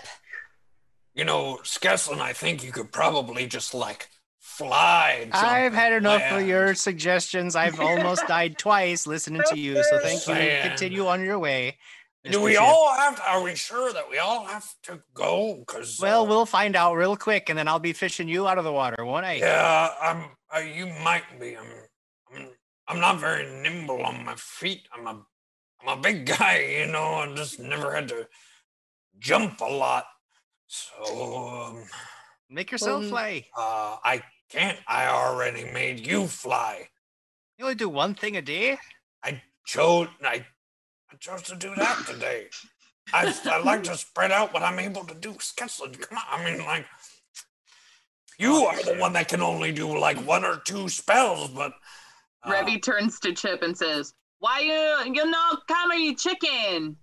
You know, Skeslin, I think you could probably just like fly. jump, I've had enough land. of your suggestions. I've almost died twice listening to you. So thank you. Continue on your way. Do we Chip. all have to, are we sure that we all have to go? Because Well, we'll find out real quick, and then I'll be fishing you out of the water, won't I? Yeah, I'm. Uh, you might be. I'm. I'm. I'm not very nimble on my feet. I'm a. I'm a big guy, you know. I just never had to jump a lot, so um, Make yourself Um, fly. uh, I can't. I already made you fly. You only do one thing a day. I chose. I. I chose to do that today. I. I like to spread out what I'm able to do. Skeslin, come on. I mean, like. You are the one that can only do like one or two spells, but uh, Revy turns to Chip and says, Why you you know, not coming chicken?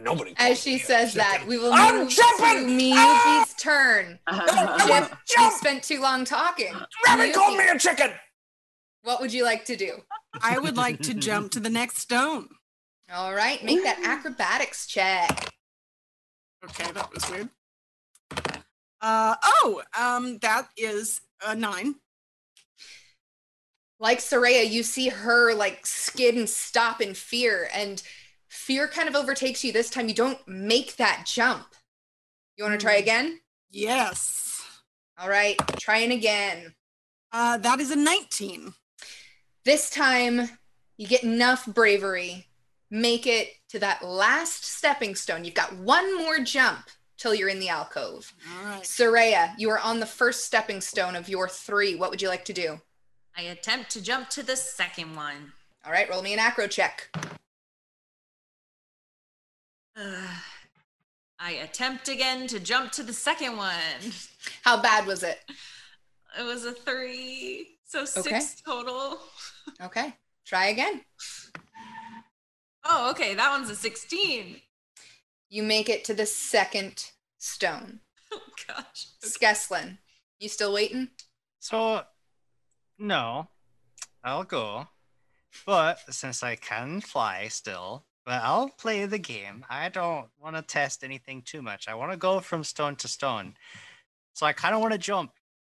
Nobody. as she says that, we will I'm move to jumping! Miyuki's turn. (laughs) I Chip, you jump! spent too long talking. Rabbit called me a chicken. What would you like to do? I would like to jump to the next stone. All right, make that acrobatics check. Okay, that was weird. Uh oh, um, that is a nine. Like Soraya, you see her like skin stop in fear, and fear kind of overtakes you this time. You don't make that jump. You want to try Mm. again? Yes. All right, trying again. Uh, that is a 19. This time, you get enough bravery. Make it to that last stepping stone. You've got one more jump till you're in the alcove. All right. Soraya, you are on the first stepping stone of your three. What would you like to do? I attempt to jump to the second one. All right, roll me an acro check. Ugh. (sighs) I attempt again to jump to the second one. (laughs) How bad was it? It was a three, so six Okay. total. Okay, try again. Oh, okay, that one's a 16. You make it to the second stone. (laughs) Oh gosh. Skeslin, you still waiting? So, no, I'll go. But since I can fly still, but I'll play the game. I don't want to test anything too much. I want to go from stone to stone. So I kind of want to jump,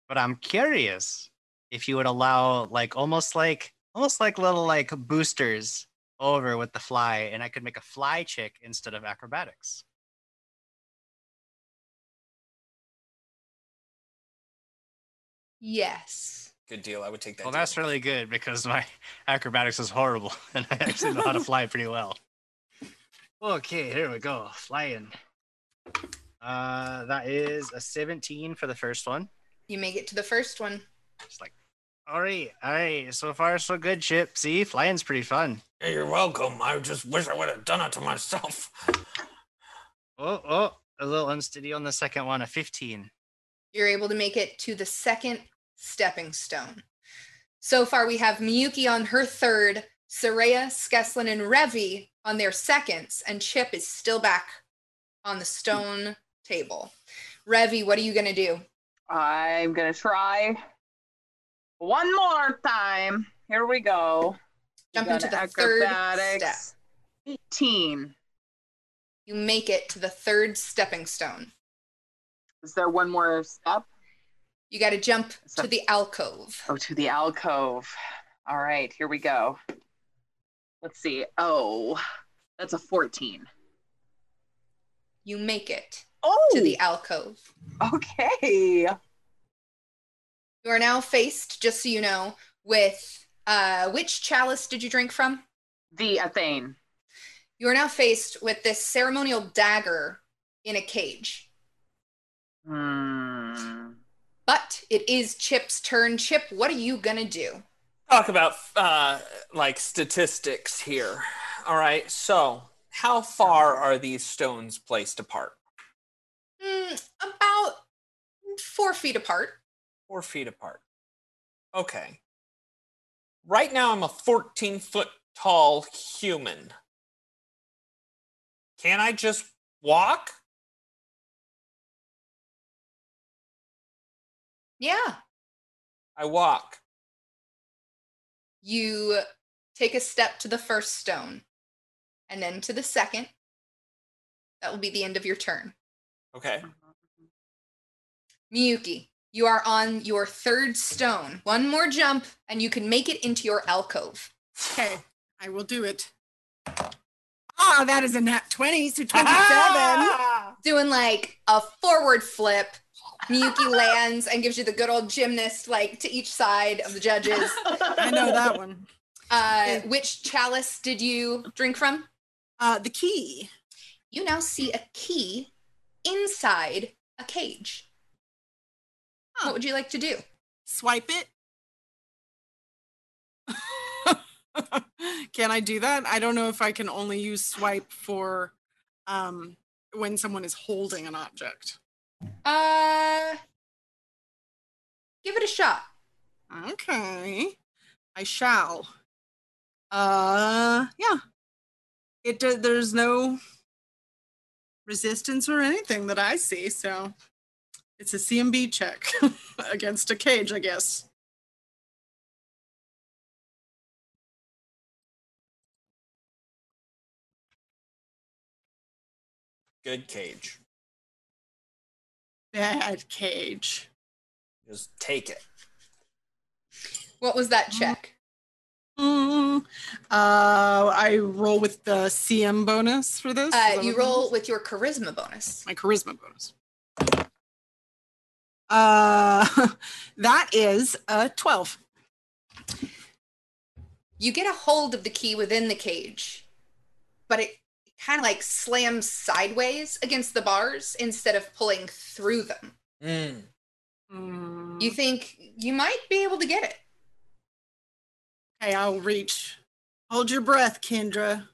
but I'm curious if you would allow like almost like almost like little like boosters over with the fly, and I could make a fly chick instead of acrobatics. Yes. Good deal. I would take that. Well, deal. that's really good because my (laughs) acrobatics is horrible, (laughs) and I actually know how to (laughs) fly pretty well. Okay, here we go. Flying. Uh, that is a 17 for the first one. You make it to the first one. Just like, all right, all right. So far, so good, Chip. See, flying's pretty fun. Hey, you're welcome. I just wish I would have done it to myself. (laughs) Oh, oh, a little unsteady on the second one. A 15. You're able to make it to the second stepping stone. So far, we have Miyuki on her third, Soraya, Skeslin, and Revi on their seconds, and Chip is still back on the stone table. Revi, what are you going to do? I'm gonna try one more time. Here we go. Jump into the an third acrobatics. 18. You make it to the third stepping stone. Is there one more step? You got to jump to the alcove. Oh, to the alcove. All right, here we go. Let's see. Oh, that's a 14. You make it Oh, to the alcove. okay. You are now faced, just so you know, with uh, which chalice did you drink from? The Athame. You are now faced with this ceremonial dagger in a cage. Hmm. But it is Chip's turn. Chip, what are you gonna do? talk about uh, like statistics here. All right. So, how far are these stones placed apart? Hmm, about four feet apart. Four feet apart. Okay. Right now, I'm a 14 foot tall human. Can I just walk? Yeah. I walk. You take a step to the first stone and then to the second. That will be the end of your turn. Okay. Mm-hmm. Miyuki, you are on your third stone. One more jump, and you can make it into your alcove. Okay, I will do it. Ah, that is a nat 20, so 27. Doing like a forward flip. Miyuki (laughs) lands and gives you the good old gymnast, like to each side of the judges. I know that one. (laughs) Uh, which chalice did you drink from? Uh, the key. You now see a key inside a cage. Huh. What would you like to do? Swipe it. (laughs) can I do that? I don't know if I can only use swipe for um, when someone is holding an object. Uh, give it a shot. Okay, I shall. Uh, yeah. It do- there's no resistance or anything that I see, so it's a CMB check (laughs) against a cage, I guess. Good cage. Bad cage. Just take it. What was that check? Mm, uh, I roll with the CM bonus for this. Uh, you roll with your charisma bonus. my charisma bonus. Uh, (laughs) that is a twelve. You get a hold of the key within the cage, but it kind of like slams sideways against the bars instead of pulling through them. Mm. Mm, You think you might be able to get it. Hey, I'll reach. Hold your breath, Kendra.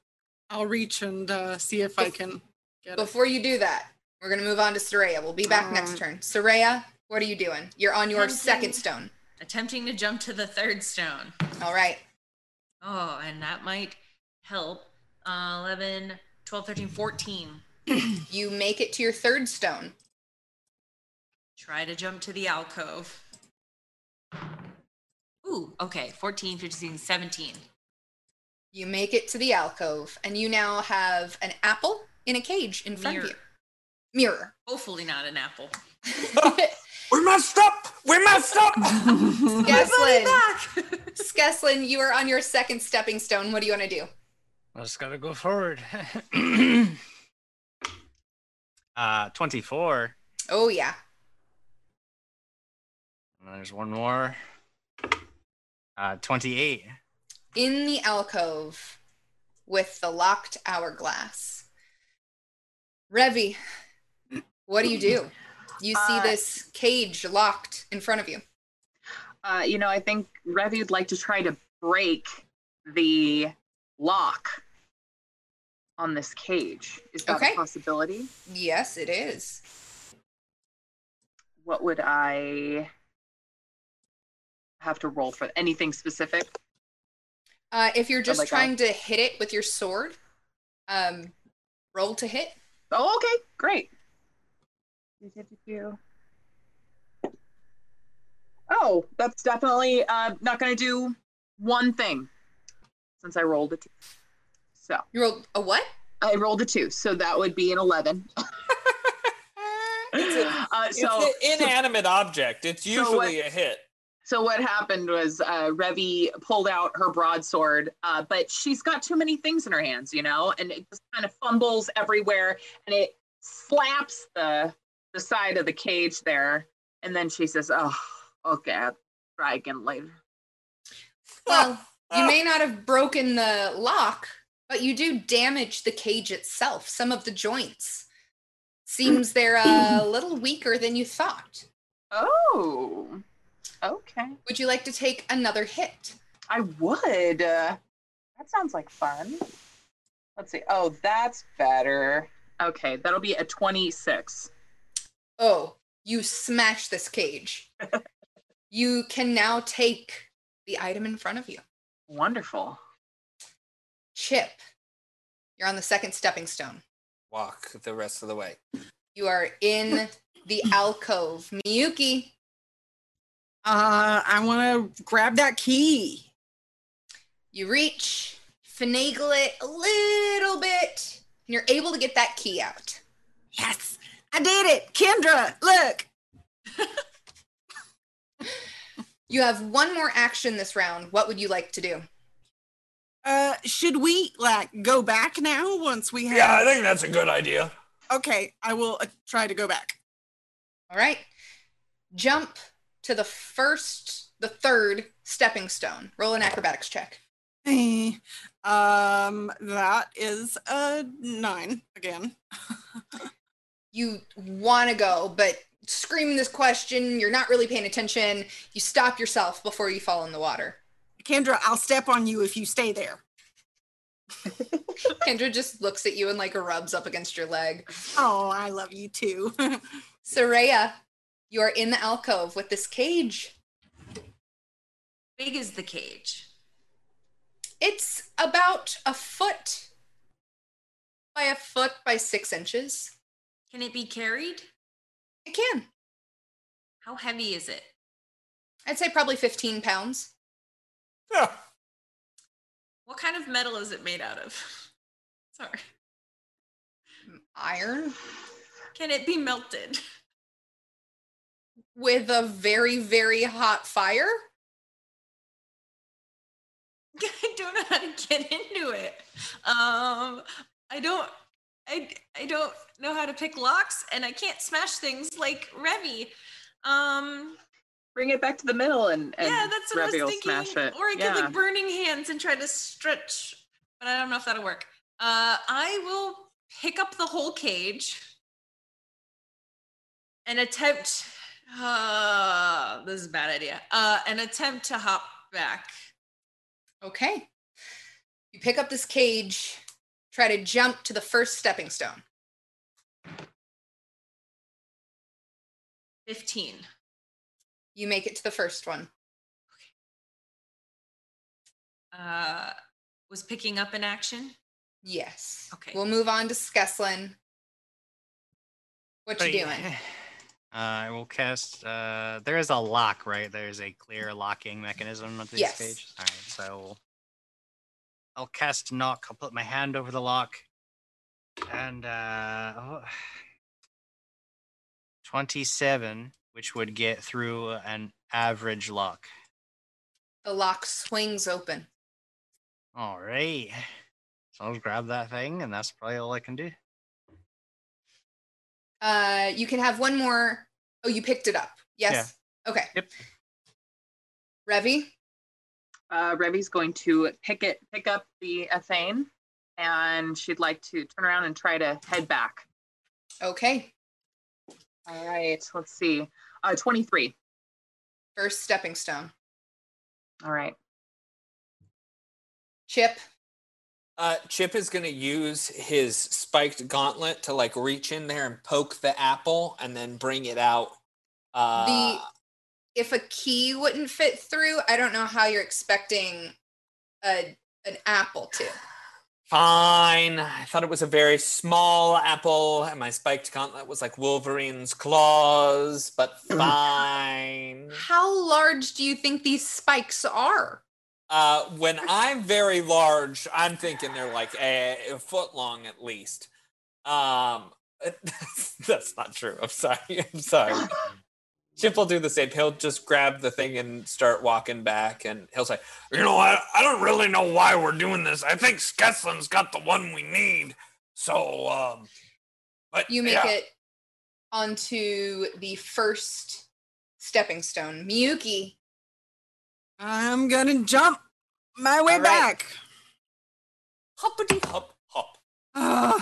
I'll reach and uh, see if I can get it. Before you do that, we're going to move on to Soraya. We'll be back next Alright. turn. Soraya, what are you doing? You're on your Attempting- second stone. Attempting to jump to the third stone. All right. Oh, and that might help. Uh, 11, 12, 13, 14. (clears throat) You make it to your third stone. Try to jump to the alcove. Ooh, okay. 14, 15, 17. You make it to the alcove, and you now have an apple in a cage in front of you. Mirror. Hopefully not an apple. (laughs) (laughs) We messed up. We messed up. (laughs) Skeslin. Skeslin, (laughs) you are on your second stepping stone. What do you want to do? I just gotta go forward. (clears throat) uh, 24. Oh, yeah. And there's one more. Uh, 28. In the alcove with the locked hourglass. Revi, what do you do? (clears throat) You see Uh, this cage locked in front of you. Uh, you know, I think Revi would like to try to break the lock on this cage. Is that Okay. a possibility? Yes, it is. What would I have to roll for? Anything specific? Uh, if you're just a- trying to hit it with your sword, um, roll to hit. Oh, okay, great. Oh, that's definitely uh, not going to do one thing since I rolled a two. So You rolled a what? I rolled a two, so that would be an 11. (laughs) It's, a, uh, it's so, an inanimate object. It's so what- usually a hit. so what happened was uh, Revi pulled out her broadsword, uh, but she's got too many things in her hands, you know, and it just kind of fumbles everywhere, and it slaps the the side of the cage there, and then she says, "Oh, okay, I'll try again later." Well, you may not have broken the lock, but you do damage the cage itself. Some of the joints. Seems they're a (clears throat) little weaker than you thought. Oh, okay. Would you like to take another hit? I would. Uh, that sounds like fun. Let's see. Oh, that's better. Okay, that'll be a 26. Oh, you smash this cage. (laughs) you can now take the item in front of you. Wonderful. Chip, you're on the second stepping stone. Walk the rest of the way. You are in the (laughs) alcove. Miyuki, Uh, I want to grab that key. you reach, finagle it a little bit, and you're able to get that key out. Yes, I did it. Kendra, look. You have one more action this round. What would you like to do? Uh, should we like go back now once we have? yeah, I think that's a good idea. Okay, I will uh, try to go back. All right. Jump to the first, the third stepping stone. Roll an acrobatics check. Eh, Um, that is a nine again. (laughs) You want to go, but screaming this question, you're not really paying attention. You stop yourself before you fall in the water. Kendra, I'll step on you if you stay there. (laughs) Kendra just looks at you and like rubs up against your leg. Oh, I love you too. (laughs) Soraya, you are in the alcove with this cage. Big is the cage. It's about a foot by a foot by six inches. Can it be carried? It can. How heavy is it? I'd say probably 15 pounds. Yeah. What kind of metal is it made out of? (laughs) Sorry. Iron Can it be melted? with a very, very hot fire. (laughs) I don't know how to get into it. Um, I don't. I, I don't know how to pick locks, and I can't smash things like Revy. Um, Bring it back to the middle and, and yeah, that's what Revy I was thinking. smash it. Or I yeah. could like burning hands and try to stretch, but I don't know if that'll work. Uh, I will pick up the whole cage and attempt. Uh, this is a bad idea. Uh, an attempt to hop back. Okay. You pick up this cage, try to jump to the first stepping stone. 15. You make it to the first one. Uh, was picking up an action. Yes. Okay. We'll move on to Skeslin. What you Right. doing? (laughs) Uh, I will cast. Uh, there is a lock, right? There's a clear locking mechanism at these Yes. pages. All right, so I will, I'll cast knock. I'll put my hand over the lock, and uh, oh, (sighs) twenty-seven, which would get through an average lock. The lock swings open. All right, so I'll grab that thing, and that's probably all I can do. Uh, you can have one more. Oh, you picked it up. Yes. Okay. Yep. Revy, uh, Revy's going to pick it, pick up the athame, and she'd like to turn around and try to head back. okay. All right, let's see. Uh, 23. First stepping stone. All right. Chip, Uh, Chip is going to use his spiked gauntlet to like reach in there and poke the apple and then bring it out. Uh, if a key wouldn't fit through, I don't know how you're expecting a an apple to. Fine. I thought it was a very small apple, and my spiked gauntlet was like Wolverine's claws, but fine. How large do you think these spikes are? Uh, when I'm very large, I'm thinking they're like a, a foot long at least. Um, (laughs) that's not true. I'm sorry. I'm sorry. (laughs) Chip will do the same. He'll just grab the thing and start walking back, and he'll say, You know, I, I don't really know why we're doing this. I think Skeslin's got the one we need. So, um, but You make yeah. it onto the first stepping stone. Miyuki, I'm gonna jump my way All right. back. hoppity hop hop. Uh,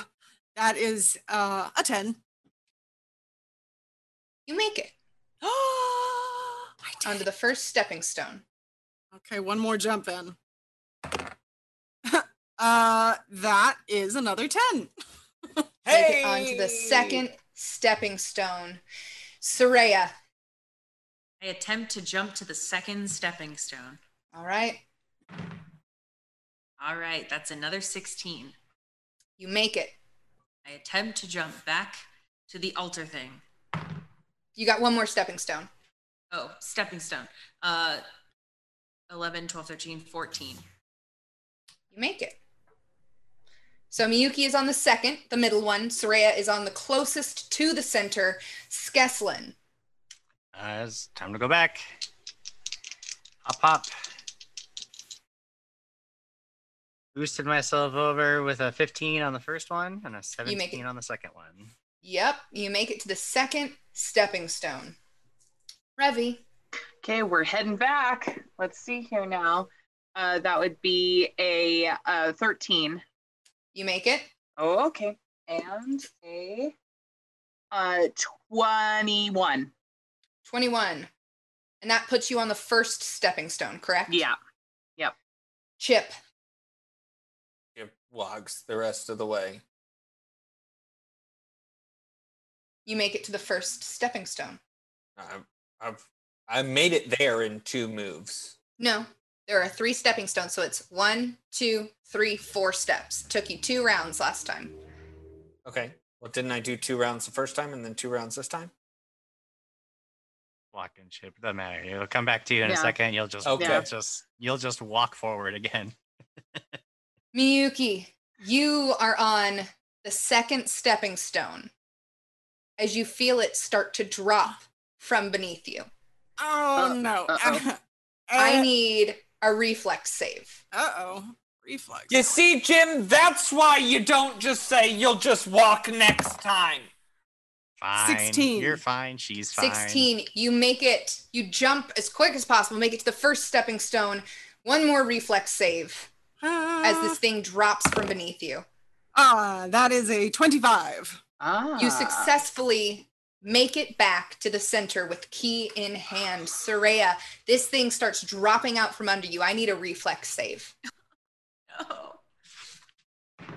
that is uh, a 10. you make it I (gasps) onto did. the first stepping stone. Okay, one more jump in. (laughs) uh, that is another 10. (laughs) Make it onto the second stepping stone. Soraya, I attempt to jump to the second stepping stone. all right. All right, that's another 16. You make it. I attempt to jump back to the altar thing. You got one more stepping stone. Oh, stepping stone. Uh 11, 12, 13, 14. You make it. So Miyuki is on the second, the middle one. Soraya is on the closest to the center. Skeslin. Uh, it's time to go back. Hop, hop. Boosted myself over with a 15 on the first one and a You 17 on the second one. Yep, you make it to the second stepping stone. Revi. Okay, we're heading back. Let's see here now. Uh, that would be a uh, 13. You make it. Oh, okay. And a uh, 21. 21. And that puts you on the first stepping stone, correct? Yeah. Yep. Chip. Chip walks the rest of the way. You make it to the first stepping stone. I've, I've I made it there in two moves. No, there are three stepping stones. So it's one, two, three, four steps. Took you two rounds last time. Okay. Well, didn't I do two rounds the first time and then two rounds this time? Walk and chip. Doesn't matter. It'll come back to you in a Yeah. second. You'll just Okay. you'll just you'll just walk forward again. (laughs) Miyuki, you are on the second stepping stone as you feel it start to drop from beneath you. Oh Uh, no. uh-oh. (laughs) I Uh, need a reflex save. Uh oh. Reflex. You see, Jim, that's why you don't just say you'll just walk next time. Fine. 16. You're fine. She's fine. 16. You make it, you jump as quick as possible, make it to the first stepping stone. One more reflex save as this thing drops from beneath you. Ah, that is a 25. Ah. You successfully make it back to the center with key in hand. Soraya, this thing starts dropping out from under you. I need a reflex save. Oh. (laughs)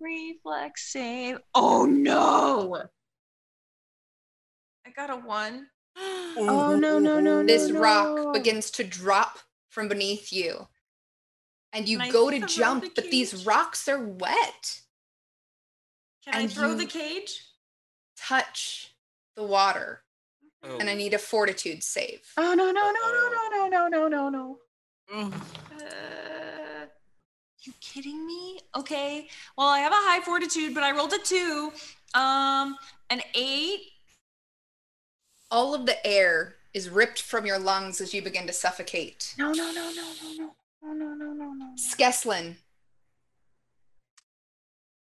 Reflex save. Oh no. I got a one. (gasps) Oh no no no! This no, rock no. begins to drop from beneath you. And you Can I go to jump, the but these rocks are wet. Can I throw the cage? Touch the water. Oh. And I need a fortitude save. Oh no no no no no no no no no no! Mm. Uh, you kidding me? Okay. Well, I have a high fortitude, but I rolled a two. Um, an eight. All of the air is ripped from your lungs as you begin to suffocate. No no no no no no no no no no no! Skeslin,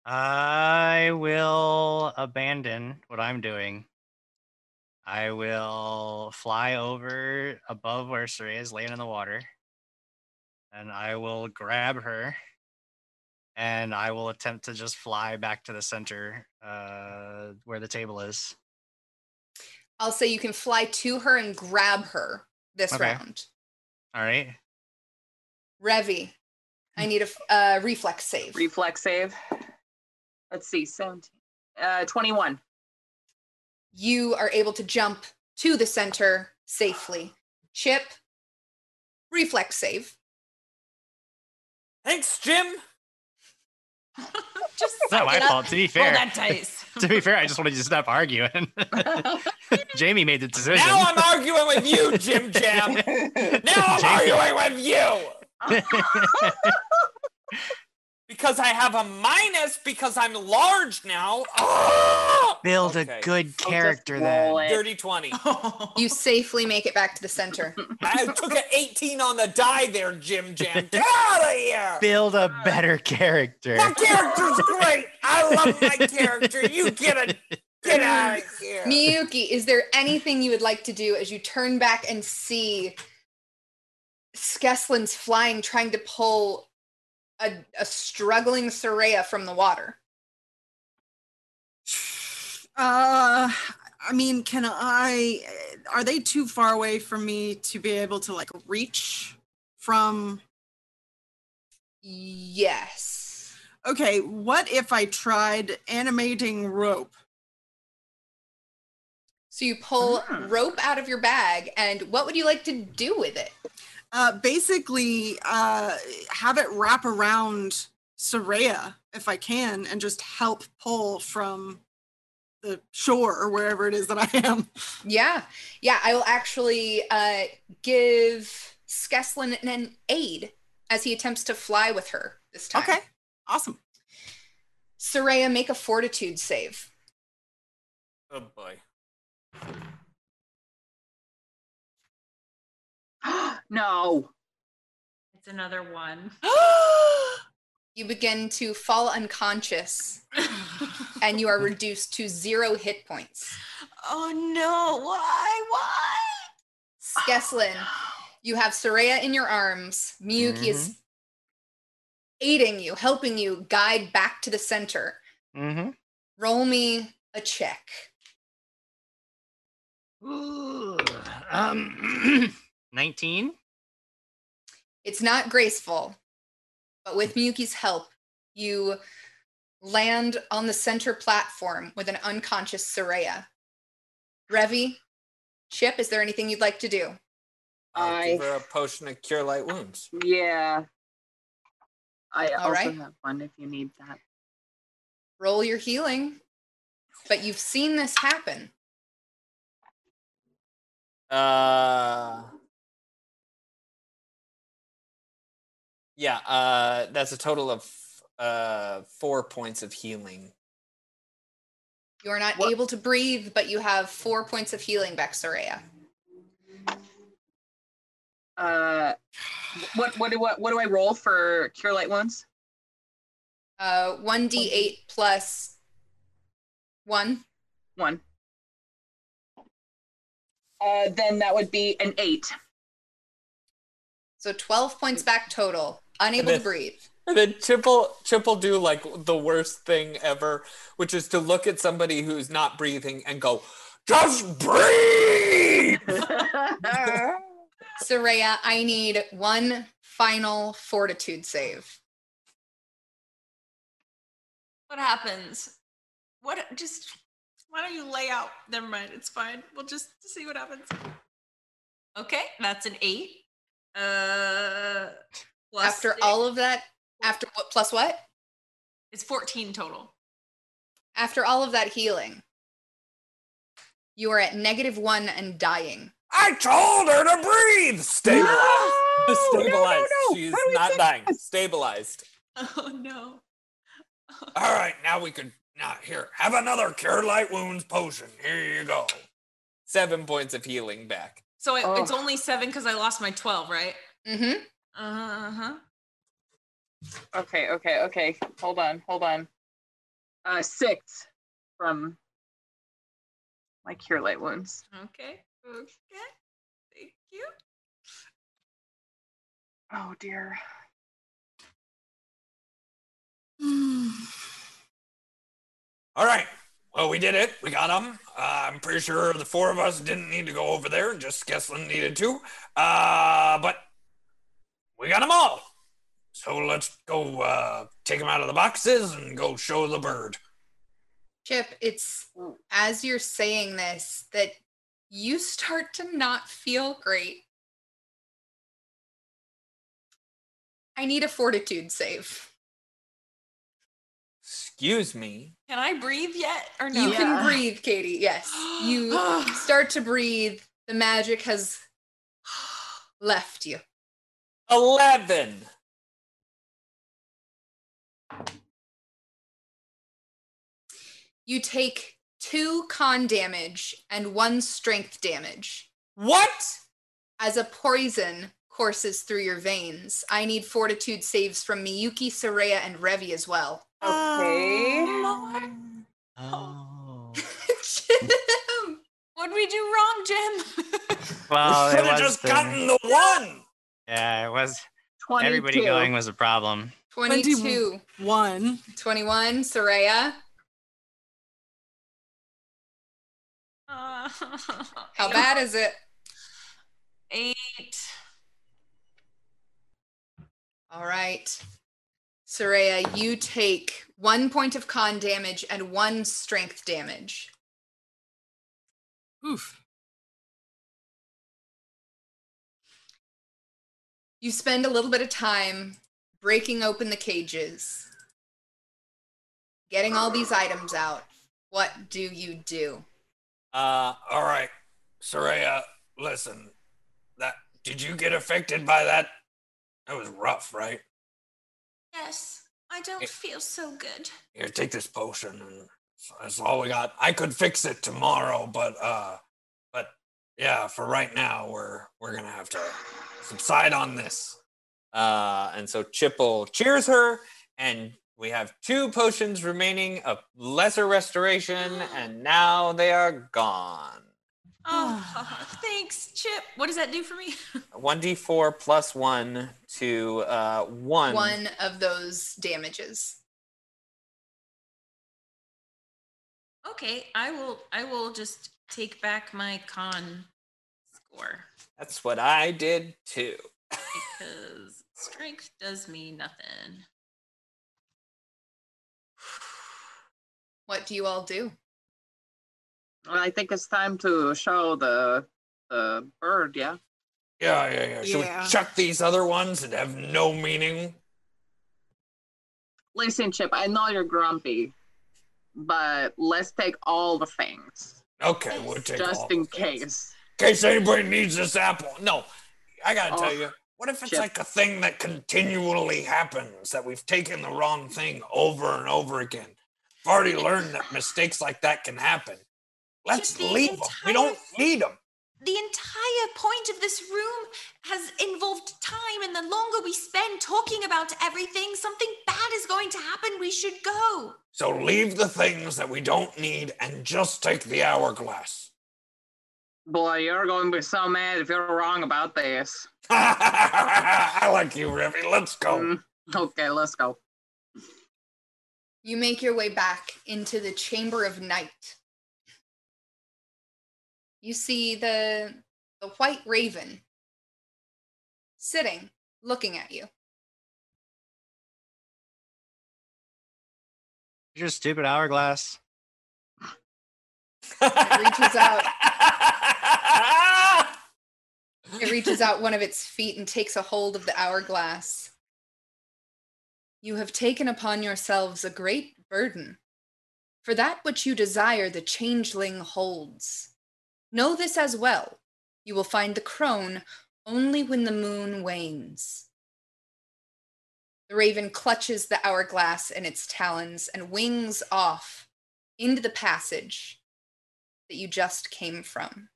I will abandon what I'm doing. I will fly over above where Soraya is laying in the water. And I will grab her. And I will attempt to just fly back to the center uh, where the table is. I'll say you can fly to her and grab her this Okay. round. All right. Revi, I need a uh, reflex save. Reflex save. Let's see, seventeen. Uh, twenty-one. you are able to jump to the center safely. Chip, reflex save. Thanks, Jim. (laughs) Just It's not my suck it up. fault. To be Roll fair, that dice. (laughs) to be fair, I just wanted you to stop arguing. (laughs) Jamie made the decision. Now I'm arguing with you, Jim Jam. Now I'm Jamie. arguing with you because I have a minus because I'm large now. Ah! Build Okay. a good character roll then. it. Dirty 20. (laughs) You safely make it back to the center. (laughs) I took an 18 on the die there, Jim Jam. (laughs) Get out of here. Build a better character. My character's great. I love my character. You get it. Get out of here. Miyuki, is there anything you would like to do as you turn back and see Skeslin's flying, trying to pull a, a struggling Soraya from the water? Uh, I mean, can I? Are they too far away from me to be able to like reach from? Yes. Okay, what if I tried animating rope? So you pull Ah. rope out of your bag, and what would you like to do with it? Uh, basically, uh, have it wrap around Soraya if I can, and just help pull from the shore or wherever it is that I am. Yeah, yeah. I will actually uh, give Skeslin an aid as he attempts to fly with her this time. Okay, awesome. Soraya, make a fortitude save. Oh boy. (gasps) no. It's another one. (gasps) You begin to fall unconscious, (laughs) and you are reduced to zero hit points. oh no! Why? Why? Skeslin, (gasps) you have Soraya in your arms. Miyuki is aiding you, helping you guide back to the center. Mm-hmm. Roll me a check. Um, (clears throat) 19. It's not graceful, but with Miyuki's help, you land on the center platform with an unconscious Soraya. Revi, Chip, is there anything you'd like to do? I'll I give her a potion to cure light wounds. yeah. I All also right. have one if you need that. Roll your healing. But you've seen this happen. Uh. Yeah, uh, that's a total of uh four points of healing. You are not What- able to breathe, but you have four points of healing back, Soraya. Uh, What what do what, what do I roll for cure light wounds? Uh, 1d8 plus 1. One. Uh, then that would be an eight. So 12 points back total. Unable to breathe. And (laughs) then Chip will, do like the worst thing ever, which is to look at somebody who's not breathing and go, Just breathe. (laughs) (laughs) Soraya, I need one final fortitude save. What happens? What just why don't you lay out? Never mind, it's fine. We'll just see what happens. Okay, that's an eight. Uh plus after six. all of that, after what plus what? it's 14 total. After all of that healing, you are at negative one and dying. I told her to breathe. Stabilize. (laughs) stabilized. no. She's How do we not dying. this? Stabilized. (laughs) Oh no. (laughs) All right, now we can. Now here, have another cure light wounds potion. Here you go. Seven points of healing back. So it, it's Oh. only seven because I lost my 12, right? Mm-hmm. Uh-huh. Okay, okay, okay. Hold on, hold on. Uh, six from my cure light wounds. Okay. Okay. Thank you. Oh dear. (sighs) All right. Well, we did it. We got them. Uh, I'm pretty sure the four of us didn't need to go over there. Just Skeslin needed to. Uh, but we got them all. So let's go uh, take them out of the boxes and go show the bird. Chip, it's as you're saying this that you start to not feel great. I need a fortitude save. Excuse me. Can I breathe yet or no? You Yeah. can breathe, Katie. Yes. You (gasps) start to breathe. The magic has left you. 11. You take two con damage and one strength damage. What? As a poison courses through your veins, I need fortitude saves from Miyuki, Soraya, and Revi as well. Okay. Oh. (laughs) Jim! What did we do wrong, Jim? (laughs) Well, Should have just gotten the one. Yeah, it was. 22. Everybody going was a problem. 22, One. 21, Soraya. Uh, (laughs) How bad is it? Eight. All right. Soraya, you take one point of con damage and one strength damage. Oof. You spend a little bit of time breaking open the cages, getting all these items out. What do you do? Uh, All right, Soraya, listen. That did you get affected by that? That was rough, right? Yes, I don't feel so good. Here, take this potion, and that's all we got. I could fix it tomorrow, but uh, but yeah, for right now, we're we're gonna have to subside on this. uh, and so Chipple cheers her, and we have two potions remaining of lesser restoration, and now they are gone. Oh, (sighs) thanks, Chip. What does that do for me? (laughs) 1d4 plus 1 to uh, 1. One of those damages. okay, I will. I will just take back my con score That's what I did too. because (laughs) strength does me nothing. What do you all do? Well, I think it's time to show the the bird. Yeah. Yeah, yeah, yeah. Should Yeah. we chuck these other ones that have no meaning? Listen, Chip. I know you're grumpy, but let's take all the things Okay, we'll take just in case. In case anybody needs this apple. No, I gotta Oh, tell you, what if it's Chip. like a thing that continually happens, that we've taken the wrong thing over and over again? I've already learned that mistakes like that can happen. Let's leave them. We don't need them. The entire point of this room has involved time, and the longer we spend talking about everything, something bad is going to happen. We should go. So leave the things that we don't need and just take the hourglass. Boy, you're going to be so mad if you're wrong about this. (laughs) I like you, Revy. Let's go. Mm, okay, let's go. You make your way back into the Chamber of Night. You see the the white raven sitting, looking at you. Your stupid hourglass. It reaches out. (laughs) It reaches out one of its feet and takes a hold of the hourglass. You have taken upon yourselves a great burden. For that which you desire, the changeling holds. Know this as well. You will find the crone only when the moon wanes. The raven clutches the hourglass in its talons and wings off into the passage that you just came from.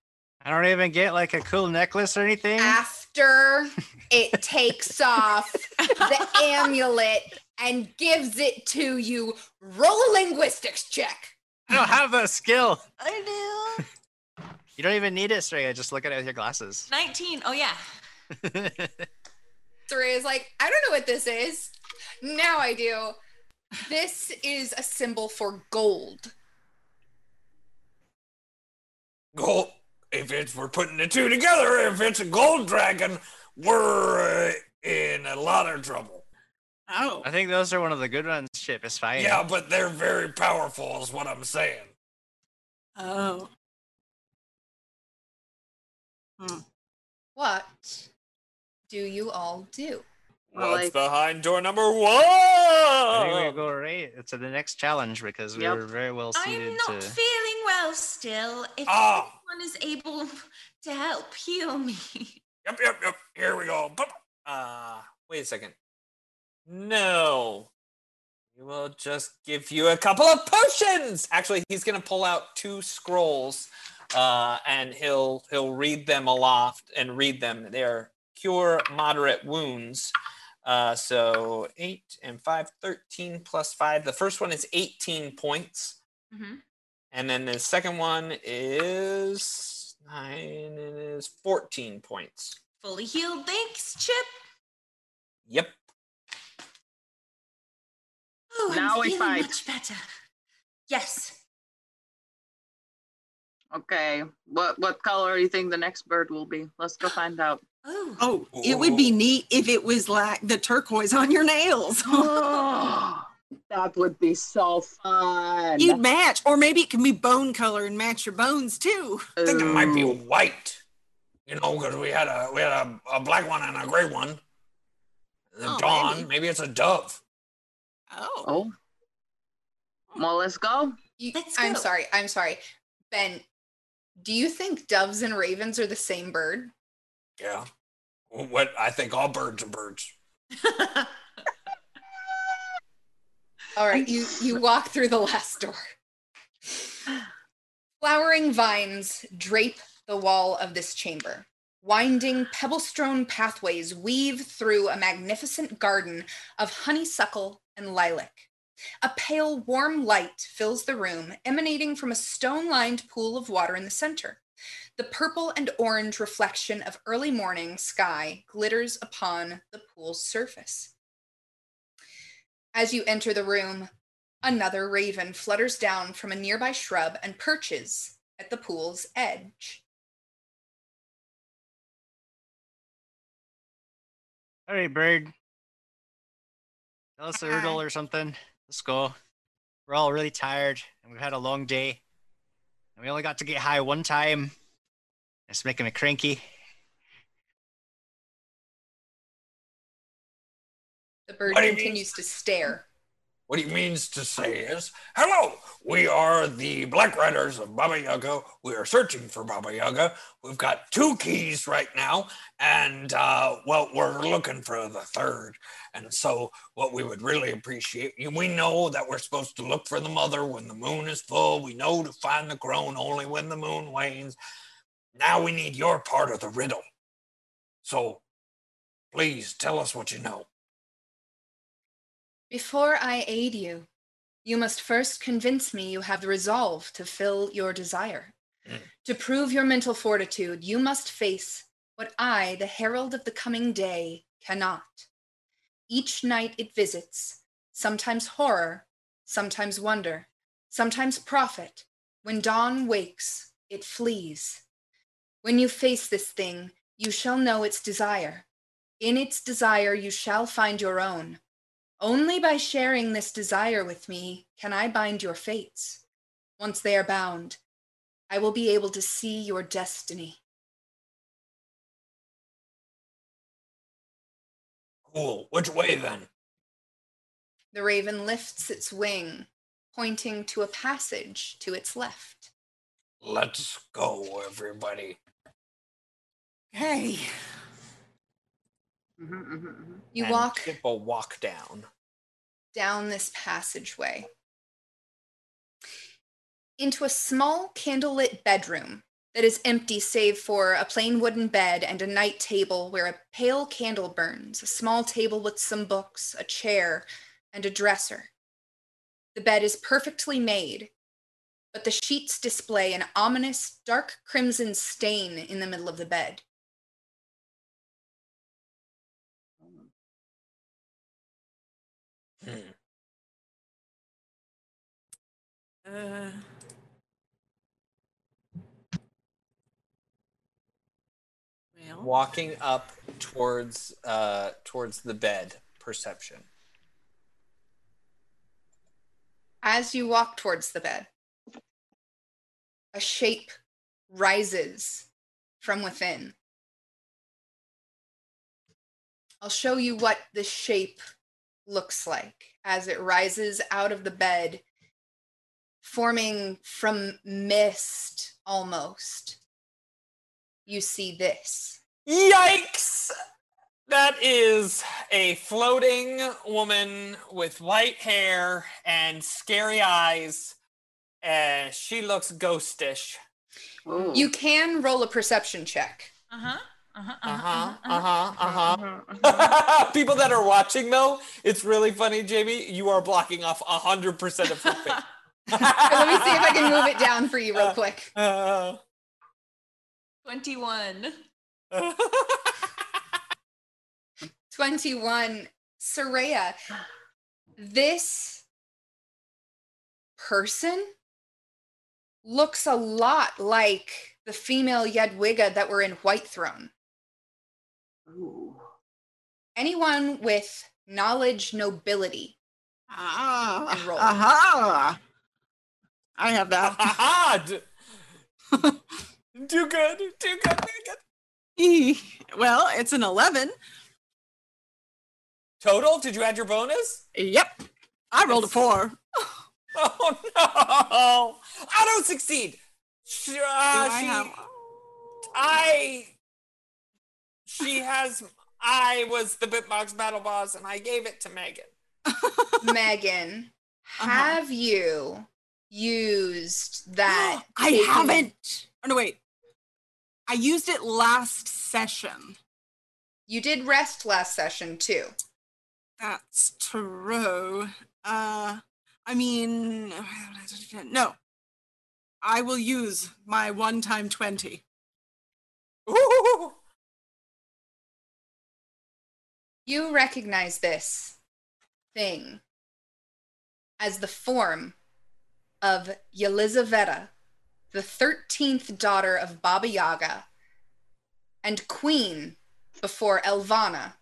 I don't even get like a cool necklace or anything. After it (laughs) takes off the amulet and gives it to you, roll a linguistics check. I don't have that skill. I do. (laughs) You don't even need it, Soraya. Just look at it with your glasses. 19. Oh, yeah. (laughs) Soraya's like, I don't know what this is. Now I do. This is a symbol for gold. Gold. If it's we're putting the two together, if it's a gold dragon, we're uh, in a lot of trouble. Oh. I think those are one of the good ones. Chip is fine. Yeah, but they're very powerful, is what I'm saying. Oh. What do you all do? Well, What's like- behind door number one? I think we go right to the next challenge because Yep. we're very well suited. I'm not to. feeling well still. If Ah. anyone is able (laughs) to help heal me. Yep, yep, yep. Here we go. Boop. Uh, wait a second. No. We will just give you a couple of potions. Actually, he's gonna pull out two scrolls, uh, and he'll he'll read them aloft and read them. They are cure moderate wounds. Uh, so eight and five, 13 plus five. The first one is 18 points. Mm-hmm. And then the second one is nine and is 14 points. Fully healed. Thanks, Chip. Yep. Oh, Now I'm feeling fight. much better. Yes. Okay, what what color do you think the next bird will be? Let's go find out. Oh. Oh, it would be neat if it was like the turquoise on your nails. (laughs) (gasps) that would be so fun. You'd match, or maybe it can be bone color and match your bones too. I think it might be white. You know, because we had a we had a, a black one and a gray one. And then Oh, dawn, maybe. maybe it's a dove. Oh, Oh. Well, let's go. You, Let's I'm sorry. I'm sorry. Ben, do you think doves and ravens are the same bird? Yeah. What I think all birds are birds. (laughs) All right, you you walk through the last door. (sighs) Flowering vines drape the wall of this chamber. Winding pebble-strewn pathways weave through a magnificent garden of honeysuckle and lilac. A pale, warm light fills the room, emanating from a stone-lined pool of water in the center. The purple and orange reflection of early morning sky glitters upon the pool's surface. As you enter the room, another raven flutters down from a nearby shrub and perches at the pool's edge. All right, bird. Tell us a riddle or something. Let's go. We're all really tired and we've had a long day. And we only got to get high one time. It's making me cranky. The bird What do you mean? continues to stare. What he means to say is, hello, we are the Black Riders of Baba Yaga. We are searching for Baba Yaga. We've got two keys right now, and uh, well, we're looking for the third. And so, what we would really appreciate, we know that we're supposed to look for the mother when the moon is full. We know to find the crone only when the moon wanes. Now we need your part of the riddle. So please tell us what you know. Before I aid you, you must first convince me you have the resolve to fill your desire. Mm. To prove your mental fortitude, you must face what I, the herald of the coming day, cannot. Each night it visits, sometimes horror, sometimes wonder, sometimes profit. When dawn wakes, it flees. When you face this thing, you shall know its desire. In its desire, you shall find your own. Only by sharing this desire with me can I bind your fates. Once they are bound, I will be able to see your destiny. Cool. Which way then? The raven lifts its wing, pointing to a passage to its left. Let's go, everybody. Hey, Mhm, mhm, mhm. You And walk Kip will walk down. down this passageway into a small candlelit bedroom that is empty save for a plain wooden bed and a night table where a pale candle burns, a small table with some books, a chair, and a dresser. The bed is perfectly made, but the sheets display an ominous dark crimson stain in the middle of the bed. Hmm. uh, well, Walking up towards uh towards the bed. Perception. As you walk towards the bed, a shape rises from within. I'll show you what this shape looks like as it rises out of the bed, forming from mist almost. You see this. Yikes! That is a floating woman with white hair and scary eyes. And she looks ghostish. Ooh. You can roll a perception check. Uh huh. Uh huh. Uh huh. Uh huh. Uh huh. Mhm, mhm. (laughs) People that are watching though, it's really funny, Jamie. You are blocking off a hundred percent of her (laughs) face. Let me see if I can move it down for you real quick. (laughs) Uh, 21. 21 Soraya, this person looks a lot like the female Jadwiga that were in Whitethrone. Ooh. Anyone with knowledge, nobility. ah, aha. I have that. Aha! Too good. Too good. Too good. Well, it's an 11. Total? Did you add your bonus? Yep. I rolled a four. (laughs) Oh no! Auto succeed. Sh- uh, Do I she, have- I, she has. I was the Bitbox battle boss, and I gave it to Megan. (laughs) Megan, Uh-huh. have you used that? (gasps) I taking- haven't. Oh, no, wait. I used it last session. You did rest last session too. That's true. Uh, I mean, (sighs) no. I will use my one time 20. Ooh. You recognize this thing as the form of Yelizaveta, the 13th daughter of Baba Yaga and queen before Elvanna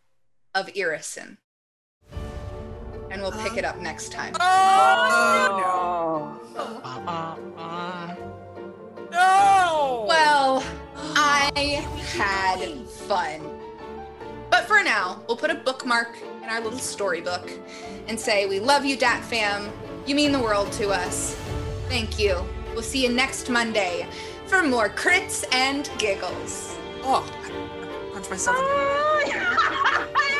of Irrisen. And we'll pick it up next time. Oh, uh, No! Well, I had fun. But for now, we'll put a bookmark in our little storybook and say, We love you, Dat Fam. You mean the world to us. Thank you. We'll see you next Monday for more crits and giggles. oh, I punch myself in the ah, (laughs)